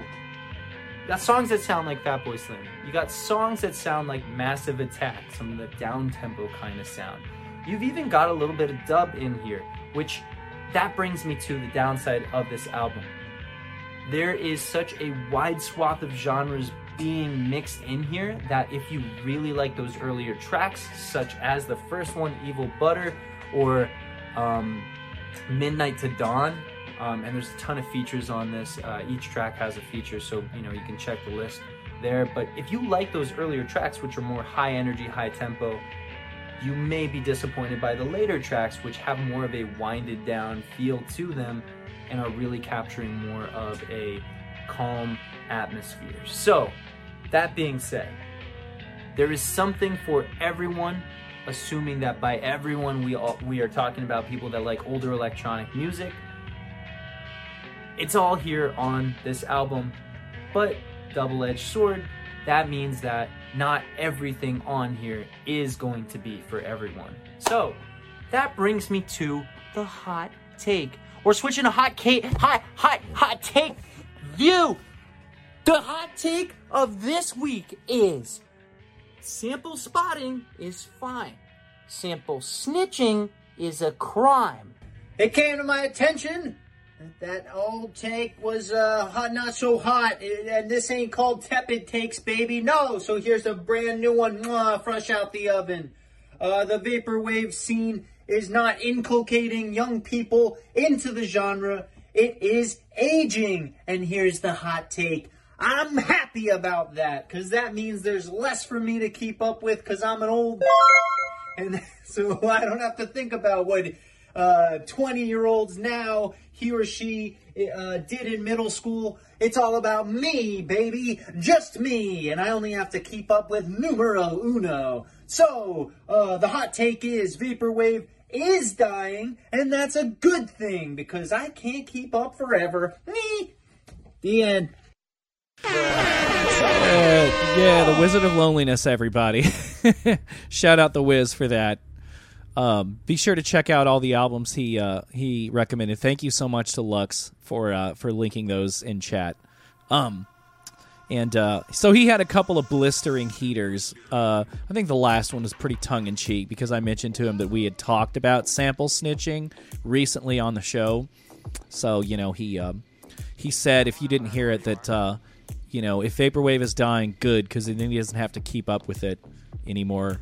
[SPEAKER 4] You got songs that sound like Fatboy Slim. You got songs that sound like Massive Attack, some of the down tempo kind of sound. You've even got a little bit of dub in here, which that brings me to the downside of this album. There is such a wide swath of genres being mixed in here that if you really like those earlier tracks, such as the first one, Evil Butter, or um, Midnight to Dawn, um, and there's a ton of features on this. Uh, each track has a feature, so you know you can check the list there. But if you like those earlier tracks, which are more high energy, high tempo, you may be disappointed by the later tracks, which have more of a winded down feel to them and are really capturing more of a calm atmosphere. So, that being said, there is something for everyone, assuming that by everyone we all, we are talking about people that like older electronic music. It's all here on this album, but double-edged sword, that means that not everything on here is going to be for everyone. So, that brings me to the hot take. We're switching to hot cake, hot, hot, hot take view. The hot take of this week is sample spotting is fine. Sample snitching is a crime.
[SPEAKER 5] It came to my attention that old take was uh, hot, not so hot, and this ain't called tepid takes, baby. No, so here's a brand new one, mwah, fresh out the oven. Uh, the vaporwave scene is not inculcating young people into the genre. It is aging. And here's the hot take. I'm happy about that because that means there's less for me to keep up with because I'm an old and so I don't have to think about what 20 uh, year olds now he or she uh, did in middle school. It's all about me, baby, just me, and I only have to keep up with numero uno. So, uh, the hot take is Vaporwave is dying, and that's a good thing because I can't keep up forever. Me. The end.
[SPEAKER 2] Uh, yeah, the Wizard of Loneliness, everybody. Shout out the Wiz for that. Um, be sure to check out all the albums he uh, he recommended. Thank you so much to Lux for uh, for linking those in chat. Um, and uh, so he had a couple of blistering heaters. Uh, I think the last one was pretty tongue in cheek because I mentioned to him that we had talked about sample snitching recently on the show. So you know he um, he said if you didn't hear it that uh, you know if vaporwave is dying, good because then he doesn't have to keep up with it anymore.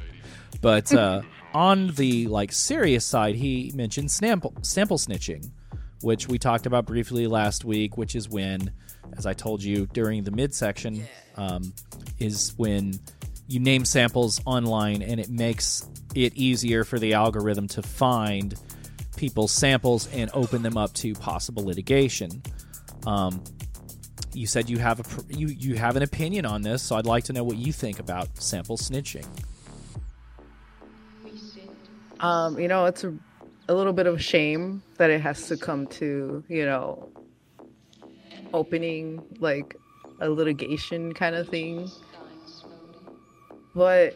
[SPEAKER 2] but uh, on the like serious side, he mentioned sample sample snitching, which we talked about briefly last week, which is when as I told you during the midsection, um, is when you name samples online and it makes it easier for the algorithm to find people's samples and open them up to possible litigation. Um, you said you have a you you have an opinion on this, so I'd like to know what you think about sample snitching.
[SPEAKER 3] Um, you know, it's a, a little bit of shame that it has to come to you know opening like a litigation kind of thing. But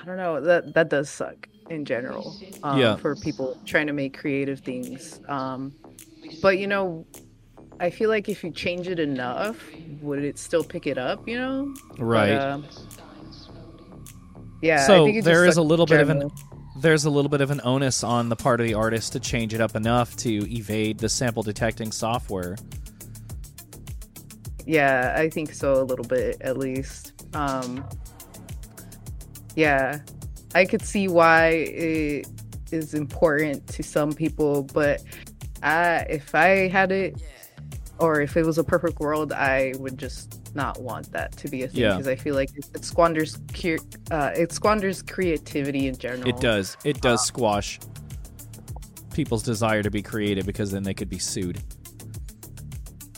[SPEAKER 3] I don't know, that that does suck. in general. Um,
[SPEAKER 2] Yeah.
[SPEAKER 3] For people trying to make creative things. Um, but you know, I feel like if you change it enough, would it still pick it up? You know? But,
[SPEAKER 2] Right.
[SPEAKER 3] uh, yeah. I
[SPEAKER 2] so
[SPEAKER 3] think it's
[SPEAKER 2] there
[SPEAKER 3] just
[SPEAKER 2] is a
[SPEAKER 3] like
[SPEAKER 2] little bit of an there's a little bit of an onus on the part of the artist to change it up enough to evade the sample detecting software.
[SPEAKER 3] Yeah, I think so a little bit at least. Um Yeah. I could see why it is important to some people, but I if I had it or if it was a perfect world, I would just not want that to be a thing
[SPEAKER 2] Yeah.
[SPEAKER 3] because I feel like it, it squanders uh, it squanders creativity in general.
[SPEAKER 2] It does. It does squash people's desire to be creative because then they could be sued.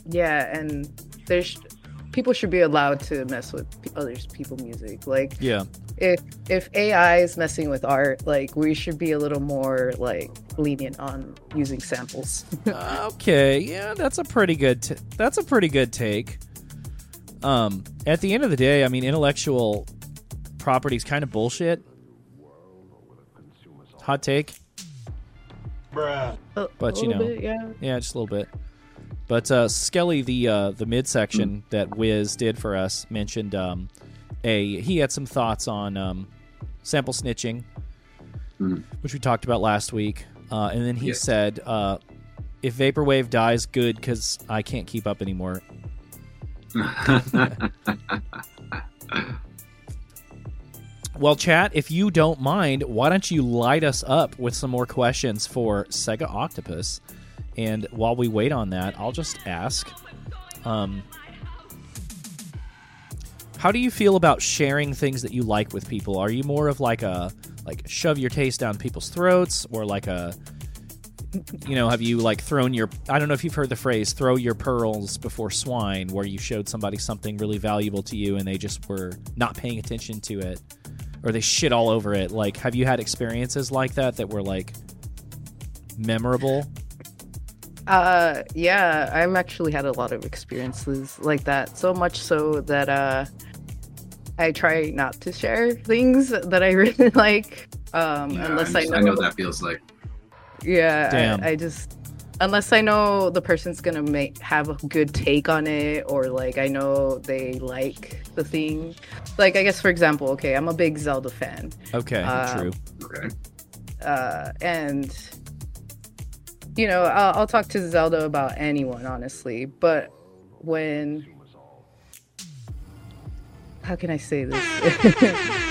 [SPEAKER 3] Yeah, and there's people should be allowed to mess with others people music. Like
[SPEAKER 2] Yeah.
[SPEAKER 3] if if AI is messing with art, like we should be a little more like lenient on using samples.
[SPEAKER 2] okay, yeah, that's a pretty good. T- that's a pretty good take. Um, at the end of the day, I mean, intellectual property is kind of bullshit. Hot take,
[SPEAKER 3] A-
[SPEAKER 2] But,
[SPEAKER 3] a
[SPEAKER 2] you
[SPEAKER 3] little
[SPEAKER 2] know.
[SPEAKER 3] bit, yeah.
[SPEAKER 2] yeah, just a little bit. But uh, Skelly, the uh, the midsection that Wiz did for us, mentioned um, a he had some thoughts on um, sample snitching,
[SPEAKER 1] Mhm.
[SPEAKER 2] which we talked about last week, uh, and then he
[SPEAKER 1] Yes.
[SPEAKER 2] said, uh, "If vaporwave dies, good, because I can't keep up anymore." Well, chat, if you don't mind, why don't you light us up with some more questions for Segaoctopus? And while we wait on that, I'll just ask um, How do you feel about sharing things that you like with people? Are you more of like a like shove your taste down people's throats or like a you know, have you like thrown your I don't know if you've heard the phrase throw your pearls before swine where you showed somebody something really valuable to you and they just were not paying attention to it or they shit all over it. Like have you had experiences like that that were like memorable?
[SPEAKER 3] Uh yeah, I've actually had a lot of experiences like that. So much so that uh I try not to share things that I really like. Um
[SPEAKER 1] Yeah,
[SPEAKER 3] unless
[SPEAKER 1] I,
[SPEAKER 3] I know,
[SPEAKER 1] I know that feels like.
[SPEAKER 3] Yeah. I, I just unless I know the person's gonna make have a good take on it, or like I know they like the thing. Like I guess for example, okay, I'm a big Zelda fan,
[SPEAKER 2] Okay,
[SPEAKER 3] Uh,
[SPEAKER 2] true.
[SPEAKER 1] Okay.
[SPEAKER 3] uh, and you know I'll, I'll talk to Zelda about anyone honestly, but when how can I say this?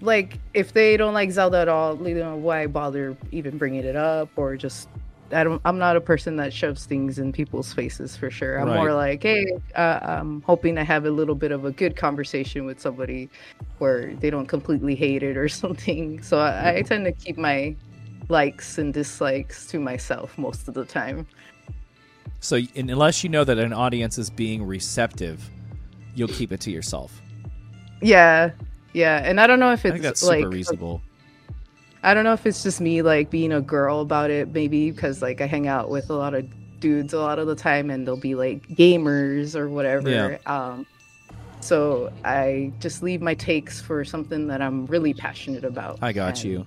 [SPEAKER 3] like if they don't like Zelda at all, you know, why bother even bringing it up or just I don't I'm not a person that shoves things in people's faces for sure. I'm more like, hey, uh, I'm hoping to have a little bit of a good conversation with somebody where they don't completely hate it or something. So I, I tend to keep my likes and dislikes to myself most of the time.
[SPEAKER 2] So unless you know that an audience is being receptive, you'll keep it to yourself.
[SPEAKER 3] Yeah. Yeah, and I don't know if
[SPEAKER 2] I
[SPEAKER 3] it's
[SPEAKER 2] think that's
[SPEAKER 3] like
[SPEAKER 2] super reasonable.
[SPEAKER 3] I don't know if it's just me like being a girl about it, maybe because like I hang out with a lot of dudes a lot of the time, and they'll be like gamers or whatever.
[SPEAKER 2] Yeah.
[SPEAKER 3] Um, so I just leave my takes for something that I'm really passionate about.
[SPEAKER 2] I got you.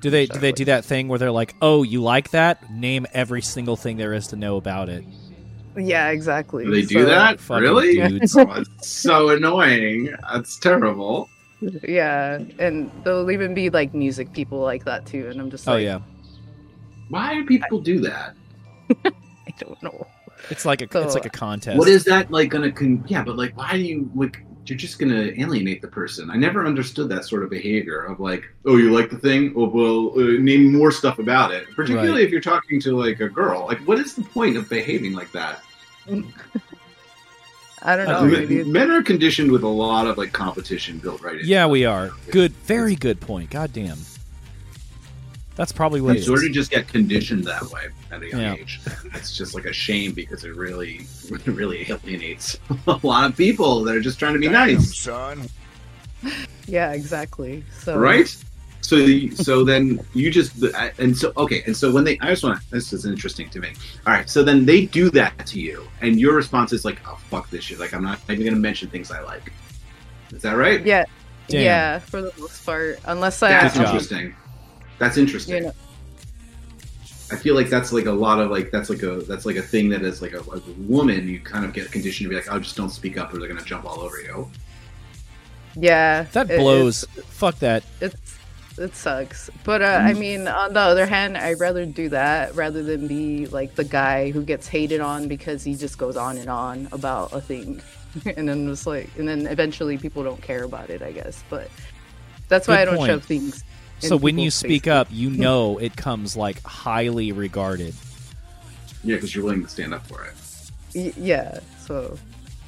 [SPEAKER 2] Do they do they do that thing where they're like, "Oh, you like that? Name every single thing there is to know about it."
[SPEAKER 3] Yeah, exactly.
[SPEAKER 1] Do they do
[SPEAKER 3] So,
[SPEAKER 1] that?
[SPEAKER 2] Fucking
[SPEAKER 1] Really?
[SPEAKER 2] dudes.
[SPEAKER 1] Oh, it's so annoying. That's terrible.
[SPEAKER 3] Yeah, and there'll even be like music people like that too, and I'm just like, Oh
[SPEAKER 2] yeah,
[SPEAKER 1] Why do people do that?
[SPEAKER 3] I don't know.
[SPEAKER 2] it's like a
[SPEAKER 3] So-
[SPEAKER 2] it's like a contest.
[SPEAKER 1] What is that like gonna con- yeah, but like why do you like you're just gonna alienate the person. I never understood that sort of behavior of like, oh, you like the thing? Oh, well, uh, name more stuff about it. Particularly
[SPEAKER 2] Right.
[SPEAKER 1] if you're talking to like a girl. Like, what is the point of behaving like that?
[SPEAKER 3] I don't uh, know.
[SPEAKER 2] Oh,
[SPEAKER 1] Men-
[SPEAKER 3] maybe
[SPEAKER 1] Men are conditioned with a lot of like competition built right in.
[SPEAKER 2] Yeah, we are. Good, very good point. God damn. That's probably what
[SPEAKER 1] We
[SPEAKER 2] it is.
[SPEAKER 1] sort of just get conditioned that way at a young
[SPEAKER 2] Yeah.
[SPEAKER 1] age. It's just like a shame because it really, really alienates a lot of people that are just trying to be nice,
[SPEAKER 6] son.
[SPEAKER 3] yeah, exactly. So
[SPEAKER 1] right? So, you- so then you just and so okay, and so when they, I just want this is interesting to me. All right, so then they do that to you, and your response is like, "Oh fuck this shit!" Like I'm not even gonna mention things I like. Is that right?
[SPEAKER 3] Yeah,
[SPEAKER 2] Damn.
[SPEAKER 3] Yeah, for the most part, unless I
[SPEAKER 1] That's
[SPEAKER 2] Good
[SPEAKER 1] interesting. That's interesting.
[SPEAKER 3] you know,
[SPEAKER 1] I feel like that's like a lot of like that's like a that's like a thing that is like a, like a woman you kind of get conditioned to be like oh just don't speak up or they're gonna jump all over you.
[SPEAKER 3] yeah,
[SPEAKER 2] That
[SPEAKER 3] it-
[SPEAKER 2] blows. Fuck that.
[SPEAKER 3] It's, it's it sucks, but uh, I mean, on the other hand, I'd rather do that rather than be like the guy who gets hated on because he just goes on and on about a thing, and then just like, and then eventually people don't care about it. I guess, but that's why
[SPEAKER 2] Good
[SPEAKER 3] I don't
[SPEAKER 2] point.
[SPEAKER 3] shove things.
[SPEAKER 2] So when you speak up, you know it comes like highly regarded.
[SPEAKER 1] Yeah, because you're willing to stand up for it.
[SPEAKER 3] Y- yeah. So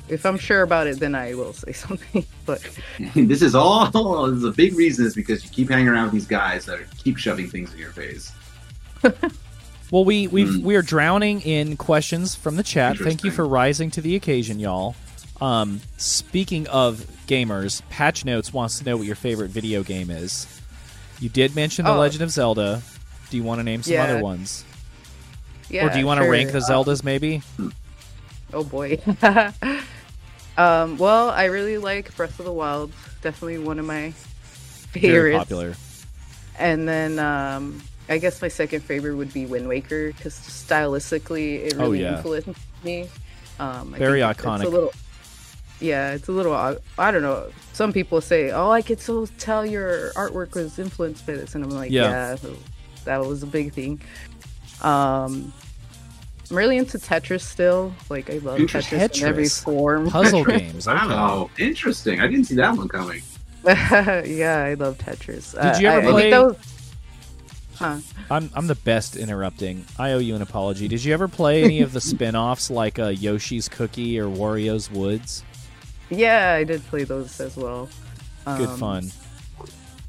[SPEAKER 3] if I'm sure about it, then I will say something. But
[SPEAKER 1] this is all this is a big reason is because you keep hanging around with these guys that are, keep shoving things in your face.
[SPEAKER 2] Well, we we
[SPEAKER 1] Hmm.
[SPEAKER 2] we are drowning in questions from the chat. Thank you for rising to the occasion, y'all. Um, speaking of gamers, Patch Notes wants to know what your favorite video game is. You did mention The
[SPEAKER 3] Oh.
[SPEAKER 2] Legend of Zelda. Do you want to name some
[SPEAKER 3] Yeah.
[SPEAKER 2] other ones,
[SPEAKER 3] yeah.
[SPEAKER 2] or do you want to
[SPEAKER 3] sure.
[SPEAKER 2] rank the
[SPEAKER 3] Uh,
[SPEAKER 2] Zeldas? Maybe.
[SPEAKER 3] Oh boy. Um, well, I really like Breath of the Wild. Definitely one of my favorites.
[SPEAKER 2] Very popular.
[SPEAKER 3] And then um, I guess my second favorite would be Wind Waker because stylistically it
[SPEAKER 2] Oh,
[SPEAKER 3] really
[SPEAKER 2] yeah.
[SPEAKER 3] influenced me. Um,
[SPEAKER 2] Very
[SPEAKER 3] think it's
[SPEAKER 2] iconic.
[SPEAKER 3] a little, yeah, it's a little. I, I don't know. Some people say, "Oh, I could so tell your artwork was influenced by this," and I'm like,
[SPEAKER 2] Yeah.
[SPEAKER 3] "Yeah, that was a big thing." Um, I'm really into Tetris still. Like I love
[SPEAKER 1] Interesting.
[SPEAKER 3] Tetris, in every
[SPEAKER 2] Tetris.
[SPEAKER 3] form.
[SPEAKER 2] Puzzle games. Okay.
[SPEAKER 1] Wow, interesting. I didn't see that one coming.
[SPEAKER 3] yeah, I love Tetris.
[SPEAKER 2] Did you ever
[SPEAKER 3] I, I think
[SPEAKER 2] play-
[SPEAKER 3] that was- Huh.
[SPEAKER 2] I'm I'm the best interrupting. I owe you an apology. Did you ever play any of the spin-offs like uh, Yoshi's Cookie or Wario's Woods?
[SPEAKER 3] Yeah, I did play those as well.
[SPEAKER 2] Good
[SPEAKER 3] Um,
[SPEAKER 2] fun.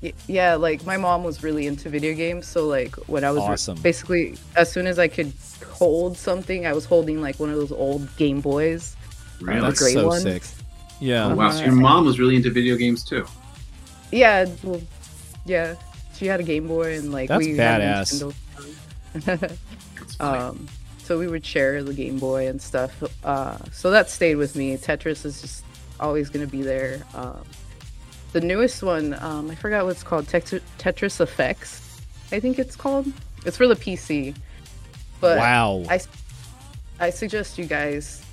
[SPEAKER 3] y- Yeah, like my mom was really into video games, so like when I was re- basically as soon as I could hold something, I was holding like one of those old Game Boys.
[SPEAKER 1] Really?
[SPEAKER 2] That's
[SPEAKER 3] great
[SPEAKER 2] so
[SPEAKER 3] ones.
[SPEAKER 2] sick. Yeah.
[SPEAKER 1] Oh, wow, so your mom was really into video games too.
[SPEAKER 3] Yeah, well, yeah, she had a Game Boy and like
[SPEAKER 2] That's
[SPEAKER 3] we had
[SPEAKER 2] badass.
[SPEAKER 3] Nintendo.
[SPEAKER 1] That's
[SPEAKER 3] um, so we would share the Game Boy and stuff. Uh, so that stayed with me. Tetris is just always going to be there. Um, the newest one, um, I forgot what it's called. Tetris, Tetris Effects, I think it's called. It's for the PC. But
[SPEAKER 2] wow.
[SPEAKER 3] I, I suggest you guys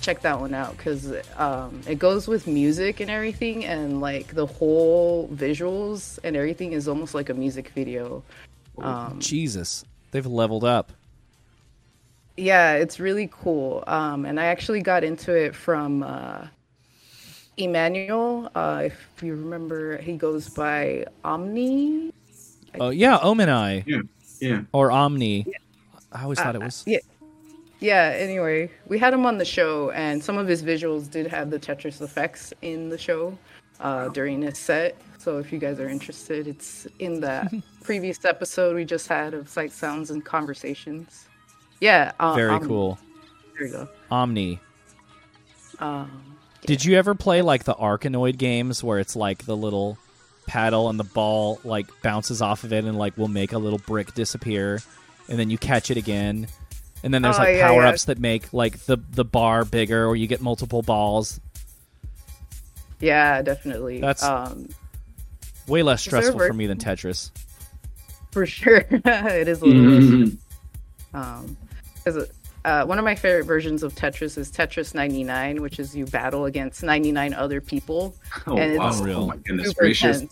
[SPEAKER 3] check that one out because um, it goes with music and everything, and like the whole visuals and everything is almost like a music video. Um,
[SPEAKER 2] Jesus, they've leveled up.
[SPEAKER 3] Yeah, it's really cool. Um, and I actually got into it from uh, Emmanuel. Uh, if you remember, he goes by Omni.
[SPEAKER 2] Oh yeah, Omni.
[SPEAKER 1] yeah, yeah.
[SPEAKER 2] or Omni. I always thought it was.
[SPEAKER 3] Yeah. Yeah, anyway, we had him on the show, and some of his visuals did have the Tetris effects in the show uh, during his set. So if you guys are interested, it's in that previous episode we just had of Sight, Sounds, and Conversations. Yeah. Uh,
[SPEAKER 2] Very
[SPEAKER 3] Omni.
[SPEAKER 2] cool.
[SPEAKER 3] There you go.
[SPEAKER 2] Omni.
[SPEAKER 3] Um,
[SPEAKER 2] Did you ever play like the Arkanoid games where it's like the little paddle and the ball like bounces off of it and like will make a little brick disappear and then you catch it again and then there's
[SPEAKER 3] Oh,
[SPEAKER 2] like
[SPEAKER 3] yeah,
[SPEAKER 2] power
[SPEAKER 3] yeah.
[SPEAKER 2] ups that make like the the bar bigger or you get multiple balls.
[SPEAKER 3] yeah, definitely.
[SPEAKER 2] That's-
[SPEAKER 3] um,
[SPEAKER 2] Way less stressful for me than Tetris.
[SPEAKER 3] for sure. it is a little less
[SPEAKER 1] Mhm.
[SPEAKER 3] Um, 'cause, uh, one of my favorite versions of Tetris is Tetris 99, which is you battle against 99 other people.
[SPEAKER 1] Oh,
[SPEAKER 3] And
[SPEAKER 1] wow.
[SPEAKER 3] it's
[SPEAKER 1] oh my goodness
[SPEAKER 3] super
[SPEAKER 1] gracious.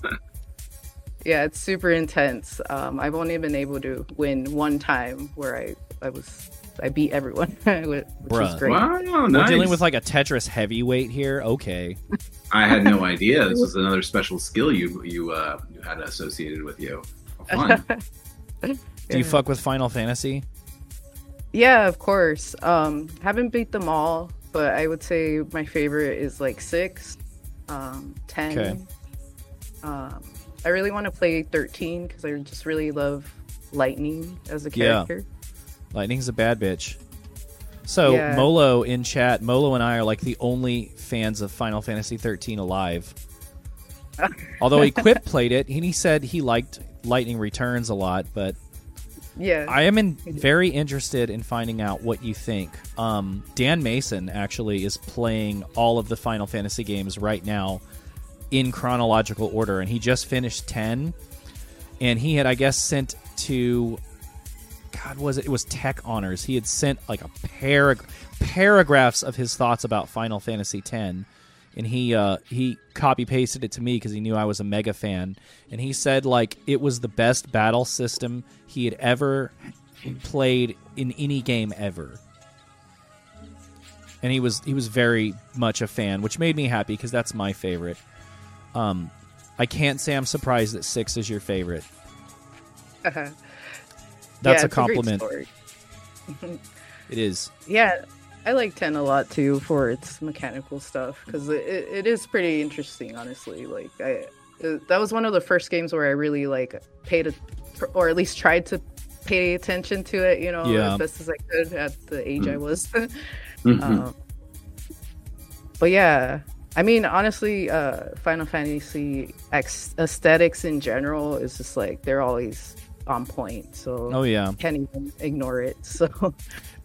[SPEAKER 3] Intense. Yeah, it's super intense. Um, I've only been able to win one time where I, I was I beat everyone, which was great.
[SPEAKER 1] Wow,
[SPEAKER 2] We're dealing with like a Tetris heavyweight here. Okay.
[SPEAKER 1] I had no idea. This was another special skill you you uh, you had associated with you. How Fun.
[SPEAKER 2] Do you fuck with Final Fantasy?
[SPEAKER 3] Yeah, of course. Um, haven't beat them all, but I would say my favorite is like six, um, ten.
[SPEAKER 2] Okay.
[SPEAKER 3] Um, I really want to play thirteen because I just really love Lightning as a character. Yeah.
[SPEAKER 2] Lightning's a bad bitch. So
[SPEAKER 3] Yeah.
[SPEAKER 2] Molo in chat, Molo and I are like the only fans of Final Fantasy 13 alive. Although he Equip played it, and he said he liked Lightning Returns a lot, but
[SPEAKER 3] Yeah.
[SPEAKER 2] I am in, very interested in finding out what you think. Um, Dan Mason actually is playing all of the Final Fantasy games right now, in chronological order, and he just finished ten, and he had I guess sent to. God, was it? It was Tech Honors. He had sent like a parag- paragraphs of his thoughts about Final Fantasy X, and he uh, he copy pasted it to me because he knew I was a mega fan, and he said like it was the best battle system he had ever played in any game ever. And he was he was very much a fan, which made me happy because that's my favorite. Um, I can't say I'm surprised that six is your favorite.
[SPEAKER 3] Uh-huh.
[SPEAKER 2] That's
[SPEAKER 3] Yeah,
[SPEAKER 2] a
[SPEAKER 3] it's great
[SPEAKER 2] compliment.
[SPEAKER 3] story.
[SPEAKER 2] it is.
[SPEAKER 3] Yeah, I like 10 a lot too for its mechanical stuff because it, it, it is pretty interesting, honestly. Like, I uh, that was one of the first games where I really like paid a, or at least tried to pay attention to it, you know,
[SPEAKER 2] Yeah.
[SPEAKER 3] as best as I could at the age I was. Um, but yeah, I mean, honestly, uh, Final Fantasy ex- aesthetics in general is just like they're always on point. So
[SPEAKER 2] Oh yeah.
[SPEAKER 3] can't even ignore it. So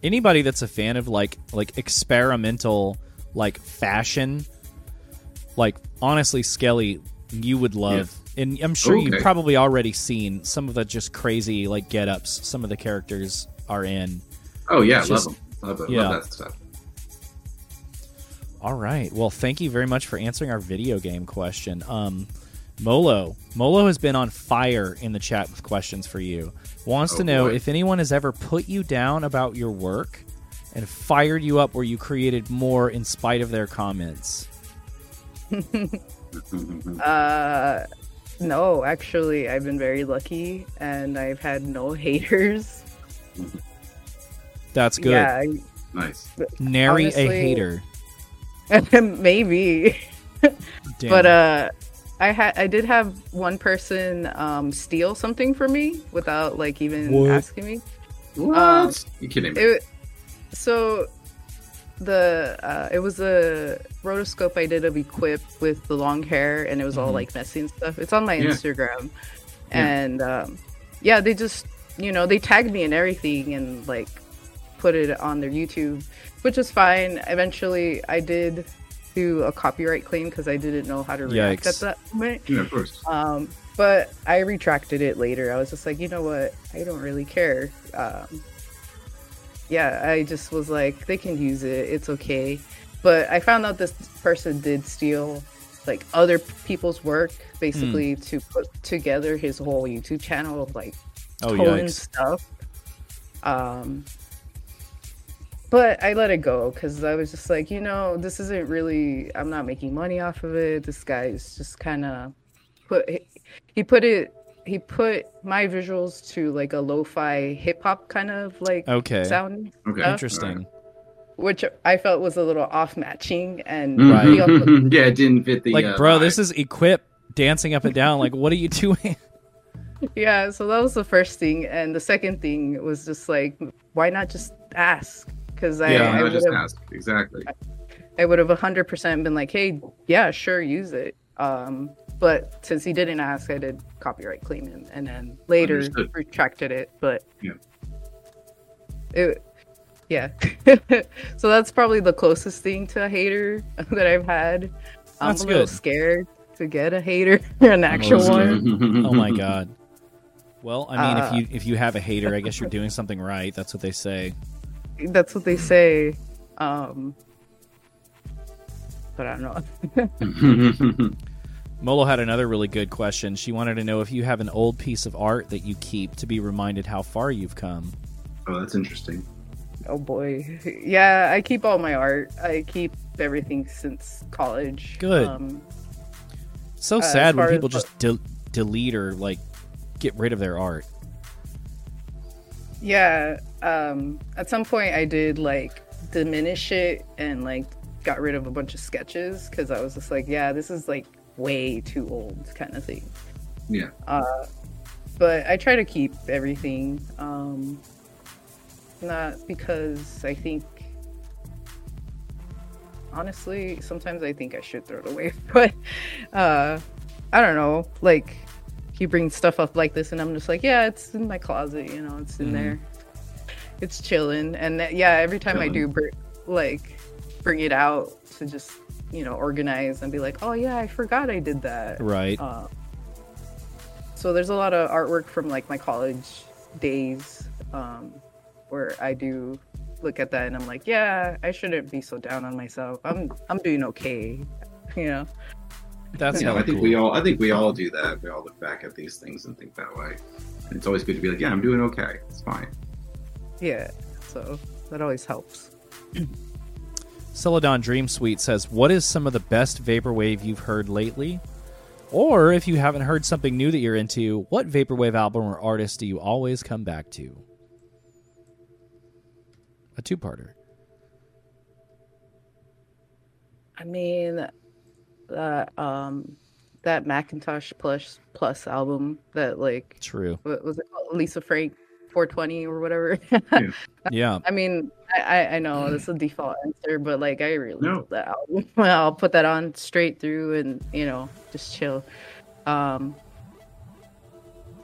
[SPEAKER 2] Anybody that's a fan of like like experimental like fashion, like honestly, Skelly, you would love. And I'm sure you've probably already seen some of the just crazy like get ups some of the characters are in.
[SPEAKER 1] Oh yeah,
[SPEAKER 2] It's
[SPEAKER 1] love
[SPEAKER 2] just-
[SPEAKER 1] them. Love it.
[SPEAKER 2] yeah.
[SPEAKER 1] Love that stuff.
[SPEAKER 2] All right. Well, thank you very much for answering our video game question. Um, Molo, Molo has been on fire in the chat with questions for you. Wants
[SPEAKER 1] Oh,
[SPEAKER 2] to know
[SPEAKER 1] boy.
[SPEAKER 2] if anyone has ever put you down about your work and fired you up where you created more in spite of their comments.
[SPEAKER 3] Uh, no, actually, I've been very lucky, and I've had no haters.
[SPEAKER 2] That's good.
[SPEAKER 3] Yeah,
[SPEAKER 1] nice.
[SPEAKER 2] Nary a hater.
[SPEAKER 3] I- maybe,
[SPEAKER 2] Damn.
[SPEAKER 3] but uh, I had I did have one person um steal something from me without like even
[SPEAKER 2] What?
[SPEAKER 3] asking me.
[SPEAKER 1] What?
[SPEAKER 3] Um,
[SPEAKER 1] you kidding me?
[SPEAKER 3] It so the uh, it was a rotoscope I did of Equip with the long hair, and it was all
[SPEAKER 2] Mhm.
[SPEAKER 3] like messy and stuff. It's on my
[SPEAKER 1] Yeah.
[SPEAKER 3] Instagram,
[SPEAKER 1] Yeah.
[SPEAKER 3] and um, yeah, they just you know they tagged me and everything, and like put it on their YouTube, which is fine. Eventually, I did do a copyright claim because I didn't know how to react
[SPEAKER 2] Yikes.
[SPEAKER 3] at that moment.
[SPEAKER 1] yeah, of course.
[SPEAKER 3] Um, but I retracted it later. I was just like, you know what? I don't really care. Um, yeah, I just was like, they can use it. It's okay. But I found out this person did steal like other people's work basically to put together his whole YouTube channel of like
[SPEAKER 2] oh
[SPEAKER 3] tone
[SPEAKER 2] yikes.
[SPEAKER 3] stuff. Um, but I let it go because I was just like, you know, this isn't really. I'm not making money off of it. This guy's just kind of put. He, he put it. He put my visuals to like a lo-fi hip hop kind of like
[SPEAKER 2] Okay.
[SPEAKER 3] sound,
[SPEAKER 1] Okay.
[SPEAKER 3] stuff,
[SPEAKER 2] Interesting.
[SPEAKER 3] which I felt was a little off matching. And
[SPEAKER 1] Mhm.
[SPEAKER 2] Right.
[SPEAKER 3] also,
[SPEAKER 1] yeah, it didn't fit the.
[SPEAKER 2] Like,
[SPEAKER 1] uh,
[SPEAKER 2] bro,
[SPEAKER 1] vibe.
[SPEAKER 2] this is Equip dancing up and down. Like, what are you doing?
[SPEAKER 3] yeah, so that was the first thing, and the second thing was just like, why not just ask? Because I,
[SPEAKER 1] Yeah,
[SPEAKER 3] I
[SPEAKER 1] I
[SPEAKER 3] would
[SPEAKER 1] just
[SPEAKER 3] have
[SPEAKER 1] asked exactly.
[SPEAKER 3] I would have 100% been like, hey, yeah, sure, use it. Um, but since he didn't ask, I did copyright claim him and then later
[SPEAKER 1] Understood.
[SPEAKER 3] retracted it. But
[SPEAKER 1] Yeah.
[SPEAKER 3] it, yeah. so that's probably the closest thing to a hater that I've had. I'm
[SPEAKER 2] That's
[SPEAKER 3] a little
[SPEAKER 2] good.
[SPEAKER 3] scared to get a hater, an actual
[SPEAKER 2] Oh,
[SPEAKER 3] one.
[SPEAKER 2] oh my god. Well, I mean,
[SPEAKER 3] Uh,
[SPEAKER 2] if you if you have a hater, I guess you're doing something right. That's what they say.
[SPEAKER 3] That's what they say. Um, but I don't know.
[SPEAKER 2] Molo had another really good question. She wanted to know if you have an old piece of art that you keep to be reminded how far you've come.
[SPEAKER 1] oh, that's interesting.
[SPEAKER 3] Oh boy. Yeah, I keep all my art. I keep everything since college.
[SPEAKER 2] Good.
[SPEAKER 3] Um,
[SPEAKER 2] So
[SPEAKER 3] Uh,
[SPEAKER 2] sad when people just de- delete or like get rid of their art.
[SPEAKER 3] yeah. Um, at some point, I did like diminish it and like got rid of a bunch of sketches because I was just like, yeah, this is like way too old, kind of thing.
[SPEAKER 1] Yeah.
[SPEAKER 3] Uh, but I try to keep everything. Um, not because I think. Honestly, sometimes I think I should throw it away, but uh, I don't know. Like, he brings stuff up like this, and I'm just like, yeah, it's in my closet. You know, it's in
[SPEAKER 2] Mhm.
[SPEAKER 3] there. It's chilling, and that, yeah, every time I do, br- like, bring it out to just you know, organize and be like, oh yeah, I forgot I did that.
[SPEAKER 2] Right.
[SPEAKER 3] Uh, so there's a lot of artwork from like my college days um, where I do look at that and I'm like, yeah, I shouldn't be so down on myself. I'm I'm doing okay, you know.
[SPEAKER 2] That's
[SPEAKER 1] you know, I think
[SPEAKER 2] cool.
[SPEAKER 1] we all I think we all do that. We all look back at these things and think that way. And it's always good to be like, yeah, I'm doing okay. It's fine.
[SPEAKER 3] Yeah. So that always helps.
[SPEAKER 2] Celadon Dream Suite says, "What is some of the best vaporwave you've heard lately?" Or if you haven't heard something new that you're into, what vaporwave album or artist do you always come back to? A two-parter.
[SPEAKER 3] I mean, that um, that Macintosh Plus Plus album that like
[SPEAKER 2] True.
[SPEAKER 3] what was it called? Lisa Frank 420 or whatever.
[SPEAKER 2] Yeah.
[SPEAKER 3] I mean, I, I I know this is a default answer, but like I really
[SPEAKER 1] No.
[SPEAKER 3] love that album. I'll put that on straight through and you know just chill. Um,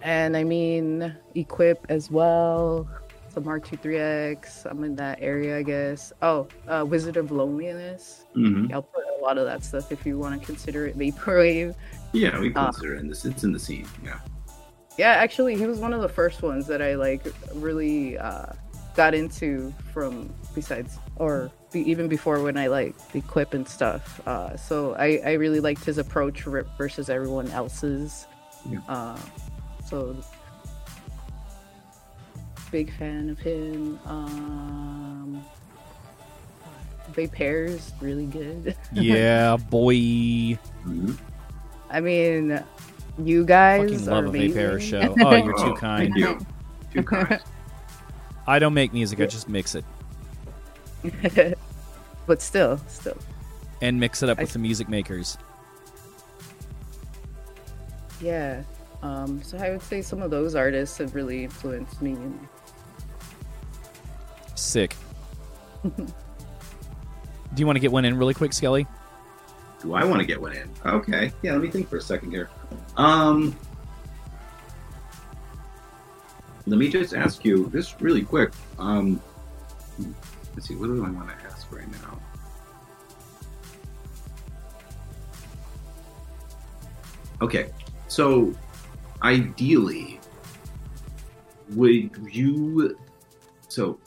[SPEAKER 3] and I mean, equip as well. Some R23X. I'm in that area, I guess. Oh, uh, Wizard of Loneliness.
[SPEAKER 1] hmm
[SPEAKER 3] I'll put a lot of that stuff if you want to consider it vaporwave.
[SPEAKER 1] Yeah, we
[SPEAKER 3] Uh,
[SPEAKER 1] consider it in this. It's in the scene. Yeah.
[SPEAKER 3] Yeah, actually, he was one of the first ones that I like really uh, got into from besides or be, even before when I like equip and stuff. Uh, so I, I really liked his approach ver- versus everyone else's.
[SPEAKER 1] Yeah.
[SPEAKER 3] Uh, so big fan of him. Um, Vapor's really good.
[SPEAKER 2] Yeah, boy.
[SPEAKER 3] I mean, you guys
[SPEAKER 2] Fucking
[SPEAKER 3] are
[SPEAKER 2] love a
[SPEAKER 3] amazing.
[SPEAKER 2] Vapour show. Oh, you're too
[SPEAKER 1] Oh,
[SPEAKER 2] kind.
[SPEAKER 1] Thank you. Too kind.
[SPEAKER 2] I don't make music, I just mix it.
[SPEAKER 3] but still, still.
[SPEAKER 2] And mix it up
[SPEAKER 3] I-
[SPEAKER 2] with the music makers.
[SPEAKER 3] Yeah. Um, so I would say some of those artists have really influenced me. And
[SPEAKER 2] Sick. Do you want to get one in really quick, Skelly?
[SPEAKER 1] Do I want to get one in? Okay. Yeah, let me think for a second here. Um, let me just ask you this really quick. Um, let's see. What do I want to ask right now? Okay. So, ideally, would you? So,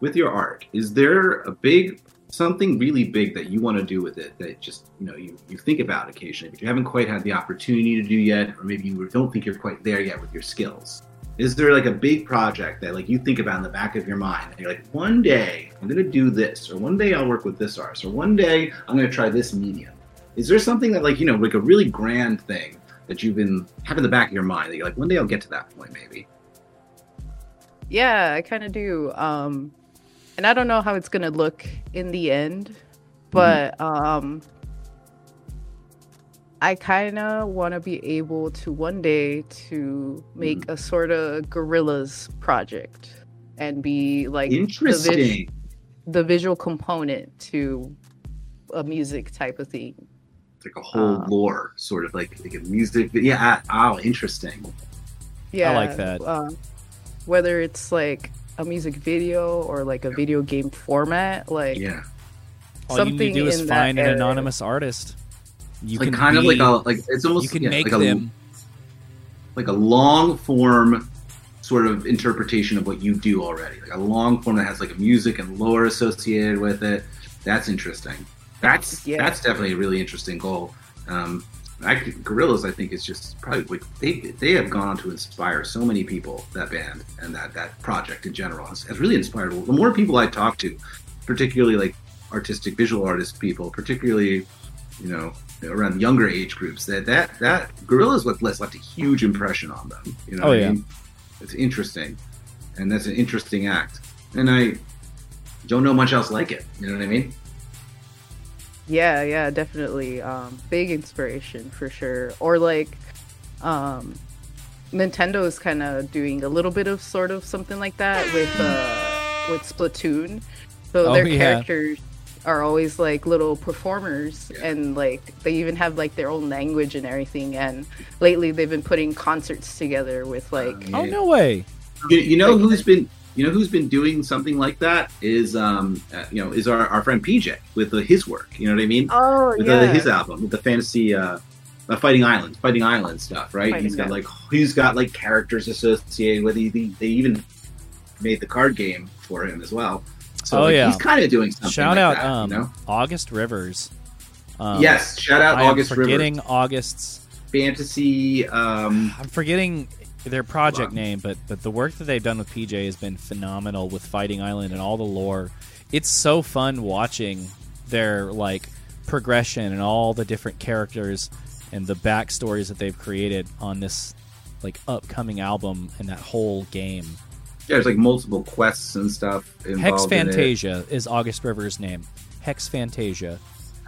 [SPEAKER 1] with your art, is there a big something really big that you want to do with it that just you know you, you think about occasionally but you haven't quite had the opportunity to do yet or maybe you don't think you're quite there yet with your skills. Is there like a big project that like you think about in the back of your mind and you're like one day i'm going to do this or one day i'll work with this artist or one day i'm going to try this medium. Is there something that like you know like a really grand thing that you've been have in the back of your mind that you're like one day i'll get to that point maybe
[SPEAKER 3] yeah, I kind of do. Um, and I don't know how it's gonna look in the end, but um, I kind of want to be able to one day to make a sort of Gorillaz project and be like the, vis-
[SPEAKER 1] interesting
[SPEAKER 3] the visual component to a music type of thing.
[SPEAKER 1] it's like a whole
[SPEAKER 3] Uh,
[SPEAKER 1] lore sort of like like a music yeah oh interesting
[SPEAKER 3] Yeah, I
[SPEAKER 2] like that.
[SPEAKER 3] Uh, whether it's like a music video or like a video game format, like
[SPEAKER 1] yeah
[SPEAKER 2] All you need to do is find an anonymous artist. You
[SPEAKER 1] like
[SPEAKER 2] can
[SPEAKER 1] kind of like a like it's almost
[SPEAKER 2] you can
[SPEAKER 1] yeah,
[SPEAKER 2] make
[SPEAKER 1] like a,
[SPEAKER 2] them.
[SPEAKER 1] like a long form sort of interpretation of what you do already like a long form that has like a music and lore associated with it that's interesting that's
[SPEAKER 3] Yeah.
[SPEAKER 1] that's definitely a really interesting goal um I, Gorillaz i think is just probably they they have gone on to inspire so many people that band and that that project in general has, has really inspired the more people i talk to particularly like artistic visual artist people particularly you know around younger age groups that that that Gorillaz left, left a huge impression on them you know
[SPEAKER 2] Oh,
[SPEAKER 1] what I
[SPEAKER 2] yeah.
[SPEAKER 1] mean? it's interesting and that's an interesting act and i don't know much else like it you know what i mean
[SPEAKER 3] yeah, yeah, definitely. Um, big inspiration for sure. Or like, um, Nintendo is kind of doing a little bit of sort of something like that with uh, with Splatoon. So
[SPEAKER 2] Oh,
[SPEAKER 3] their
[SPEAKER 2] yeah.
[SPEAKER 3] characters are always like little performers,
[SPEAKER 1] Yeah.
[SPEAKER 3] and like they even have like their own language and everything. And lately, they've been putting concerts together with like
[SPEAKER 1] Uh,
[SPEAKER 2] Oh no way!
[SPEAKER 1] you, you know
[SPEAKER 3] Like-
[SPEAKER 1] who's been you know who's been doing something like that is um uh, you know is our, our friend PJ with uh, his work. You know what I mean?
[SPEAKER 3] Oh
[SPEAKER 1] with
[SPEAKER 3] yeah.
[SPEAKER 1] his album with the fantasy uh, uh fighting island fighting island stuff right
[SPEAKER 3] Fighting
[SPEAKER 1] he's got
[SPEAKER 3] Island.
[SPEAKER 1] like he's got like characters associated with it. They, they even made the card game for him as well so
[SPEAKER 2] Oh,
[SPEAKER 1] like,
[SPEAKER 2] yeah.
[SPEAKER 1] he's kind of doing something
[SPEAKER 2] Shout
[SPEAKER 1] like
[SPEAKER 2] out
[SPEAKER 1] that,
[SPEAKER 2] um,
[SPEAKER 1] you know
[SPEAKER 2] August Rivers. Um,
[SPEAKER 1] yes shout out
[SPEAKER 2] I am
[SPEAKER 1] august river
[SPEAKER 2] forgetting August's.
[SPEAKER 1] fantasy um
[SPEAKER 2] I'm forgetting their project
[SPEAKER 1] Wow.
[SPEAKER 2] name, but but the work that they've done with PJ has been phenomenal with Fighting Island and all the lore. It's so fun watching their like progression and all the different characters and the backstories that they've created on this like upcoming album and that whole game.
[SPEAKER 1] yeah, there's like multiple quests and stuff
[SPEAKER 2] Hex
[SPEAKER 1] involved in it.
[SPEAKER 2] Fantasia is August Rivers' name. Hex Fantasia.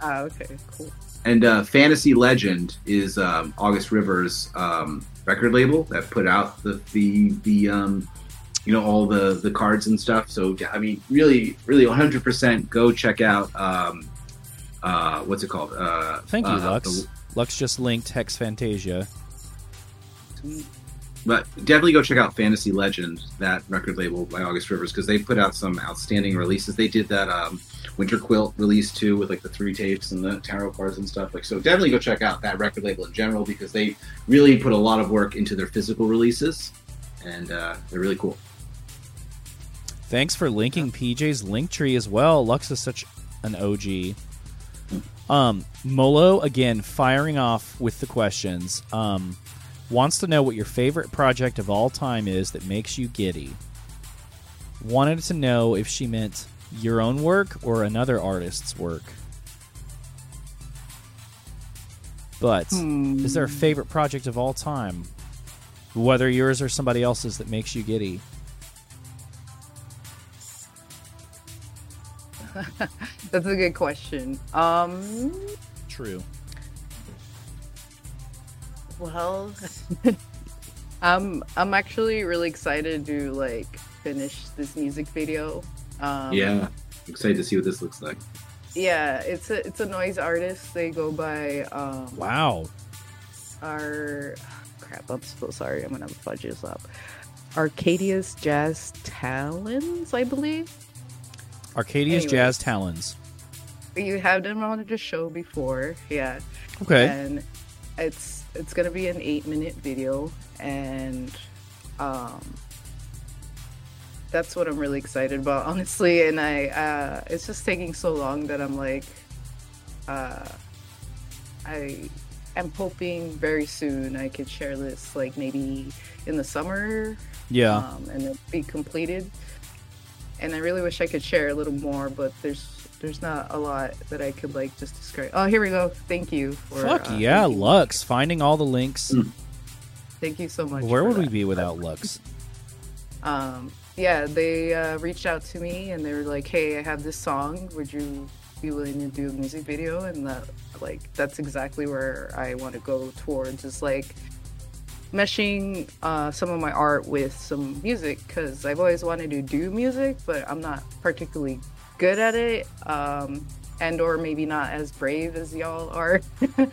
[SPEAKER 3] Ah, okay, cool.
[SPEAKER 1] And uh, Fantasy Legend is um, August Rivers' um, record label that put out the the the um, you know all the the cards and stuff. So I mean, really, really, 100 percent go check out um, uh, what's it called? Uh,
[SPEAKER 2] Thank you,
[SPEAKER 1] uh,
[SPEAKER 2] Lux.
[SPEAKER 1] the-
[SPEAKER 2] Lux just linked Hex Fantasia.
[SPEAKER 1] but definitely go check out Fantasy Legend, that record label by August Rivers, because they put out some outstanding releases. They did that um, Winter Quilt release too, with like the three tapes and the tarot cards and stuff. Like, so definitely go check out that record label in general because they really put a lot of work into their physical releases, and uh, they're really cool.
[SPEAKER 2] Thanks for linking PJ's link tree as well. Lux is such an OG. Um, Molo again firing off with the questions. Um, wants to know what your favorite project of all time is that makes you giddy. Wanted to know if she meant your own work or another artist's work. But
[SPEAKER 3] Hmm.
[SPEAKER 2] is there a favorite project of all time? Whether yours or somebody else's that makes you giddy.
[SPEAKER 3] That's a good question. Um,
[SPEAKER 2] True.
[SPEAKER 3] well, I'm I'm actually really excited to like finish this music video. Um,
[SPEAKER 1] yeah, excited to see what this looks like.
[SPEAKER 3] yeah, it's a it's a noise artist. They go by um,
[SPEAKER 2] Wow.
[SPEAKER 3] our crap. I'm so sorry. I'm gonna fudge this up. Arcadia's Jazz Talons, I believe.
[SPEAKER 2] Arcadia's
[SPEAKER 3] Anyways.
[SPEAKER 2] Jazz Talons.
[SPEAKER 3] You have them on the show before, yeah.
[SPEAKER 2] Okay.
[SPEAKER 3] and it's it's gonna be an eight minute video and um that's what i'm really excited about honestly and i uh it's just taking so long that i'm like uh i am hoping very soon i could share this like maybe in the summer
[SPEAKER 2] Yeah.
[SPEAKER 3] um, and it be completed. And I really wish I could share a little more, but there's there's not a lot that I could like just describe. Oh, here we go. Thank you. For,
[SPEAKER 2] Fuck
[SPEAKER 3] uh,
[SPEAKER 2] yeah. Lux. Finding all the links.
[SPEAKER 1] Mm.
[SPEAKER 3] Thank you so much.
[SPEAKER 2] Where would we be without Lux?
[SPEAKER 3] Um, yeah, they uh, reached out to me and they were like, "Hey, I have this song. Would you be willing to do a music video?" And that, like, that's exactly where I want to go towards. Is like meshing uh, some of my art with some music because I've always wanted to do music, but I'm not particularly good at it, um, and or maybe not as brave as y'all are.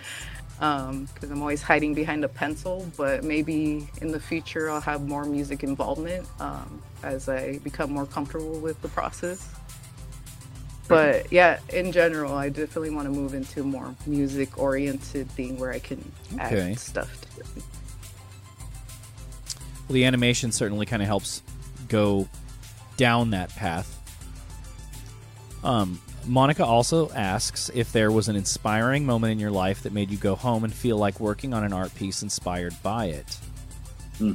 [SPEAKER 3] because I'm always hiding behind a pencil. But maybe in the future, I'll have more music involvement um, as I become more comfortable with the process. But yeah, in general, I definitely want to move into a more music oriented thing where I can
[SPEAKER 2] Okay.
[SPEAKER 3] add stuff to it.
[SPEAKER 2] Well, the animation certainly kind of helps go down that path. Um, Monica also asks if there was an inspiring moment in your life that made you go home and feel like working on an art piece inspired by it.
[SPEAKER 3] Hmm.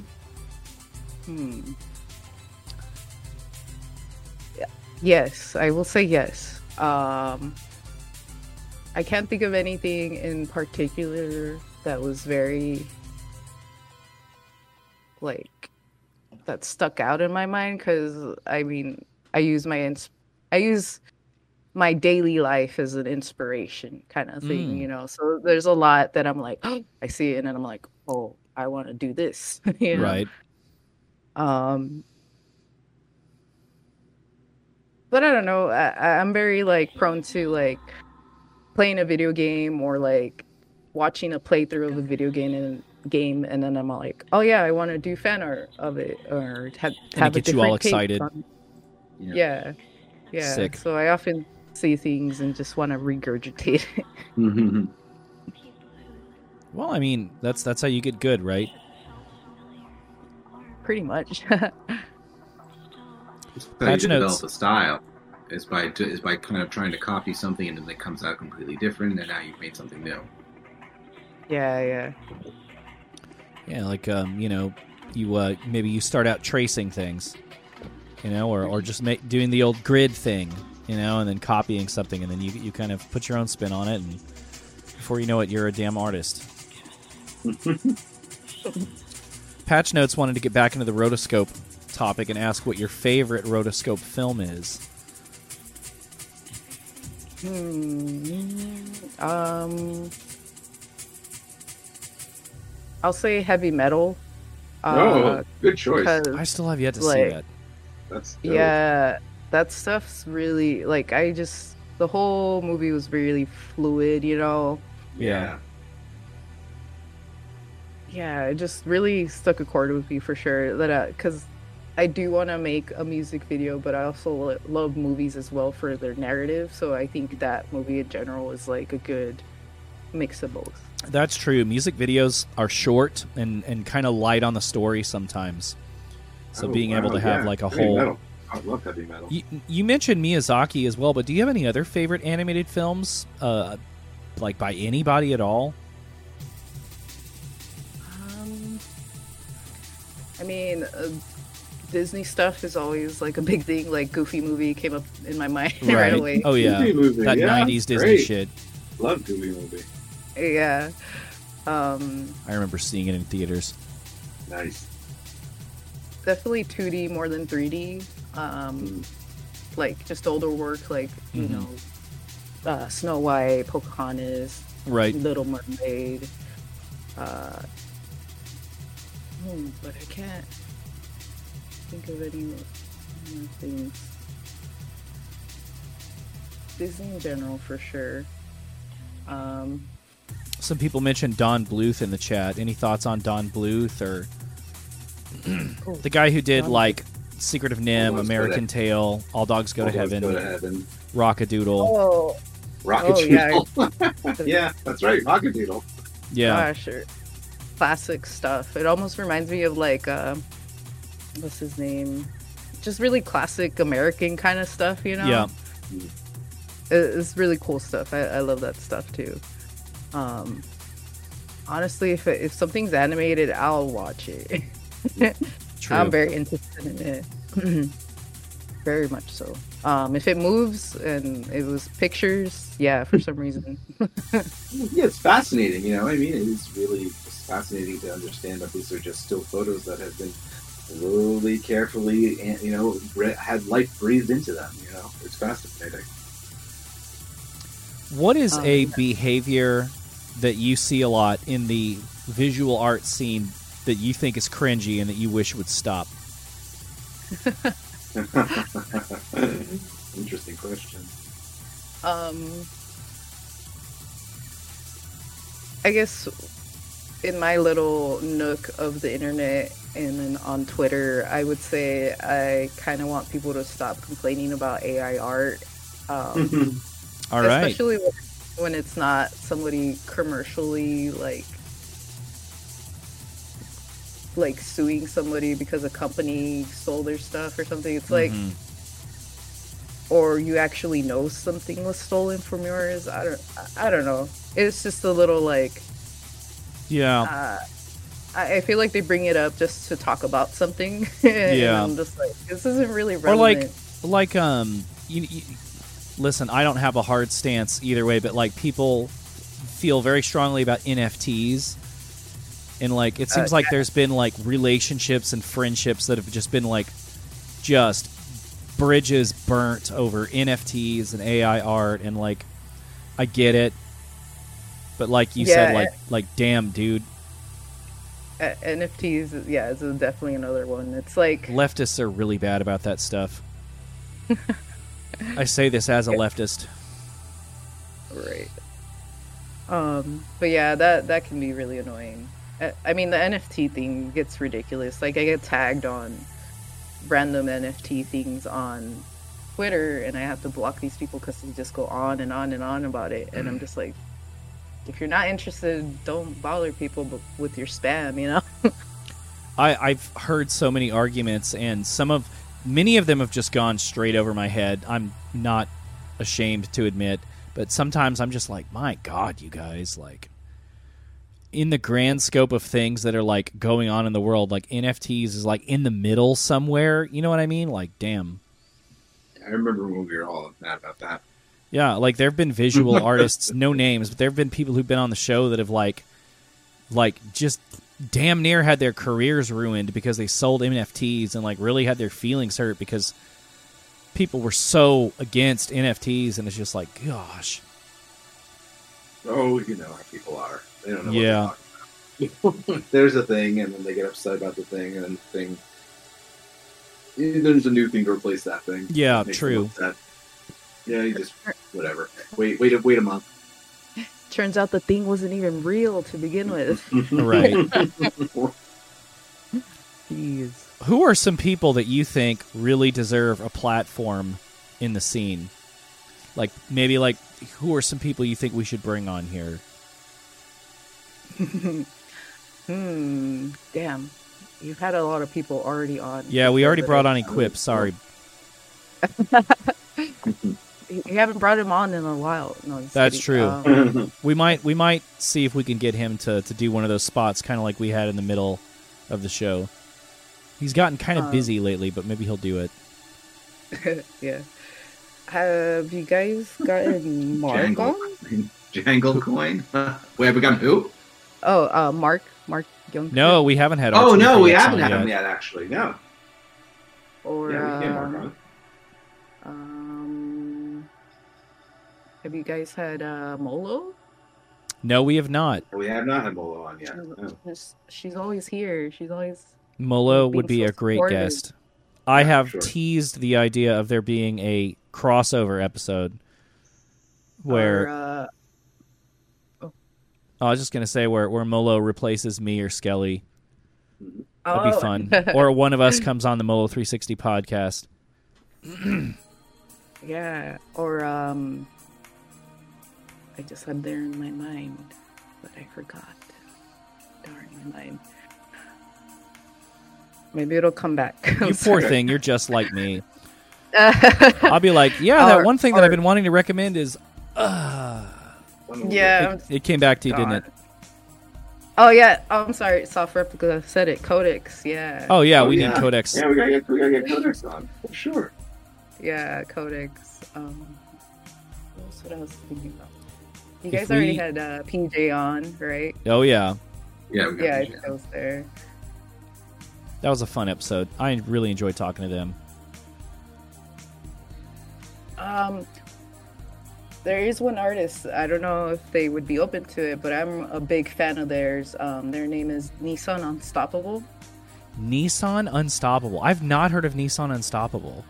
[SPEAKER 3] Yeah. Yes, I will say yes. Um, I can't think of anything in particular that was very like that stuck out in my mind because I mean I use my ins- I use my daily life is an inspiration kind of thing,
[SPEAKER 2] Mm.
[SPEAKER 3] you know. So there's a lot that I'm like, oh, I see it and then I'm like, oh, I want to do this, you know?
[SPEAKER 2] Right.
[SPEAKER 3] um but i don't know I, I- i'm very like prone to like playing a video game or like watching a playthrough of a video game and game, and then I'm all like, oh yeah, I want to do fan art of it or have have a
[SPEAKER 2] gets you all excited.
[SPEAKER 1] Yeah.
[SPEAKER 3] Yeah, yeah.
[SPEAKER 2] Sick.
[SPEAKER 3] So I often see things and just want to regurgitate it.
[SPEAKER 1] Mhm.
[SPEAKER 2] Well, I mean, that's that's how you get good, right?
[SPEAKER 3] Pretty much.
[SPEAKER 1] That's how you develop a style. Is by is by kind of trying to copy something and then it comes out completely different, and now you've made something new.
[SPEAKER 3] yeah, yeah.
[SPEAKER 2] Yeah, like um, you know, you uh, maybe you start out tracing things, you know, or or just make, doing the old grid thing, you know, and then copying something, and then you you kind of put your own spin on it, and before you know it, you're a damn artist. Patch Notes wanted to get back into the rotoscope topic and ask what your favorite rotoscope film is.
[SPEAKER 3] Hmm. Um. I'll say heavy metal. Uh,
[SPEAKER 1] oh, good choice.
[SPEAKER 2] I still have yet to see
[SPEAKER 3] Like-
[SPEAKER 2] that.
[SPEAKER 1] That's dope.
[SPEAKER 3] yeah, that stuff's really like I just the whole movie was really fluid, you know.
[SPEAKER 1] yeah.
[SPEAKER 3] Yeah, it just really stuck a chord with me for sure. That uh, because I do want to make a music video, but I also love movies as well for their narrative. So I think that movie in general is like a good mix of both.
[SPEAKER 2] That's true. Music videos are short and, and kind of light on the story sometimes. So
[SPEAKER 1] Oh,
[SPEAKER 2] being able
[SPEAKER 1] wow,
[SPEAKER 2] to have
[SPEAKER 1] yeah.
[SPEAKER 2] like a
[SPEAKER 1] Heavy
[SPEAKER 2] whole.
[SPEAKER 1] metal. I love heavy metal.
[SPEAKER 2] You, you mentioned Miyazaki as well, but do you have any other favorite animated films, uh, like by anybody at all?
[SPEAKER 3] Um, I mean, uh, Disney stuff is always like a big thing. Like Goofy movie came up in my mind right, away.
[SPEAKER 2] Oh yeah,
[SPEAKER 1] Goofy movie,
[SPEAKER 2] that
[SPEAKER 1] yeah,
[SPEAKER 2] '90s Disney
[SPEAKER 1] great.
[SPEAKER 2] shit.
[SPEAKER 1] Love Goofy movie.
[SPEAKER 3] Yeah. Um,
[SPEAKER 2] I remember seeing it in theaters.
[SPEAKER 1] Nice.
[SPEAKER 3] definitely 2D more than 3D. Um, like just older work, like you
[SPEAKER 2] Mhm.
[SPEAKER 3] know, uh, Snow White, Pocahontas,
[SPEAKER 2] Right.
[SPEAKER 3] Little Mermaid. Uh, hmm, but I can't think of any more more things. Disney in general, for sure. Um,
[SPEAKER 2] Some people mentioned Don Bluth in the chat. Any thoughts on Don Bluth or the guy who did like Secret of NIMH,
[SPEAKER 1] All Dogs Go
[SPEAKER 2] American
[SPEAKER 1] to-
[SPEAKER 2] Tale, All Dogs Go to
[SPEAKER 1] All Dogs
[SPEAKER 2] Heaven,
[SPEAKER 1] Go to heaven.
[SPEAKER 2] Rock-a-Doodle.
[SPEAKER 3] oh,
[SPEAKER 1] Rocket
[SPEAKER 3] Oh, yeah.
[SPEAKER 1] Doodle. yeah, that's right. Rock-a-Doodle.
[SPEAKER 2] Yeah.
[SPEAKER 3] gosh, or classic stuff. It almost reminds me of like, uh, what's his name? Just really classic American kind of stuff, you know?
[SPEAKER 2] Yeah.
[SPEAKER 3] It's really cool stuff. I, I love that stuff too. Um, honestly, if it, if something's animated, I'll watch it.
[SPEAKER 2] True.
[SPEAKER 3] I'm very interested in it. very much so. Um, if it moves and it was pictures, yeah, for some reason.
[SPEAKER 1] Yeah, it's fascinating. You know, I mean, it is really just fascinating to understand that these are just still photos that have been slowly, carefully, and you know, bre- had life breathed into them. You know, it's fascinating.
[SPEAKER 2] What is
[SPEAKER 3] Um,
[SPEAKER 2] a behavior that you see a lot in the visual art scene that you think is cringy and that you wish would stop?
[SPEAKER 1] Interesting question.
[SPEAKER 3] Um, I guess in my little nook of the internet and then on Twitter, I would say I kind of want people to stop complaining about AI art. Um,
[SPEAKER 2] All right.
[SPEAKER 3] especially when- when it's not somebody commercially like like suing somebody because a company stole their stuff or something. It's like
[SPEAKER 2] Mhm.
[SPEAKER 3] or you actually know something was stolen from yours. I don't I don't know. It's just a little like
[SPEAKER 2] Yeah.
[SPEAKER 3] uh, I feel like they bring it up just to talk about something. and
[SPEAKER 2] Yeah.
[SPEAKER 3] I'm just like this isn't really relevant.
[SPEAKER 2] or like like um you, you listen i don't have a hard stance either way but like people feel very strongly about nfts and like it seems
[SPEAKER 3] Uh,
[SPEAKER 2] like there's been like relationships and friendships that have just been like just bridges burnt over nfts and ai art and like i get it but like you said
[SPEAKER 3] Yeah.
[SPEAKER 2] like like damn dude
[SPEAKER 3] Uh, NFTs, yeah, is definitely another one. It's like
[SPEAKER 2] leftists are really bad about that stuff i say this as a leftist
[SPEAKER 3] Right. Um, but yeah, that that can be really annoying. I- I mean, the NFT thing gets ridiculous. Like, I get tagged on random NFT things on Twitter, and I have to block these people because they just go on and on and on about it. And I'm mm. just like, if you're not interested, don't bother people with your spam, you know?
[SPEAKER 2] I, I've heard so many arguments, and some of many of them have just gone straight over my head. I'm not ashamed to admit, but sometimes I'm just like, my God, you guys, like, in the grand scope of things that are like going on in the world, like NFTs is like in the middle somewhere. You know what I mean? Like, damn.
[SPEAKER 1] I remember when we were all mad about that.
[SPEAKER 2] Yeah, like there have been visual artists, no names, but there have been people who've been on the show that have like, like just damn near had their careers ruined because they sold NFTs and like really had their feelings hurt because people were so against NFTs and it's just like, gosh,
[SPEAKER 1] Oh, you know how people are. They don't know
[SPEAKER 2] Yeah.
[SPEAKER 1] what about. There's a thing, and then they get upset about the thing, and then the thing. There's a new thing to replace that thing.
[SPEAKER 2] yeah, true.
[SPEAKER 1] Yeah, you just whatever. Wait, wait, a- wait a month.
[SPEAKER 3] Turns out the thing wasn't even real to begin with.
[SPEAKER 2] Right.
[SPEAKER 3] Jeez.
[SPEAKER 2] Who are some people that you think really deserve a platform in the scene? Like maybe like who are some people you think we should bring on here?
[SPEAKER 3] Hmm. Damn. You've had a lot of people already on.
[SPEAKER 2] Yeah, we already brought on Equip. Sorry.
[SPEAKER 3] You haven't brought him on in a while. No,
[SPEAKER 2] That's
[SPEAKER 3] kidding.
[SPEAKER 2] true.
[SPEAKER 3] Um,
[SPEAKER 2] We might we might see if we can get him to, to do one of those spots, kind of like we had in the middle of the show. He's gotten kind of
[SPEAKER 3] Um,
[SPEAKER 2] busy lately, but maybe he'll do it.
[SPEAKER 3] yeah. Have you guys gotten Mark
[SPEAKER 1] Jangle,
[SPEAKER 3] on?
[SPEAKER 1] Jangle coin. Wait, have we got who?
[SPEAKER 3] Oh, uh, Mark, Mark Young.
[SPEAKER 2] No, we haven't had.
[SPEAKER 1] Oh no, we haven't
[SPEAKER 2] on
[SPEAKER 1] had him
[SPEAKER 2] yet.
[SPEAKER 1] yet. Actually, no.
[SPEAKER 3] Or
[SPEAKER 1] Yeah, we can mark
[SPEAKER 3] um, have you guys had uh, Molo?
[SPEAKER 2] No, we have not.
[SPEAKER 1] We have not had Molo on yet. No.
[SPEAKER 3] She's, she's always here. She's always.
[SPEAKER 2] Molo would be
[SPEAKER 3] so
[SPEAKER 2] a great
[SPEAKER 3] supportive.
[SPEAKER 2] guest. I
[SPEAKER 1] Yeah,
[SPEAKER 2] have
[SPEAKER 1] sure.
[SPEAKER 2] teased the idea of there being a crossover episode where
[SPEAKER 3] or, uh,
[SPEAKER 2] I was just gonna say where where Molo replaces me or Skelly. That'd be
[SPEAKER 3] oh.
[SPEAKER 2] fun. or one of us comes on the Molo 360 podcast.
[SPEAKER 3] yeah. Or um, I just had there in my mind, but I forgot. Darn my mind. Maybe it'll come back.
[SPEAKER 2] You poor thing, you're just like me. I'll be like, yeah, that
[SPEAKER 3] Or-
[SPEAKER 2] one thing that I've been wanting to recommend is. Uh,
[SPEAKER 3] yeah.
[SPEAKER 2] it, it came back to you, didn't it?
[SPEAKER 3] Oh yeah. Oh, I'm sorry. Soft replica said it. Codex. Yeah.
[SPEAKER 2] Oh yeah,
[SPEAKER 1] Oh,
[SPEAKER 2] we
[SPEAKER 1] yeah.
[SPEAKER 2] need Codex.
[SPEAKER 1] Yeah, we gotta get we gotta get Codex on for sure.
[SPEAKER 3] Yeah. Codex. Um. What else what I was thinking about? You
[SPEAKER 2] If
[SPEAKER 3] guys already had uh, PJ on, right?
[SPEAKER 2] Oh yeah,
[SPEAKER 1] Yeah, we got
[SPEAKER 3] Yeah, I
[SPEAKER 1] yeah.
[SPEAKER 3] think I was there.
[SPEAKER 2] that was a fun episode. I really enjoyed talking to them.
[SPEAKER 3] Um, there is one artist. I don't know if they would be open to it, but I'm a big fan of theirs. Um, their name is Nissan Unstoppable.
[SPEAKER 2] Nissan Unstoppable. I've not heard of Nissan Unstoppable.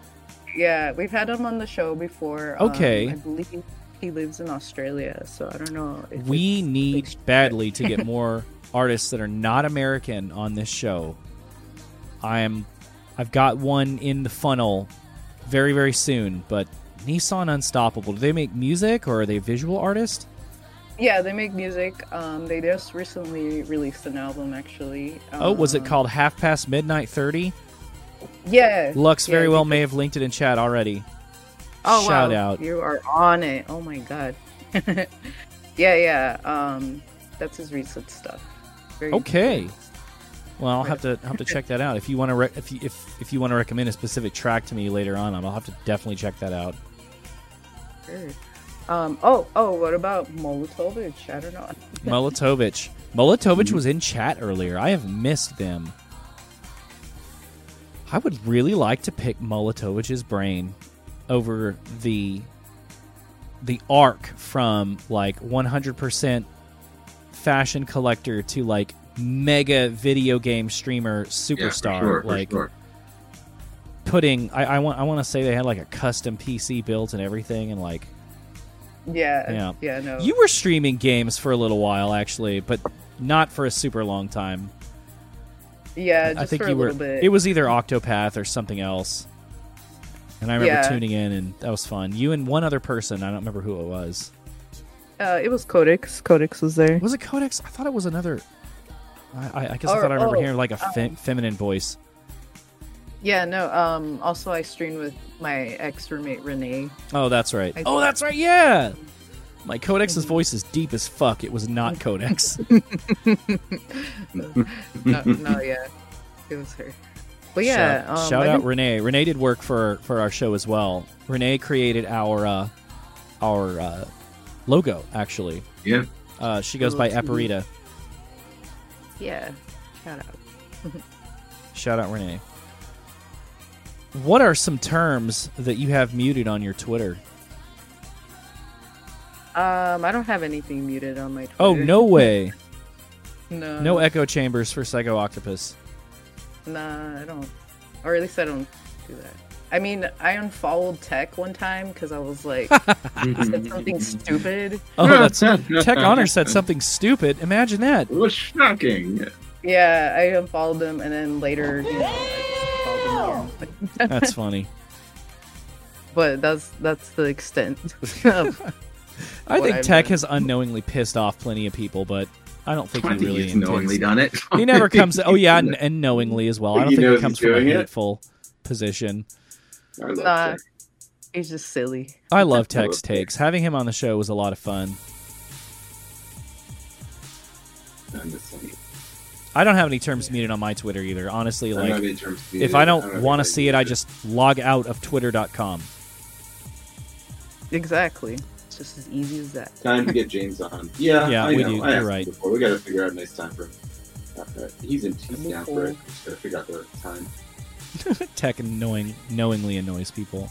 [SPEAKER 3] Yeah, we've had him on the show before. Um,
[SPEAKER 2] Okay.
[SPEAKER 3] I believe he lives in Australia, so I don't know. If
[SPEAKER 2] We need badly to get more artists that are not American on this show. I am I've got one in the funnel very very soon, but Nissan Unstoppable. Do they make music or are they visual artists?
[SPEAKER 3] Yeah, they make music. Um, they just recently released an album, actually.
[SPEAKER 2] oh, was it
[SPEAKER 3] Um,
[SPEAKER 2] called Half Past Midnight 30?
[SPEAKER 3] Yeah.
[SPEAKER 2] Lux
[SPEAKER 3] yeah,
[SPEAKER 2] very well may have linked it in chat already.
[SPEAKER 3] Oh
[SPEAKER 2] Shout
[SPEAKER 3] wow,
[SPEAKER 2] out.
[SPEAKER 3] You are on it. Oh my god. yeah, yeah. Um, that's his recent stuff. Very
[SPEAKER 2] Okay. Well, I'll have to have to check that out. If you want to re- if you, if if you want to recommend a specific track to me later on, I'll have to definitely check that out.
[SPEAKER 3] Sure. Um. Oh. Oh. What about Molotovich? I don't know.
[SPEAKER 2] Molotovich. Molotovich was in chat earlier. I have missed them. I would really like to pick Molotovich's brain over the the arc from like 100% fashion collector to like mega video game streamer
[SPEAKER 1] Yeah, for
[SPEAKER 2] superstar
[SPEAKER 1] sure, for
[SPEAKER 2] like
[SPEAKER 1] sure.
[SPEAKER 2] Putting I, I want I want to say they had like a custom PC built and everything and like
[SPEAKER 3] Yeah.
[SPEAKER 2] Yeah.
[SPEAKER 3] Yeah. No.
[SPEAKER 2] you were streaming games for a little while actually but not for a super long time.
[SPEAKER 3] Yeah, just
[SPEAKER 2] I think
[SPEAKER 3] for
[SPEAKER 2] you
[SPEAKER 3] a
[SPEAKER 2] were.
[SPEAKER 3] bit.
[SPEAKER 2] It was either Octopath or something else. And I remember
[SPEAKER 3] Yeah.
[SPEAKER 2] tuning in, and that was fun. You and one other person. I don't remember who it was.
[SPEAKER 3] uh, it was Codex. Codex was there.
[SPEAKER 2] Was it Codex? I thought it was another. I, I, I guess I thought I remember
[SPEAKER 3] oh,
[SPEAKER 2] hearing like a fe- feminine voice.
[SPEAKER 3] Yeah, no. Um. Also, I streamed with my ex roommate Renee.
[SPEAKER 2] Oh, that's right.
[SPEAKER 3] I-
[SPEAKER 2] Oh, that's right. Yeah. My Codex's voice is deep as fuck. It was not Codex.
[SPEAKER 3] no, no, yeah, it was her. But yeah,
[SPEAKER 2] shout,
[SPEAKER 3] um,
[SPEAKER 2] shout
[SPEAKER 3] I've
[SPEAKER 2] out Renee. Renee did work for for our show as well. Renee created our uh, our uh, logo. Actually,
[SPEAKER 1] Yeah.
[SPEAKER 2] uh, she goes by
[SPEAKER 3] TV.
[SPEAKER 2] Eparita.
[SPEAKER 3] Yeah, shout out.
[SPEAKER 2] Shout out Renee. What are some terms that you have muted on your Twitter?
[SPEAKER 3] Um, I don't have anything muted on my Twitter.
[SPEAKER 2] Oh no way!
[SPEAKER 3] no,
[SPEAKER 2] No echo chambers for Psycho Octopus.
[SPEAKER 3] Nah, I don't. Or at least I don't do that. I mean, I unfollowed Tech one time because I was like, said something stupid.
[SPEAKER 2] Oh, that's Tech Honor said something stupid. Imagine that.
[SPEAKER 1] It was shocking.
[SPEAKER 3] Yeah, I unfollowed them, and then later, you know, I just followed them again.
[SPEAKER 2] That's funny.
[SPEAKER 3] But that's that's the extent. of-
[SPEAKER 2] I think
[SPEAKER 3] I've
[SPEAKER 2] Tech
[SPEAKER 3] done.
[SPEAKER 2] has unknowingly pissed off plenty of people, but I don't think
[SPEAKER 1] I
[SPEAKER 2] he
[SPEAKER 1] think
[SPEAKER 2] really
[SPEAKER 1] he's knowingly done it.
[SPEAKER 2] He never comes. Oh yeah, and, and knowingly as well. I don't
[SPEAKER 1] He
[SPEAKER 2] think he comes from a
[SPEAKER 1] doing it?
[SPEAKER 2] hateful position.
[SPEAKER 1] I love
[SPEAKER 3] Nah. He's just silly.
[SPEAKER 2] I love
[SPEAKER 1] I love
[SPEAKER 2] Tech's
[SPEAKER 1] Tech.
[SPEAKER 2] takes. Having him on the show was a lot of fun.
[SPEAKER 1] I miss him.
[SPEAKER 2] I don't have any terms muted on my Twitter either. Honestly,
[SPEAKER 1] I don't
[SPEAKER 2] like
[SPEAKER 1] terms
[SPEAKER 2] if. I
[SPEAKER 1] don't
[SPEAKER 2] don't want to see it, I just log out of twitter.com.
[SPEAKER 3] Exactly. It's just as easy as that.
[SPEAKER 1] time to get James on. Yeah,
[SPEAKER 2] Yeah,
[SPEAKER 1] I
[SPEAKER 2] we
[SPEAKER 1] know.
[SPEAKER 2] do.
[SPEAKER 1] I
[SPEAKER 2] You're right.
[SPEAKER 1] Before. We got to figure out a nice time for him. Uh, uh, he's in. He's
[SPEAKER 3] That'd
[SPEAKER 1] down for it. Just got to figure out the time.
[SPEAKER 2] Tech knowing knowingly annoys people.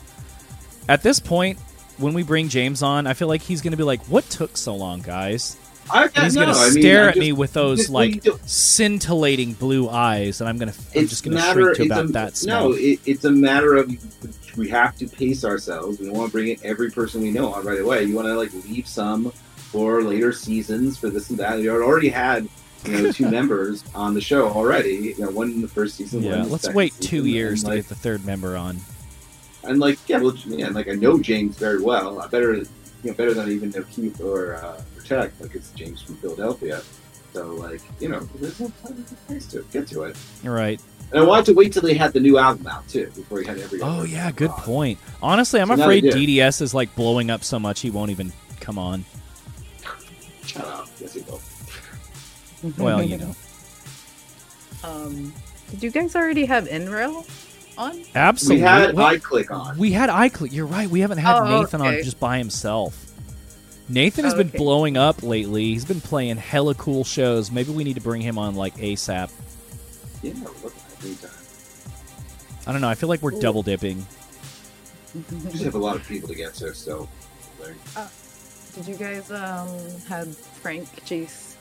[SPEAKER 2] At this point, when we bring James on, I feel like he's going to be like, "What took so long, guys?"
[SPEAKER 1] I,
[SPEAKER 2] And he's going to
[SPEAKER 1] I mean,
[SPEAKER 2] stare
[SPEAKER 1] I
[SPEAKER 2] at
[SPEAKER 1] just-
[SPEAKER 2] me with those
[SPEAKER 1] just-
[SPEAKER 2] like scintillating blue eyes, and I'm going to I'm just going to
[SPEAKER 1] matter-
[SPEAKER 2] shrink to about
[SPEAKER 1] a-
[SPEAKER 2] that.
[SPEAKER 1] No, it, it's a matter of we have to pace ourselves. We don't want to bring in every person we know on right away. You want to like leave some for later seasons for this and that. You already had you know two members on the show already. You know, one in the first season.
[SPEAKER 2] yeah, let's wait
[SPEAKER 1] season,
[SPEAKER 2] two years
[SPEAKER 1] and,
[SPEAKER 2] to get the third member on.
[SPEAKER 1] and like yeah, well, yeah, like I know James very well. I better you know better than I even know Keith or uh, or Tech. Like it's James from Philadelphia. So like you know, there's no time to place to it, get to it.
[SPEAKER 2] All right.
[SPEAKER 1] And I wanted to wait till they had the new album out too before he had every.
[SPEAKER 2] Oh
[SPEAKER 1] other
[SPEAKER 2] yeah, good
[SPEAKER 1] on.
[SPEAKER 2] point. Honestly, I'm
[SPEAKER 1] So
[SPEAKER 2] afraid. DDS is like blowing up so much he won't even come on.
[SPEAKER 1] Shut up. Yes, he will.
[SPEAKER 2] Well, you know,
[SPEAKER 3] Um, did you guys already have NREL on?
[SPEAKER 2] absolutely.
[SPEAKER 1] We had
[SPEAKER 2] Well,
[SPEAKER 1] iClick on.
[SPEAKER 2] We had iClick. You're right. We haven't had
[SPEAKER 3] Oh,
[SPEAKER 2] Nathan on just by himself. Nathan has
[SPEAKER 3] Oh,
[SPEAKER 2] been
[SPEAKER 3] okay.
[SPEAKER 2] blowing up lately. He's been playing hella cool shows. Maybe we need to bring him on like ASAP.
[SPEAKER 1] Yeah, we're looking at any time.
[SPEAKER 2] I don't know. I feel like we're
[SPEAKER 3] Cool.
[SPEAKER 2] double dipping.
[SPEAKER 1] We just have a lot of people to get to, so. like,
[SPEAKER 3] Did you guys um have Frank Jace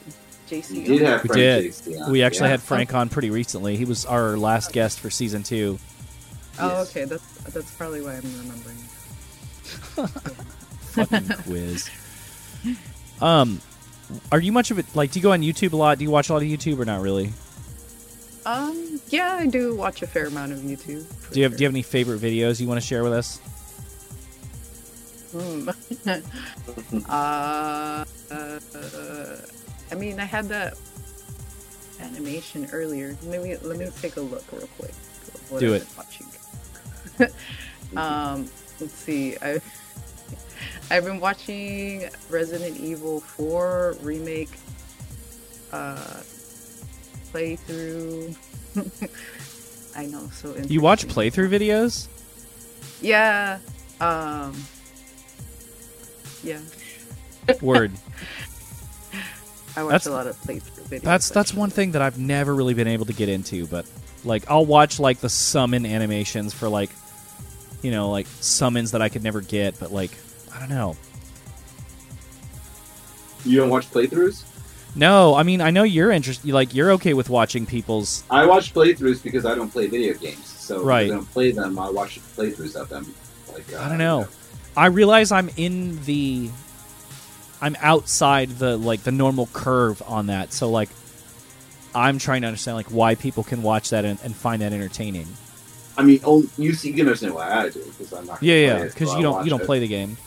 [SPEAKER 3] JC?
[SPEAKER 1] We did have
[SPEAKER 2] We did.
[SPEAKER 1] Casey on.
[SPEAKER 2] We actually
[SPEAKER 1] yeah.
[SPEAKER 2] had Frank on pretty recently. He was our last guest for season two.
[SPEAKER 3] Oh,
[SPEAKER 1] Yes.
[SPEAKER 3] okay. That's that's probably why I'm remembering.
[SPEAKER 2] Fucking quiz. Um, are you much of it? Like, do you go on YouTube a lot? Do you watch a lot of YouTube or not really?
[SPEAKER 3] Um, yeah, I do watch a fair amount of YouTube.
[SPEAKER 2] Do you have
[SPEAKER 3] sure.
[SPEAKER 2] Do you have any favorite videos you want to share with us?
[SPEAKER 3] Hmm. uh, uh, I mean, I had that animation earlier. Maybe let me take a look real quick. What
[SPEAKER 2] Do it.
[SPEAKER 3] watching. um, let's see. I I've been watching Resident Evil 4 remake uh playthrough. I know, so
[SPEAKER 2] You watch playthrough videos?
[SPEAKER 3] Yeah. Um. Yeah,
[SPEAKER 2] Word.
[SPEAKER 3] I watch
[SPEAKER 2] That's-
[SPEAKER 3] a lot of playthrough videos.
[SPEAKER 2] That's that's
[SPEAKER 3] actually.
[SPEAKER 2] one thing that I've never really been able to get into, but like I'll watch like the summon animations for like you know, like summons that I could never get, but like I don't know.
[SPEAKER 1] You don't watch playthroughs?
[SPEAKER 2] No, I mean I know you're interested like you're okay with watching people's
[SPEAKER 1] I watch playthroughs because I don't play video games. So if I don't play them. I watch playthroughs of them. Like uh,
[SPEAKER 2] I don't know. I realize I'm in the I'm outside the like the normal curve on that. So like I'm trying to understand like why people can watch that and, and find that entertaining.
[SPEAKER 1] I mean, oh, you see, you can understand why I do because I'm not.
[SPEAKER 2] Yeah, yeah, because you don't you don't
[SPEAKER 1] it.
[SPEAKER 2] play the game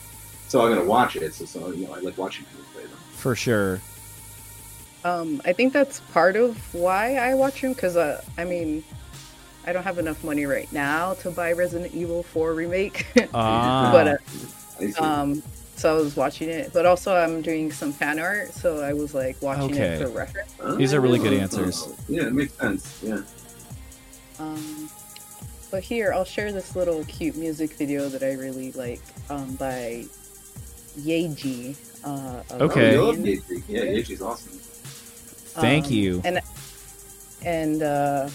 [SPEAKER 1] So I'm gonna watch it. So, so you know, I like watching people play them.
[SPEAKER 2] for sure.
[SPEAKER 3] Um, I think that's part of why I watch them because uh, I mean, I don't have enough money right now to buy Resident Evil 4 remake.
[SPEAKER 2] Ah,
[SPEAKER 3] But, uh, um, so I was watching it, but also I'm doing some fan art, so I was like watching
[SPEAKER 2] Okay.
[SPEAKER 3] it for reference.
[SPEAKER 2] these are really good
[SPEAKER 1] Oh,
[SPEAKER 2] answers.
[SPEAKER 1] Yeah, it makes sense. Yeah.
[SPEAKER 3] Um, but here, I'll share this little cute music video that I really like um, by Yaeji. Uh,
[SPEAKER 2] Okay.
[SPEAKER 1] Oh, I love Yaeji. Yeah, Yaeji's awesome.
[SPEAKER 2] Thank
[SPEAKER 3] Um,
[SPEAKER 2] you.
[SPEAKER 3] And and uh,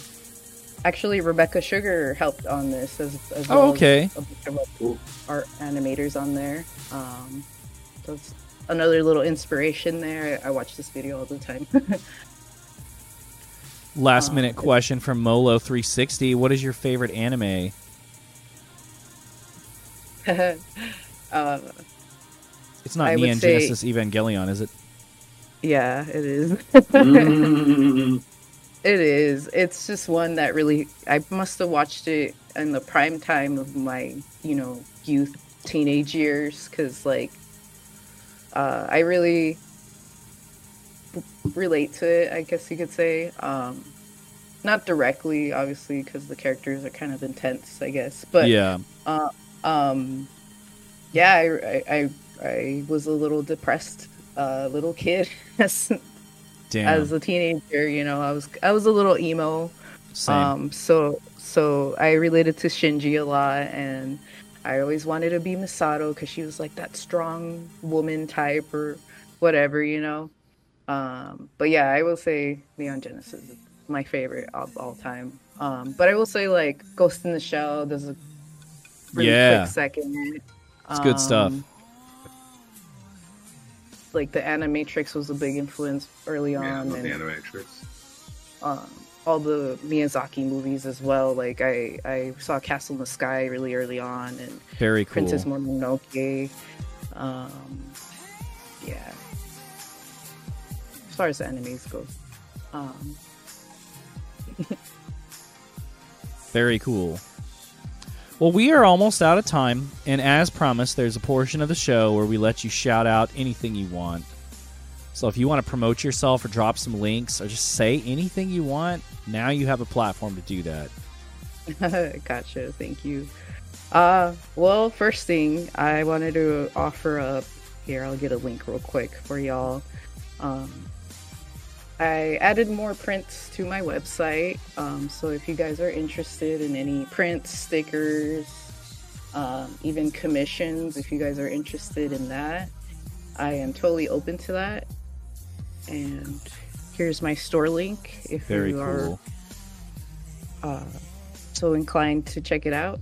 [SPEAKER 3] actually, Rebecca Sugar helped on this as, as
[SPEAKER 2] Oh,
[SPEAKER 3] well
[SPEAKER 2] okay.
[SPEAKER 3] as a bunch of
[SPEAKER 1] Cool.
[SPEAKER 3] art animators on there. Um, so it's another little inspiration there. I, I watch this video all the time.
[SPEAKER 2] Last
[SPEAKER 3] um,
[SPEAKER 2] minute question from Molo three sixty. What is your favorite anime?
[SPEAKER 3] uh,
[SPEAKER 2] It's not
[SPEAKER 3] I would
[SPEAKER 2] Neon
[SPEAKER 3] say-
[SPEAKER 2] Genesis Evangelion, is it?
[SPEAKER 3] yeah, it is.
[SPEAKER 1] Mm.
[SPEAKER 3] It is. It's just one that really I must have watched it in the prime time of my, you know, youth, teenage years cuz like uh I really relate to it, I guess you could say. Um not directly obviously cuz the characters are kind of intense, I guess. But
[SPEAKER 2] yeah.
[SPEAKER 3] um yeah, I I I, I was a little depressed uh little kid as
[SPEAKER 2] Damn.
[SPEAKER 3] as a teenager, you know, I was I was a little emo.
[SPEAKER 2] Same.
[SPEAKER 3] Um, so so I related to Shinji a lot, and I always wanted to be Misato because she was like that strong woman type or whatever, you know. Um, but yeah, I will say Neon Genesis is my favorite of all time. Um, but I will say like Ghost in the Shell does a really
[SPEAKER 2] Yeah.
[SPEAKER 3] quick second.
[SPEAKER 2] It's good stuff.
[SPEAKER 3] Like the Animatrix was a big influence early
[SPEAKER 1] yeah, I
[SPEAKER 3] on,
[SPEAKER 1] love
[SPEAKER 3] and
[SPEAKER 1] the Animatrix.
[SPEAKER 3] um, all the Miyazaki movies as well. Like I, I saw Castle in the Sky really early on, and
[SPEAKER 2] Very cool.
[SPEAKER 3] Princess Mononoke. Um, yeah. As far as the animes go, um,
[SPEAKER 2] Very cool. Well, we are almost out of time, and as promised, there's a portion of the show where we let you shout out anything you want. So if you want to promote yourself or drop some links or just say anything you want, now you have a platform to do that.
[SPEAKER 3] gotcha. Thank you. Uh, well, first thing I wanted to offer up here. I'll get a link real quick for y'all. Um, I added more prints to my website. Um, so if you guys are interested in any prints, stickers, um, even commissions, if you guys are interested in that, I am totally open to that. And here's my store link if
[SPEAKER 2] Very
[SPEAKER 3] you are
[SPEAKER 2] cool.
[SPEAKER 3] uh, so inclined to check it out.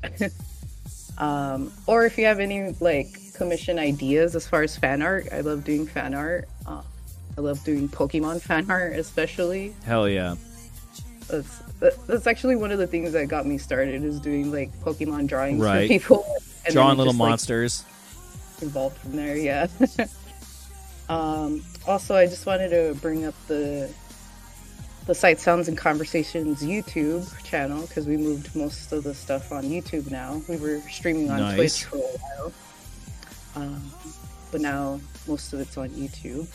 [SPEAKER 3] um, or if you have any like commission ideas as far as fan art, I love doing fan art. I love doing Pokemon fan art, especially.
[SPEAKER 2] Hell yeah.
[SPEAKER 3] That's that's actually one of the things that got me started is doing like Pokemon drawings
[SPEAKER 2] Right.
[SPEAKER 3] for people. and
[SPEAKER 2] Drawing
[SPEAKER 3] it
[SPEAKER 2] little
[SPEAKER 3] just, like,
[SPEAKER 2] monsters.
[SPEAKER 3] involved from there. Yeah. um, also, I just wanted to bring up the the Sight Sounds and Conversations YouTube channel because we moved most of the stuff on YouTube now. We were streaming on
[SPEAKER 2] Nice.
[SPEAKER 3] Twitch for a while, um, but now most of it's on YouTube.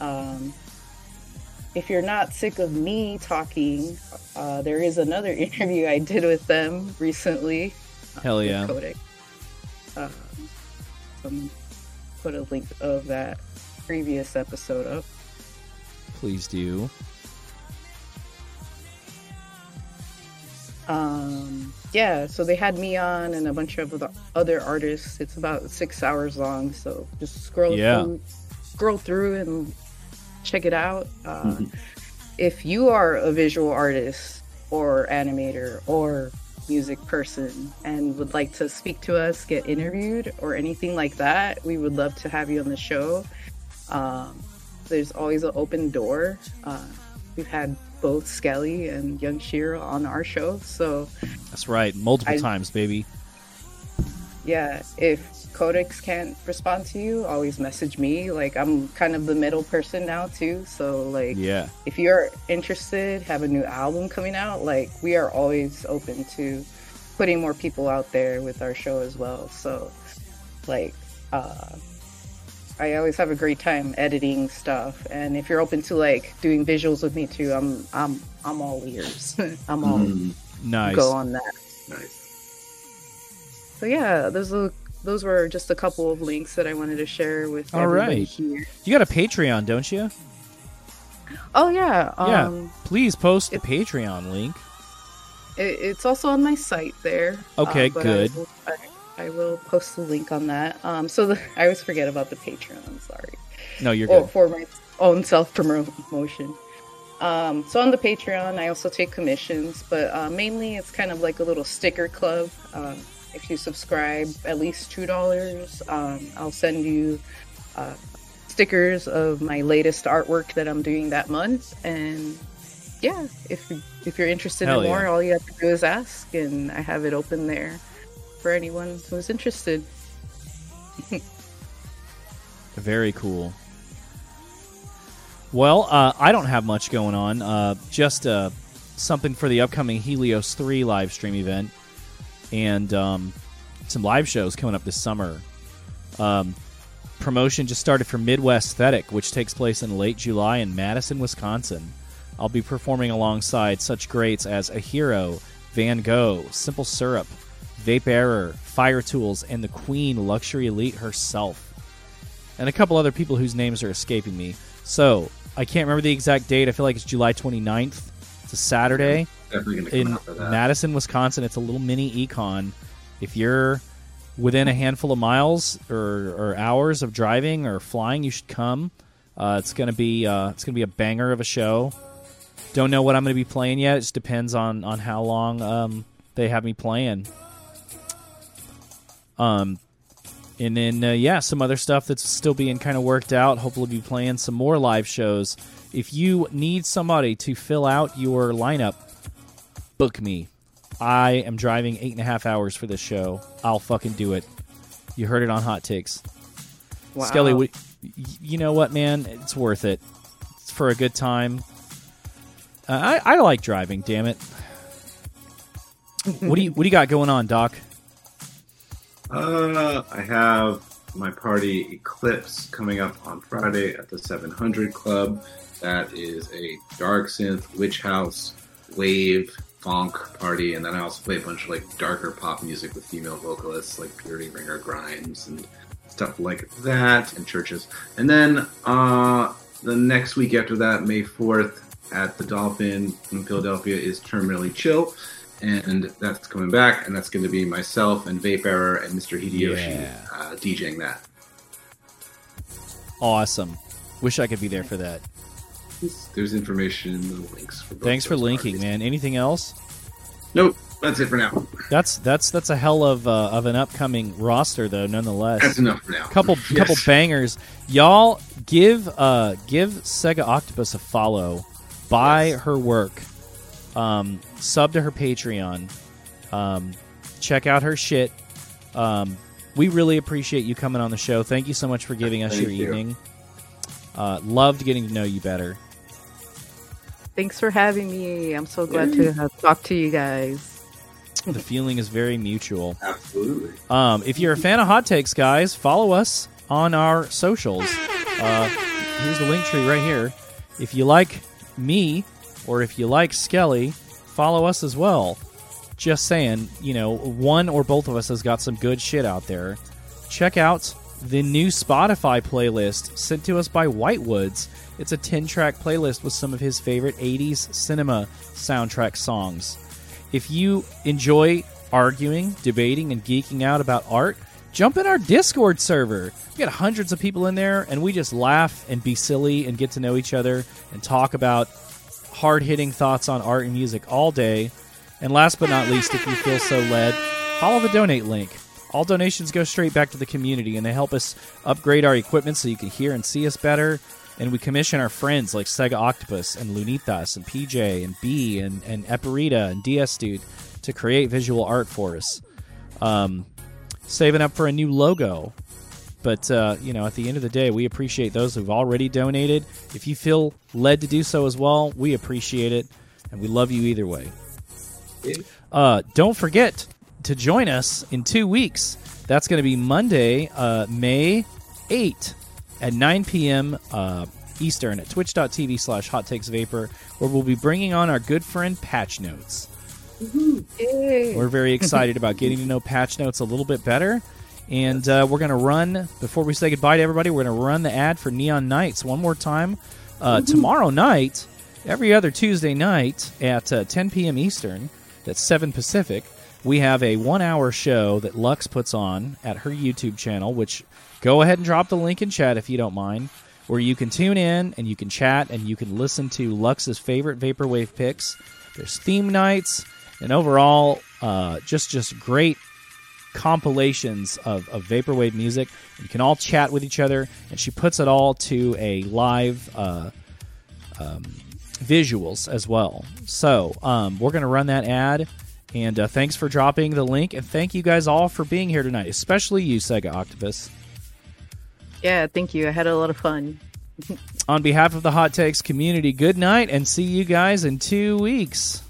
[SPEAKER 3] Um, if you're not sick of me talking, uh, there is another interview I did with them recently.
[SPEAKER 2] Hell
[SPEAKER 3] with
[SPEAKER 2] yeah.
[SPEAKER 3] Codex. Um, um, put a link of that previous episode up.
[SPEAKER 2] Please do.
[SPEAKER 3] Um, yeah, so they had me on and a bunch of the other artists. It's about six hours long, so just scroll
[SPEAKER 2] Yeah.
[SPEAKER 3] through, scroll through and check it out. Uh, if you are a visual artist or animator or music person and would like to speak to us, get interviewed, or anything like that, we would love to have you on the show. Um, there's always an open door. Uh, we've had both Skelly and Young Shiro on our show, so
[SPEAKER 2] That's right. Multiple
[SPEAKER 3] I-
[SPEAKER 2] times, baby.
[SPEAKER 3] yeah, if Codex can't respond to you, always message me. Like I'm kind of the middle person now too. So like
[SPEAKER 2] Yeah.
[SPEAKER 3] if you're interested, have a new album coming out, like we are always open to putting more people out there with our show as well. So like uh I always have a great time editing stuff and if you're open to like doing visuals with me too, I'm I'm I'm all ears. I'm all
[SPEAKER 1] Mm,
[SPEAKER 2] Nice.
[SPEAKER 3] go on that.
[SPEAKER 1] nice.
[SPEAKER 3] So yeah, those are those were just a couple of links that I wanted to share with
[SPEAKER 2] All
[SPEAKER 3] everybody here.
[SPEAKER 2] You got a Patreon, don't you?
[SPEAKER 3] Oh yeah,
[SPEAKER 2] yeah.
[SPEAKER 3] um,
[SPEAKER 2] Please post the Patreon link.
[SPEAKER 3] it, it's also on my site there.
[SPEAKER 2] Okay,
[SPEAKER 3] but
[SPEAKER 2] good.
[SPEAKER 3] I will, I, I will post the link on that. Um, so the, I always forget about the Patreon. I'm sorry.
[SPEAKER 2] No, you're
[SPEAKER 3] Or
[SPEAKER 2] good.
[SPEAKER 3] for my own self promotion. Um, so on the Patreon, I also take commissions, but uh, mainly it's kind of like a little sticker club. Um, if you subscribe at least two dollars, um, I'll send you uh, stickers of my latest artwork that I'm doing that month. And yeah, if you- if you're interested
[SPEAKER 2] Hell
[SPEAKER 3] in more,
[SPEAKER 2] yeah.
[SPEAKER 3] all you have to do is ask, and I have it open there for anyone who's interested.
[SPEAKER 2] Very cool. Well, uh, I don't have much going on. Uh, just uh, something for the upcoming Helios 3 live stream event and um, some live shows coming up this summer. Um, promotion just started for Midwest Aesthetic, which takes place in late July in Madison, Wisconsin. I'll be performing alongside such greats as A Hero, Van Gogh, Simple Syrup, Vaperror, Fire Tools, and the Queen Luxury Elite herself and a couple other people whose names are escaping me. So I can't remember the exact date. I feel like it's July 29th. It's a Saturday
[SPEAKER 1] Definitely
[SPEAKER 2] in
[SPEAKER 1] out for that.
[SPEAKER 2] Madison, Wisconsin. It's a little mini econ. If you're within a handful of miles or, or hours of driving or flying, you should come. Uh, it's gonna be uh, it's gonna be a banger of a show. Don't know what I'm gonna be playing yet. It just depends on on how long um, they have me playing. Um, and then uh, yeah, some other stuff that's still being kind of worked out. Hopefully, be playing some more live shows. If you need somebody to fill out your lineup, book me. I am driving eight and a half hours for this show. I'll fucking do it. You heard it on Hot Takes.
[SPEAKER 3] Wow.
[SPEAKER 2] Skelly, what, y- you know what, man? It's worth it. It's for a good time. Uh, I, I like driving. Damn it. what do you What do you got going on, Doc?
[SPEAKER 1] Uh, I have my party Eclipse coming up on Friday at the 700 Club. That is a dark synth, witch house, wave, funk party, and then I also play a bunch of like darker pop music with female vocalists like Purity Ringer Grimes and stuff like that, and CHVRCHES. And then uh, the next week after that, May 4th, at the Dolphin in Philadelphia, is Terminally Chill and that's coming back, and that's going to be myself and Vaperror and Mr. Hideyoshi
[SPEAKER 2] Yeah.
[SPEAKER 1] uh, DJing that.
[SPEAKER 2] Awesome. Wish I could be there for that.
[SPEAKER 1] There's information in the links. For both
[SPEAKER 2] Thanks for linking,
[SPEAKER 1] parties.
[SPEAKER 2] man. Anything else?
[SPEAKER 1] Nope, that's it for now.
[SPEAKER 2] That's that's that's a hell of uh, of an upcoming roster, though. Nonetheless,
[SPEAKER 1] That's enough for now.
[SPEAKER 2] couple
[SPEAKER 1] Yes.
[SPEAKER 2] couple bangers. Y'all give uh give Segaoctopus a follow. Buy
[SPEAKER 1] Yes.
[SPEAKER 2] her work. Um, sub to her Patreon. Um, check out her shit. Um, we really appreciate you coming on the show. Thank you so much for giving us
[SPEAKER 1] Thank
[SPEAKER 2] your
[SPEAKER 1] you.
[SPEAKER 2] evening. Uh, loved getting to know you better.
[SPEAKER 3] Thanks for having me. I'm so glad to have talked to you guys.
[SPEAKER 2] The feeling is very mutual.
[SPEAKER 1] Absolutely.
[SPEAKER 2] Um, if you're a fan of Hot Takes, guys, follow us on our socials. Uh, here's the link tree right here. If you like me or if you like Skelly, follow us as well. Just saying, you know, one or both of us has got some good shit out there. Check out the new Spotify playlist sent to us by Whitewoods. It's a 10 track playlist with some of his favorite 80s cinema soundtrack songs. If you enjoy arguing, debating, and geeking out about art, jump in our Discord server. We got hundreds of people in there, and we just laugh and be silly and get to know each other and talk about hard hitting thoughts on art and music all day. And last but not least, if you feel so led, follow the donate link. All donations go straight back to the community, and they help us upgrade our equipment so you can hear and see us better. And we commission our friends like Segaoctopus and Lunitas and PJ and B and, and Eperita and DS Dude to create visual art for us. Um, saving up for a new logo. But uh, you know, at the end of the day, we appreciate those who've already donated. If you feel led to do so as well, we appreciate it, and we love you either way. Uh, don't forget to join us in two weeks. That's going to be Monday, uh, May 8 at 9 p.m. Uh, Eastern at twitch.tv slash hot takes vapor, where we'll be bringing on our good friend Patch Notes.
[SPEAKER 3] Yay.
[SPEAKER 2] We're very excited about getting to know Patch Notes a little bit better. And uh, we're going to run, before we say goodbye to everybody, we're going to run the ad for Neon Nights one more time. Uh, tomorrow night, every other Tuesday night at uh, 10 p.m. Eastern, that's 7 Pacific, we have a one hour show that Lux puts on at her YouTube channel, which go ahead and drop the link in chat if you don't mind, where you can tune in and you can chat and you can listen to Lux's favorite Vaporwave picks. There's theme nights and overall, uh, just just great compilations of, of vaporwave music. You can all chat with each other, and she puts it all to a live uh, um, visuals as well. So um, we're going to run that ad. And uh, thanks for dropping the link, and thank you guys all for being here tonight, especially you, Segaoctopus.
[SPEAKER 3] Yeah, thank you. I had a lot of fun.
[SPEAKER 2] On behalf of the Hot Takes community, good night, and see you guys in two weeks.